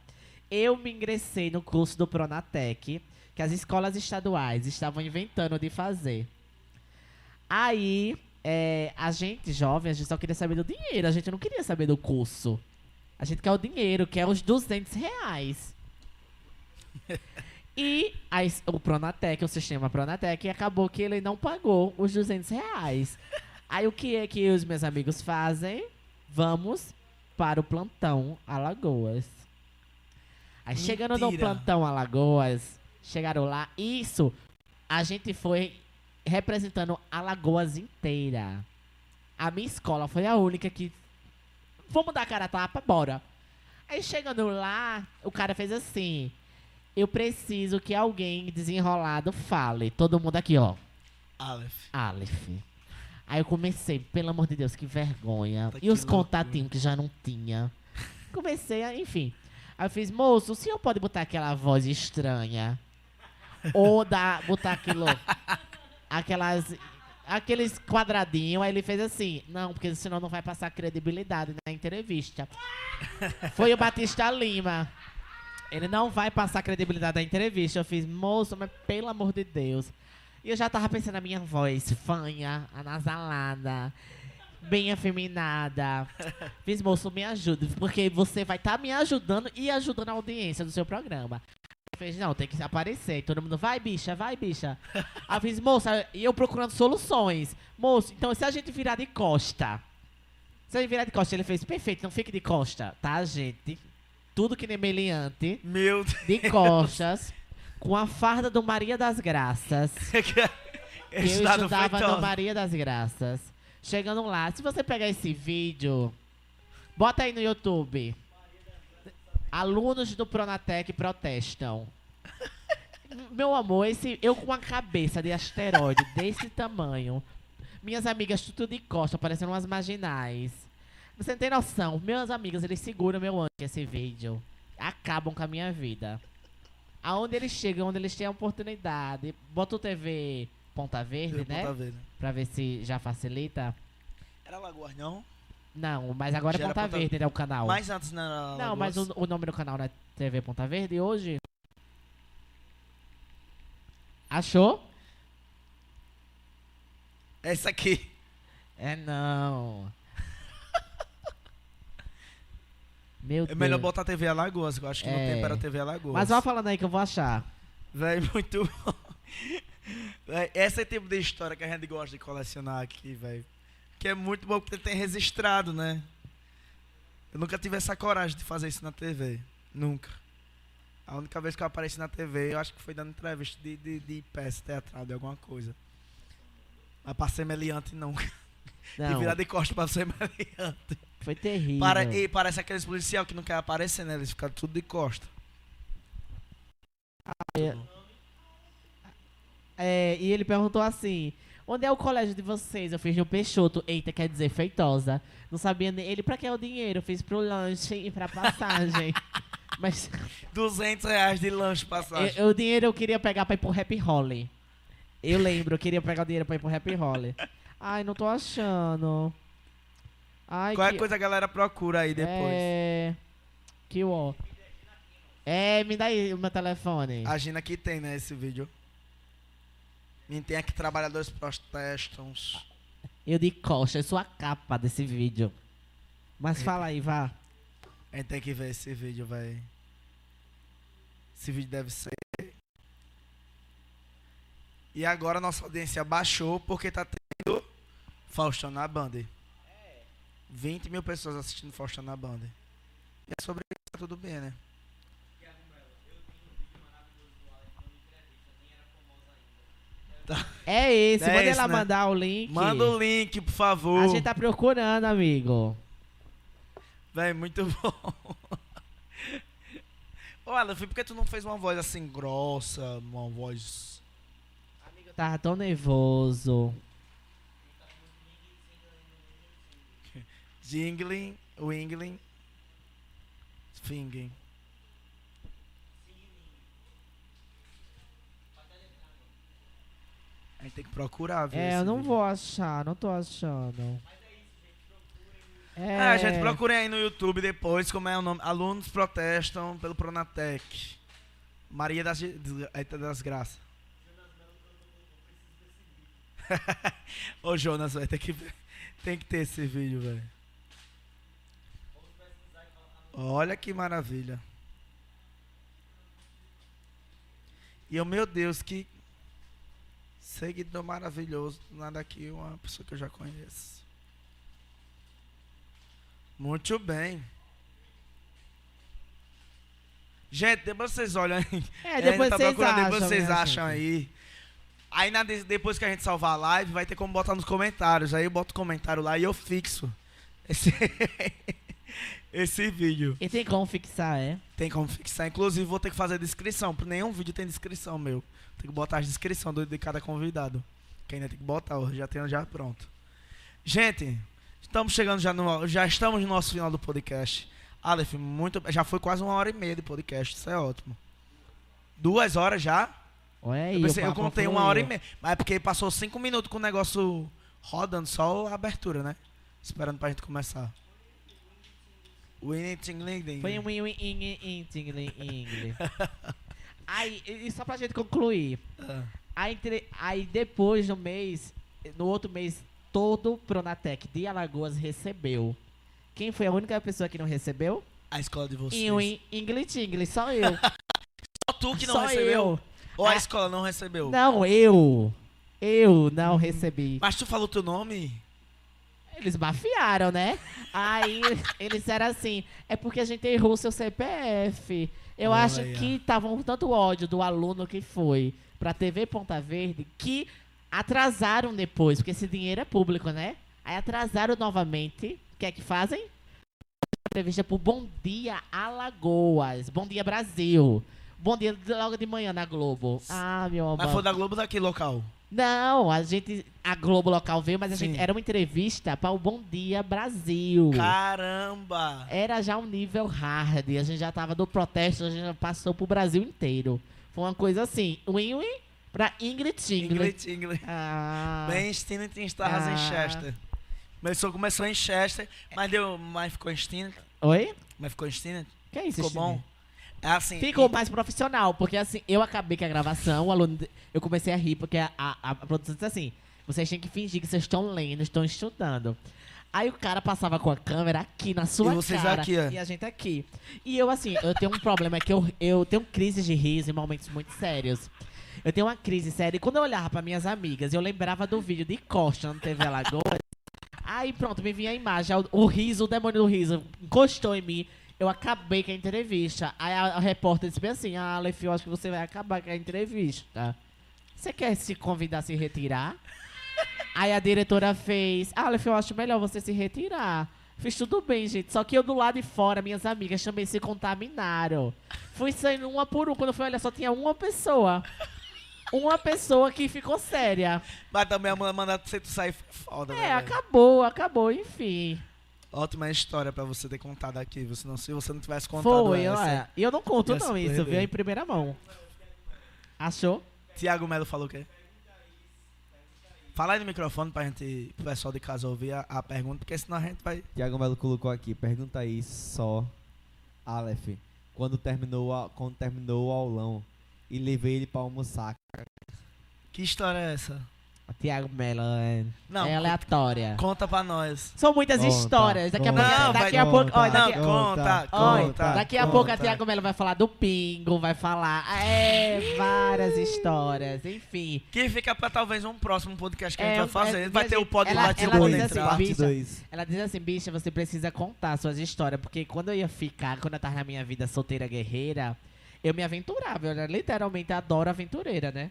Eu me ingressei no curso do Pronatec, que as escolas estaduais estavam inventando de fazer. Aí, é, a gente jovem, a gente só queria saber do dinheiro, a gente não queria saber do curso. A gente quer o dinheiro, quer os 200 reais. E a o Pronatec, o sistema Pronatec, acabou que ele não pagou os 200 reais. Aí o que é que os meus amigos fazem? Vamos para o plantão Alagoas. Aí chegando no Mentira. plantão Alagoas, chegaram lá. Isso, a gente foi representando Alagoas inteira. A minha escola foi a única que. Vamos dar cara a tapa, bora. Aí chegando lá, o cara fez assim. Eu preciso que alguém desenrolado fale. Todo mundo aqui, ó. Aleph. Aleph. Aí eu comecei, pelo amor de Deus, que vergonha. Tá e que os contatinhos que já não tinha. Comecei, a, enfim. Aí eu fiz, moço, o senhor pode botar aquela voz estranha? Ou dar, botar aquilo. Aquelas. Aqueles quadradinhos. Aí ele fez assim. Não, porque senão não vai passar credibilidade na entrevista. Foi o Batista Lima. Ele não vai passar credibilidade na entrevista. Eu fiz, moço, mas pelo amor de Deus. E eu já tava pensando na minha voz, fanha, anasalada, bem afeminada. Fiz, moço, me ajude, porque você vai estar me ajudando e ajudando a audiência do seu programa. Fiz, não, tem que aparecer. Todo mundo, vai, bicha, vai, bicha. Aí eu fiz, moça, e eu procurando soluções. Moço, então se a gente virar de costa. Se a gente virar de costa, ele fez, perfeito, não fique de costa, tá, gente? Tudo que nem meliante Meu Deus. de costas, com a farda do Maria das Graças. que eu estudava no Maria das Graças. Chegando lá, se você pegar esse vídeo, bota aí no YouTube. Alunos do Pronatec protestam. Meu amor, esse, eu com a cabeça de asteroide desse tamanho, minhas amigas tudo de costa, parecendo umas marginais. Você não tem noção, meus amigos, eles seguram meu ânimo esse vídeo. Acabam com a minha vida. Aonde eles chegam, onde eles têm a oportunidade. Bota o TV Ponta Verde, né? Ponta Verde. Pra ver se já facilita. Era Lagoas, não? Não, mas agora é Já Ponta Ponta- Verde, né? O canal. Mas antes não era Não, mas Lagoas. o, o nome do canal não é TV Ponta Verde e hoje. Achou? Essa aqui. É não. Meu É Deus. melhor botar TV Alagoas, que eu acho que no É. tempo era TV Alagoas. Mas vai falando aí que eu vou achar. Véi, muito bom. Véi, esse é o tipo de história que a gente gosta de colecionar aqui, velho. Que é muito bom porque tem registrado, né? Eu nunca tive essa coragem de fazer isso na TV. Nunca. A única vez que eu apareci na TV, eu acho que foi dando entrevista de, de, de peça teatral, de alguma coisa. Mas pra ser meliante, não. De virar de costa pra ser meliante. foi terrível. Para, e parece aqueles policial que não quer aparecer, né? Eles ficam tudo de costa. É, e ele perguntou assim: onde é o colégio de vocês? Eu fiz no Peixoto. Eita, quer dizer feitosa. Não sabia nem. Ele, pra que é o dinheiro? Eu fiz pro lanche e pra passagem. Mas 200 reais de lanche passagem. eu- o dinheiro eu queria pegar pra ir pro Happy Holly. Eu lembro, eu queria pegar o dinheiro pra ir pro Happy Holly. Ai, não tô achando. Ai, Qualquer que... coisa a galera procura aí depois. É. Que ó. É, me dá aí o meu telefone. A Gina aqui tem, né, esse vídeo. E tem aqui trabalhadores protestam. Eu de coxa, eu sou a capa desse vídeo. Mas fala aí, vá. A gente tem que ver esse vídeo, velho. Esse vídeo deve ser. E agora nossa audiência baixou porque tá tendo Faustão na Band. 20 mil pessoas assistindo Faustão na Band. E é sobre isso, tá tudo bem, né? É esse, É manda esse, ela né? mandar o link. Manda o link, por favor. A gente tá procurando, amigo. Véi, muito bom. Olha, por que tu não fez uma voz assim grossa, uma voz. Eu tava tão nervoso. Jingling, wingling, finging. A gente tem que procurar, ver É, eu não vídeo. vou achar, não tô achando. É, É, gente, procurem aí no YouTube depois como é o nome. Alunos protestam pelo Pronatec. Maria das, das Graças. Ô Jonas, velho, tem que, tem que ter esse vídeo, velho. Olha que maravilha. E eu, meu Deus, que seguidor maravilhoso. Nada aqui, uma pessoa que eu já conheço. Muito bem. Gente, depois vocês olham aí. É, depois tá vocês procurando, acham. depois vocês acham aí. Aí na- depois que a gente salvar a live, vai ter como botar nos comentários. Aí eu boto o comentário lá e eu fixo esse, esse vídeo. E tem como fixar, é? Tem como fixar. Inclusive, vou ter que fazer descrição. Porque nenhum vídeo tem descrição, meu. Tem que botar a descrição do, de cada convidado. Que ainda tem que botar, já tenho já pronto. Gente, estamos chegando já no. Já estamos no nosso final do podcast. Aleph, muito. Já foi quase uma hora e meia de podcast. Isso é ótimo. Duas horas já? Olha aí. Eu, pensei- eu contei uma hora e meia. Mas é porque passou cinco minutos com o negócio rodando, só a abertura, né? Esperando pra gente começar. Winnie Tingling Foi um in, in, in, in, tingling, ingle. Aí, e só pra gente concluir. Ah. Aí, entre- aí depois do mês, no outro mês, todo o Pronatec de Alagoas recebeu. Quem foi a única pessoa que não recebeu? A escola de vocês. E o in- English English, só eu. Só tu que não só recebeu? eu. Ou a Ah. escola não recebeu? Não, eu. Eu não recebi. Mas tu falou teu nome? Eles mafiaram, né? Aí eles disseram assim: é porque a gente errou seu CPF. Eu Olha acho que estavam com tanto ódio do aluno que foi pra TV Ponta Verde que atrasaram depois, porque esse dinheiro é público, né? Aí atrasaram novamente. O que é que fazem? Entrevista pro Bom Dia Alagoas. Bom Dia Brasil. Bom dia logo de manhã na Globo. Ah, meu amor. Mas foi da Globo daqui local. Não, a gente. A Globo local veio, mas a Sim. gente. Era uma entrevista para o Bom Dia Brasil. Caramba! Era já um nível hard. A gente já tava do protesto, a gente já passou pro Brasil inteiro. Foi uma coisa assim. Win-win pra Ingrid Tingley. Ingrid Ingrid. Ah, Bem, Stina Stars em Ah. Chester. Começou, começou em Chester, mas deu. Mas ficou em Stina. Oi? Mas ficou em Stina. Que é isso, Ficou bom. É assim. Ficou mais profissional, porque assim, eu acabei com a gravação, o aluno. Eu comecei a rir, porque a, a, a produção disse assim: vocês têm que fingir que vocês estão lendo, estão estudando. Aí o cara passava com a câmera aqui na sua E vocês cara. aqui, ó. E a gente aqui. E eu, assim, eu tenho um problema é que eu, eu tenho crises de riso em momentos muito sérios. Eu tenho uma crise séria. E quando eu olhava pra minhas amigas, eu lembrava do vídeo de Costa no TV Alagoas. Aí pronto, me vinha a imagem. O, o riso, o demônio do riso encostou em mim. Eu acabei com a entrevista. Aí a, a repórter disse bem assim: Ah, Aleph, eu acho que você vai acabar com a entrevista. Você quer se convidar a se retirar? Aí a diretora fez: Ah, Aleph, eu acho melhor você se retirar. Fiz tudo bem, gente. Só que eu do lado de fora, minhas amigas também se contaminaram. Fui saindo uma por uma. Quando eu fui olhar, só tinha uma pessoa. Uma pessoa que ficou séria. Mas também a mulher mandar você sair foda, É, né? velho? acabou, acabou, enfim. Ótima história pra você ter contado aqui. Você não, se você não tivesse contado Foi, essa. olha. E eu não conto não isso, viu? Em primeira mão. Achou? Tiago Melo falou o quê? Fala aí no microfone pra gente, pro pessoal de casa ouvir a, a pergunta, porque senão a gente vai. Tiago Melo colocou aqui, pergunta aí só, Aleph, quando terminou, a- quando terminou o aulão e levei ele pra almoçar. Que história é essa? Tiago Mello é, Não, é aleatória. Conta pra nós. São muitas Conta, histórias. Daqui a conta, pouco. Não, daqui vai- a pouco. Olha, Não, daqui, conta, olha, conta. daqui a pouco a conta. Tiago Mello vai falar do Pingo, vai falar. É, várias histórias. Enfim. Que fica pra talvez um próximo podcast que a É, gente vai fazer. é, vai a ter o gente- pod ela- bate ela boa diz assim, Parte bicha, 2. Ela diz assim, bicha, você precisa contar suas histórias, porque quando eu ia ficar, quando eu tava na minha vida solteira guerreira, eu me aventurava. Eu era literalmente adoro aventureira, né?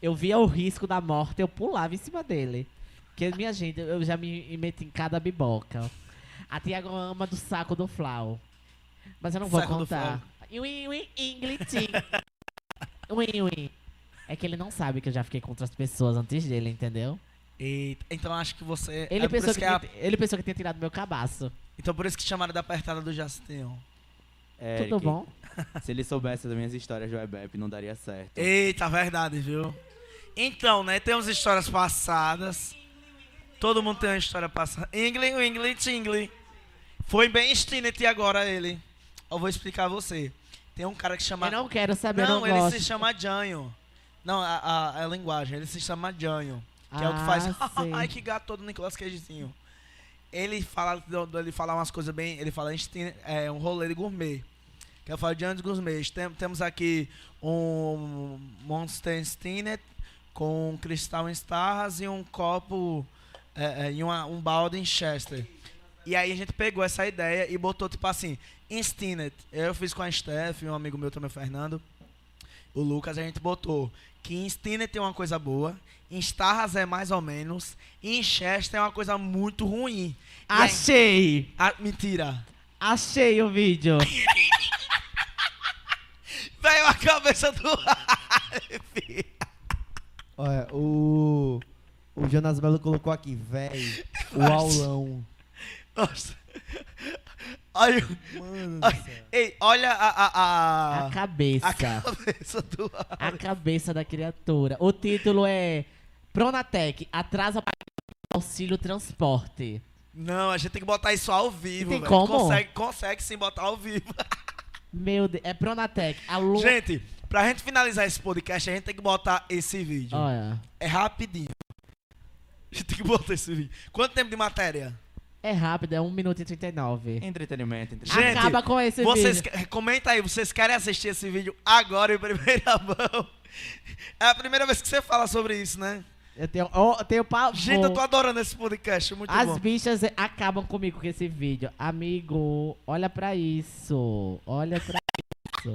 Eu via o risco da morte, eu pulava em cima dele. Porque, minha gente, eu já me meti em cada biboca. A Tiago ama do saco do Flau. Mas eu não vou Saco contar. Ui, ui, inglitim. Ui, ui. É que ele não sabe que eu já fiquei com outras pessoas antes dele, entendeu? Eita, então acho que você. Ele, é pensou que que é a- tinha- ele pensou que tinha tirado meu cabaço. Então por isso que chamaram da apertada do Justin. Eric, Tudo bom? Se ele soubesse das minhas histórias do Webep, não daria certo. Eita, verdade, viu? Então, né? Temos histórias passadas. Todo mundo tem uma história passada. Ingling, Ingling, Tingling. Foi bem Stinet agora ele. Eu vou explicar a você. Tem um cara que chama. Eu não quero saber, Não, não ele gosto. se chama Janho. Não, a, a, a linguagem. Ele se chama Janho. Que é o que faz. Ah. Ai, que gato todo Nicolas Cagezinho. Ele fala, ele fala umas coisas bem. Ele fala é um rolê de gourmet. Que eu falo de anos gourmet. Tem, temos aqui um Monster Stinet com cristal em Stars e um copo é, é, e uma- um balde em Chester. E aí a gente pegou essa ideia e botou, tipo assim, Instinct. Eu fiz com a Steph, um amigo meu também, o Fernando. O Lucas, a gente botou que Instinct é uma coisa boa, Instarras é mais ou menos, e Inchester é uma coisa muito ruim. Achei! Ah, mentira. Achei o vídeo. Veio a cabeça do Alf. Olha, o. O Jonas Melo colocou aqui, véi. O aulão. Nossa. Olha, o- Mano olha- ei, olha a, a, a, A cabeça. a cabeça do. A cabeça da criatura. O título é Pronatec, atrasa auxílio transporte. Não, a gente tem que botar isso ao vivo, Tem velho. como? Consegue, consegue sim botar ao vivo. Meu Deus, é Pronatec. Aluno. Gente, pra gente finalizar esse podcast, a gente tem que botar esse vídeo. Olha, É rapidinho. A gente tem que botar esse vídeo. Quanto tempo de matéria? é rápido, é 1 minuto e 39. Entretenimento, entretenimento. Gente, Acaba com esse Vocês, vídeo. comenta aí, vocês querem assistir esse vídeo agora em primeira mão? É a primeira vez que você fala sobre isso, né? Eu tenho, oh, eu tenho pavor. Gente, eu tô adorando esse podcast, muito As bom. bichas acabam comigo com esse vídeo. Amigo, olha pra isso. Olha pra isso.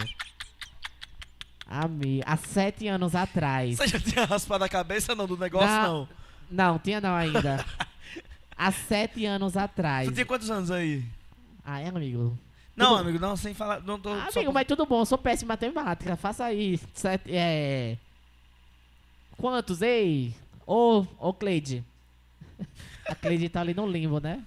Amigo, há sete anos atrás. Você já tinha raspado a cabeça não do negócio, não? Não, tinha não ainda. há sete anos atrás. Você tinha quantos anos aí? Ah, é, amigo? Não, Tudo- amigo, não, sem falar. Não tô, Ah, só- amigo, mas tudo bom, sou péssimo em matemática. Faça aí. Sete, é... Quantos, ei? Ô, ô Cleide. A Cleide tá ali no limbo, né?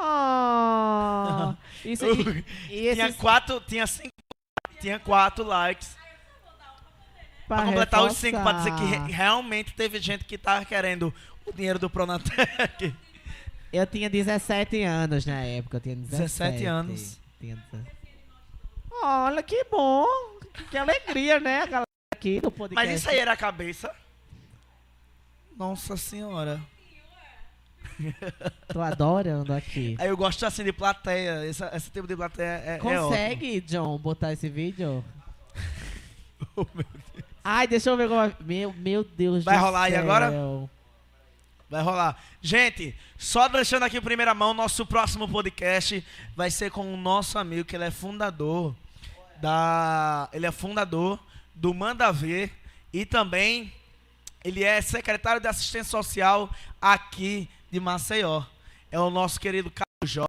Oh, isso e, e tinha esses quatro, tinha cinco, tinha quatro likes. Pra completar os cinco, pra dizer que reforçar. re- realmente teve gente que tava querendo o dinheiro do Pronatec. Eu tinha 17 anos na época, eu tinha 17, 17 anos. Tinha 17. Olha que bom, que alegria, né, galera aqui do podcast. Mas isso aí era a cabeça? Nossa senhora. Tô adorando aqui. Aí eu gosto assim de plateia. Essa, esse tipo de plateia é, é ótimo. Consegue, John, botar esse vídeo? Oh, meu Ai, deixa eu ver como... Meu, meu Deus Vai do rolar aí céu. agora? Vai rolar. Gente, só deixando aqui em primeira mão, nosso próximo podcast vai ser com o nosso amigo, que ele é fundador da. Ele é fundador do Manda Ver e também ele é secretário de assistência social aqui de Maceió. É o nosso querido Carlos Jorge.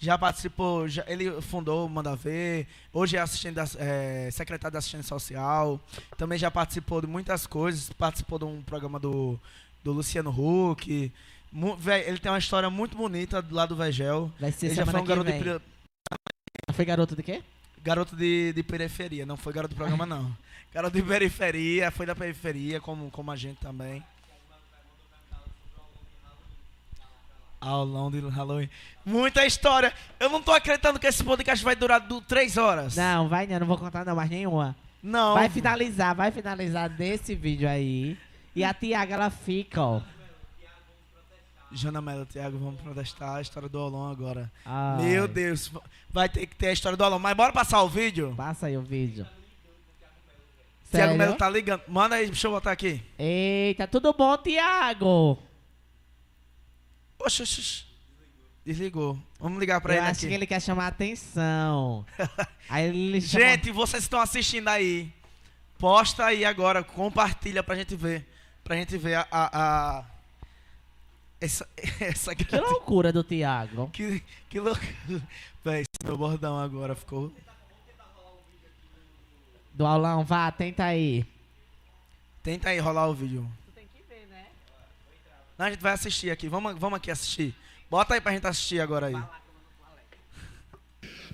Já participou, já- ele fundou o Manda Ver, hoje é assistente da- é, secretário de assistência social, também já participou de muitas coisas, participou de um programa do, do Luciano Huck. Mu- véi, ele tem uma história muito bonita lá do Vegel. Vai ser Ele já foi um garoto de, vem. Foi garoto de quê? garoto de, de periferia, não foi garoto do programa, não. Garoto de periferia, foi da periferia, como, como a gente também. Aulão de Halloween. Muita história. Eu não tô acreditando que esse podcast vai durar du- três horas. Não, vai não, não vou contar não, mais nenhuma. Não. Vai finalizar, vai finalizar desse vídeo aí. E a Tiago, ela fica, ó. Jana Mello, Thiago, vamos protestar a história do Aulão agora. Ai, Meu Deus, vai ter que ter a história do Aulão. Mas bora passar o vídeo? Passa aí o vídeo. Sério? Melo tá ligando. Manda aí, deixa eu botar aqui. Eita, tudo bom, Tiago? Oxe, oxe. Desligou. Vamos ligar pra Eu ele acho aqui. que ele quer chamar a atenção. aí ele chama... Gente, vocês estão assistindo aí. Posta aí agora, compartilha pra gente ver. Pra gente ver a. a, a- essa. Essa Que loucura do Tiago. Que, que louco. Véi, meu bordão agora ficou. Do aulão, vá, tenta aí. Tenta aí rolar o vídeo. Não, a gente vai assistir aqui. Vamos, vamos aqui assistir. Bota aí pra gente assistir agora aí.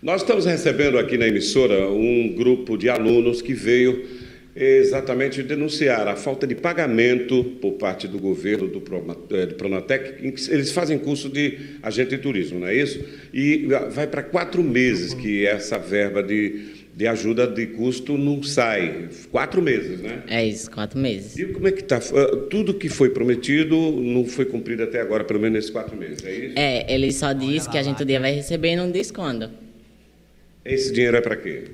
Nós estamos recebendo aqui na emissora um grupo de alunos que veio exatamente denunciar a falta de pagamento por parte do governo do, eh, Pronatec. Eles fazem curso de agente de turismo, não é isso? E vai para quatro meses que essa verba de, de ajuda de custo não sai. Quatro meses, né? É isso, quatro meses. E como é que está? Tudo que foi prometido não foi cumprido até agora, pelo menos nesses quatro meses, é isso? É, ele só diz que a gente vai receber e não diz quando. Esse dinheiro é para quê?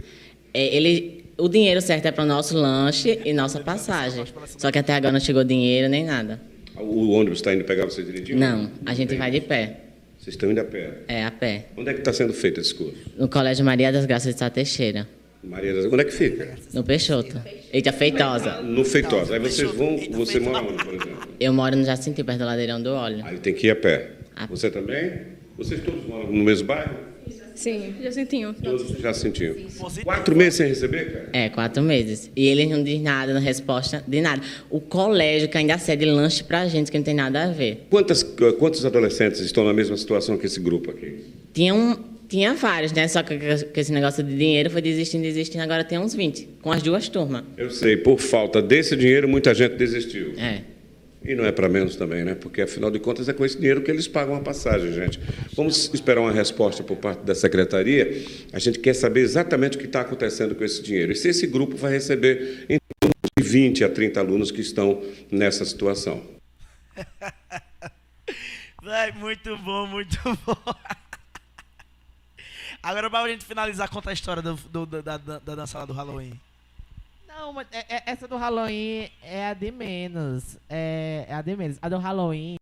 É, ele, o dinheiro certo é para o nosso lanche e nossa passagem. Só que até agora não chegou dinheiro nem nada. O ônibus está indo pegar você direitinho? Não, a gente vai de pé. Vocês estão indo a pé. É, a pé. Onde é que está sendo feito esse curso? No Colégio Maria das Graças de Sá Teixeira. Maria das... Onde é que fica? No Peixoto. Eita, Feitosa. No Feitosa. Aí vocês vão... Você mora onde, por exemplo? Eu moro no Jacinto, perto do Ladeirão do Óleo. Aí tem que ir a pé. A- Você também? Vocês todos moram no mesmo bairro? Sim, Jacintinho. Todos já sentiam. Quatro meses sem receber, cara? É, quatro meses. E eles não dizem nada, não resposta de nada. O colégio que ainda cede lanche pra gente, que não tem nada a ver. Quantas, quantos adolescentes estão na mesma situação que esse grupo aqui? Tinha, um, tinha vários, né? Só que com esse negócio de dinheiro foi desistindo, desistindo. Agora tem uns 20, com as duas turmas. Eu sei, por falta desse dinheiro, muita gente desistiu. É. E não é para menos também, né? Porque, afinal de contas, é com esse dinheiro que eles pagam a passagem, gente. Vamos esperar uma resposta por parte da secretaria. A gente quer saber exatamente o que está acontecendo com esse dinheiro. E se esse grupo vai receber em torno de 20 a 30 alunos que estão nessa situação. Vai, muito bom, muito bom. Agora, pra gente finalizar, conta a história do, do- da, da, da dança lá do Halloween. Não, mas é- é- essa do Halloween é a de menos. É, é a de menos. A do Halloween.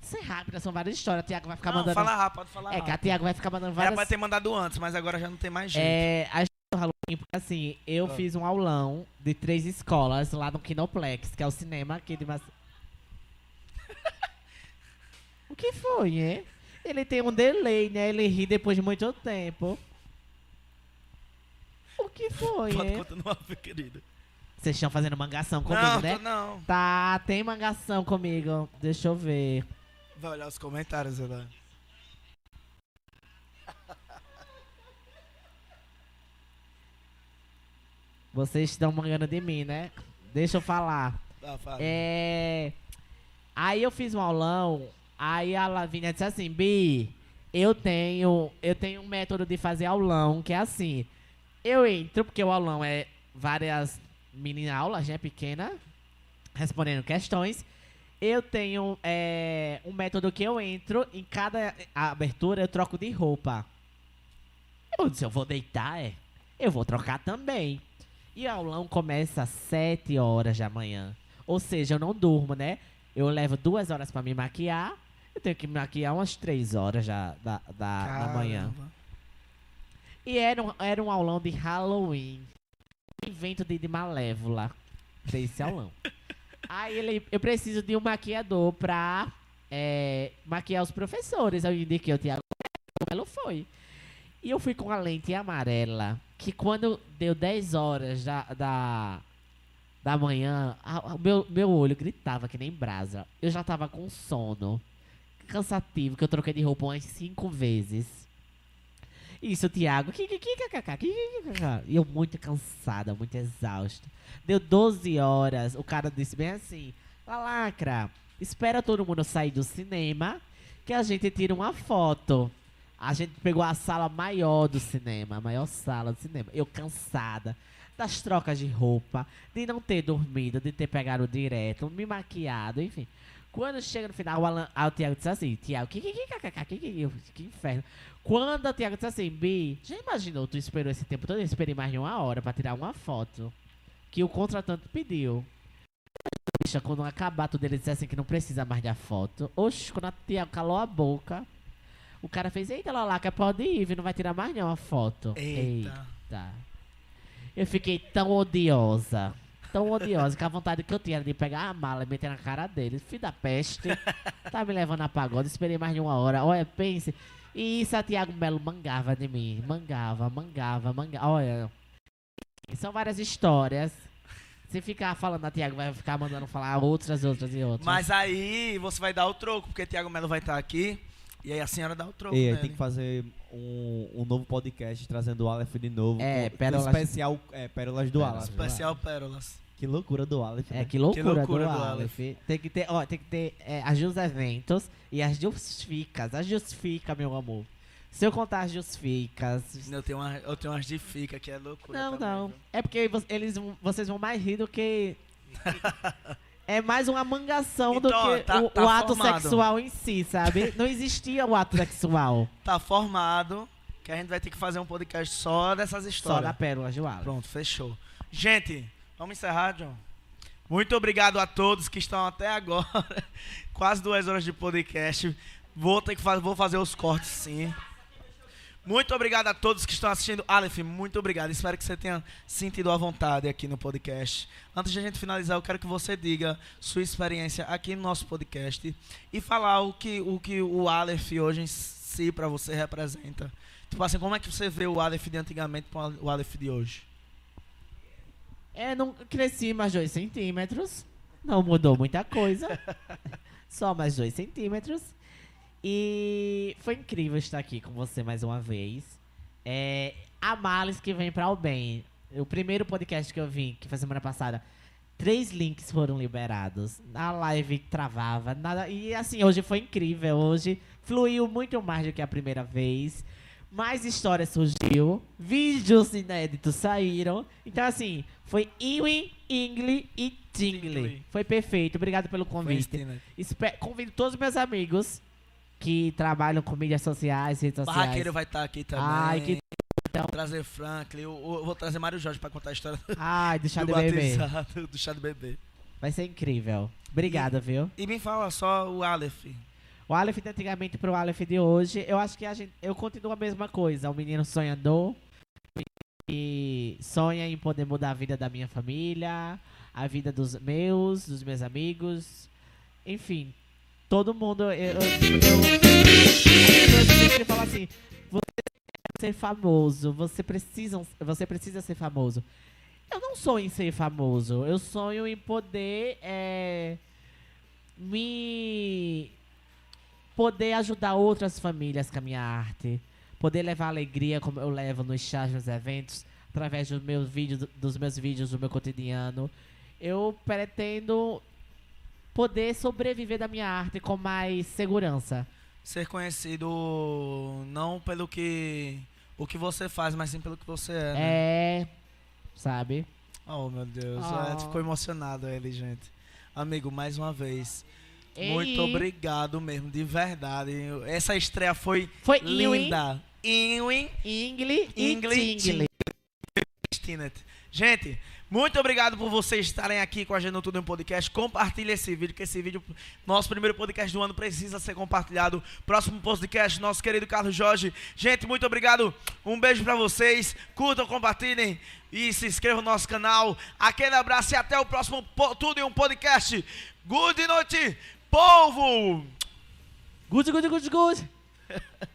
Ser rápida, são várias histórias. A Tiago vai ficar Não, mandando. fala rápido, pode falar é que a rápido. Tiago vai ficar mandando Era várias. pra ter mandado antes, mas agora já não tem mais jeito. É, a história do Halloween, porque assim, eu Ah. fiz um aulão de três escolas lá no Kinoplex, que é o cinema aqui de Mac... O que foi, hein? Ele tem um delay, né? Ele ri depois de muito tempo. O que foi, Pode hein? continuar, meu querido. Vocês estão fazendo mangação comigo, não, né? não. Tá, tem mangação comigo. Deixa eu ver. Vai olhar os comentários, Elan. Vocês estão mangando de mim, né? Deixa eu falar. Tá, fala. É. Aí eu fiz um aulão, aí a Lavínia disse assim, Bi, eu tenho, eu tenho um método de fazer aulão, que é assim. Eu entro, porque o aulão é várias mini aulas, né, pequena, respondendo questões. Eu tenho é, um método que eu entro, em cada abertura eu troco de roupa. Eu disse, eu vou deitar, é? Eu vou trocar também. E o aulão começa às 7 horas da manhã. Ou seja, eu não durmo, né? Eu levo duas horas pra me maquiar. Eu tenho que me maquiar umas três horas já da, da, da manhã. E era um, era um aulão de Halloween. Invento de, de Malévola. Desse aulão. Aí ele, eu preciso de um maquiador pra é, maquiar os professores. Eu indiquei o Tiago Melo foi. E eu fui com a lente amarela. Que quando deu 10 horas da, da, da manhã, o meu, meu olho gritava que nem brasa. Eu já tava com sono. Cansativo, que eu troquei de roupa umas cinco vezes. Isso, kkk. E eu muito cansada, muito exausta. Deu 12 horas. O cara disse bem assim: Lalacra, espera todo mundo sair do cinema que a gente tira uma foto. A gente pegou a sala maior do cinema, a maior sala do cinema. Eu cansada das trocas de roupa, de não ter dormido, de ter pegado direto, me maquiado, enfim. Quando chega no final, o, Alan, o Thiago diz assim, Thiago, que, que, que, que, que, inferno. Quando o Thiago disse assim, Bi, já imaginou, tu esperou esse tempo todo? Eu esperei mais de uma hora pra tirar uma foto que o contratante pediu. Bicha, quando acabar tudo, ele disse assim que não precisa mais da foto. Oxe, quando o Thiago calou a boca, o cara fez, eita, Lalaca, pode ir, não vai tirar mais nenhuma foto. Eita. eita. Eu fiquei tão odiosa. Tão odiosa que a vontade que eu tinha era de pegar a mala e meter na cara dele. Filho da peste. tá me levando a pagode. Esperei mais de uma hora. Olha, pense. E isso a Tiago Melo mangava de mim. Mangava, mangava, mangava. Olha. São várias histórias. Se ficar falando a Tiago, vai ficar mandando falar outras, outras e outras. Mas aí você vai dar o troco, porque Tiago Melo vai estar aqui. E aí a senhora dá o troco. E aí, tem que fazer um, um novo podcast trazendo o Aleph de novo. É, com- Pérolas- especial é, Pérolas do Pérolas Aleph. Especial Pérolas. Que loucura do Aleph. É, né? que loucura, loucura do, do Aleph. Tem que ter, ó, tem que ter é, as dos eventos e as justificas. As justifica, meu amor. Se eu contar as justificas. Eu tenho, uma, eu tenho umas de fica que é loucura. Não, também, não. viu? É porque eles, vocês vão mais rir do que. É mais uma mangação do Então, que tá- o, tá o ato sexual em si, sabe? Não existia o ato sexual. Tá formado que a gente vai ter que fazer um podcast só dessas Só histórias. da pérola de Aleph. Pronto, fechou. Gente, vamos encerrar, John? Muito obrigado a todos que estão até agora. Quase duas horas de podcast. Vou ter que fazer, vou fazer os cortes sim. Muito obrigado a todos que estão assistindo. Aleph, muito obrigado. Espero que você tenha sentido à vontade aqui no podcast. Antes de a gente finalizar, eu quero que você diga sua experiência aqui no nosso podcast e falar o que o, que o Aleph hoje em si para você representa. Tipo assim, como é que você vê o Aleph de antigamente com o Aleph de hoje? É, não cresci mais dois centímetros. Não mudou muita coisa. Só mais dois centímetros. E foi incrível estar aqui com você mais uma vez. É, a males que vem para o bem. O primeiro podcast que eu vim, que foi semana passada, três links foram liberados. A live travava, nada. E assim, hoje foi incrível. Hoje fluiu muito mais do que a primeira vez. Mais história surgiu, vídeos inéditos saíram. Então, assim, foi Iwi, Ingli e. Tingli. Foi perfeito. Obrigado pelo convite. Espe- Convido todos os meus amigos que trabalham com mídias sociais, redes sociais. Barraqueiro vai estar aqui também. Ai, que Vou trazer Franklin, eu, eu vou trazer Mário Jorge pra contar a história Ai, do chá do do bebê. do chá do bebê. Vai ser incrível. Obrigado, viu? E me fala só o Aleph. O Aleph de antigamente pro Aleph de hoje, eu acho que a gente, eu continuo a mesma coisa. O menino sonhador e sonha em poder mudar a vida da minha família, a vida dos meus, dos meus amigos, enfim, todo mundo. Eu, eu, eu, eu falo assim: você ser famoso, você precisa, você precisa ser famoso. Eu não sonho em ser famoso, eu sonho em poder é, me poder ajudar outras famílias com a minha arte, poder levar alegria como eu levo nos chás, nos eventos, através dos meus vídeos, dos meus vídeos do meu cotidiano. Eu pretendo poder sobreviver da minha arte com mais segurança. Ser conhecido não pelo que o que você faz, mas sim pelo que você é. né? É, sabe? Oh, meu Deus. Oh. É, ficou emocionado ele, gente. Amigo, mais uma vez. Ei. Muito obrigado mesmo, de verdade. Essa estreia foi, Foi linda. Inwin e Tingli. Stinnett. Gente, muito obrigado por vocês estarem aqui com a gente no Tudo em Podcast. Compartilhe esse vídeo, que esse vídeo, nosso primeiro podcast do ano, precisa ser compartilhado. Próximo podcast, nosso querido Carlos Jorge. Gente, muito obrigado. Um beijo pra vocês. Curtam, compartilhem e se inscrevam no nosso canal. Aquele abraço e até o próximo Tudo em um Podcast. Good noite, povo! Good, good, good, good.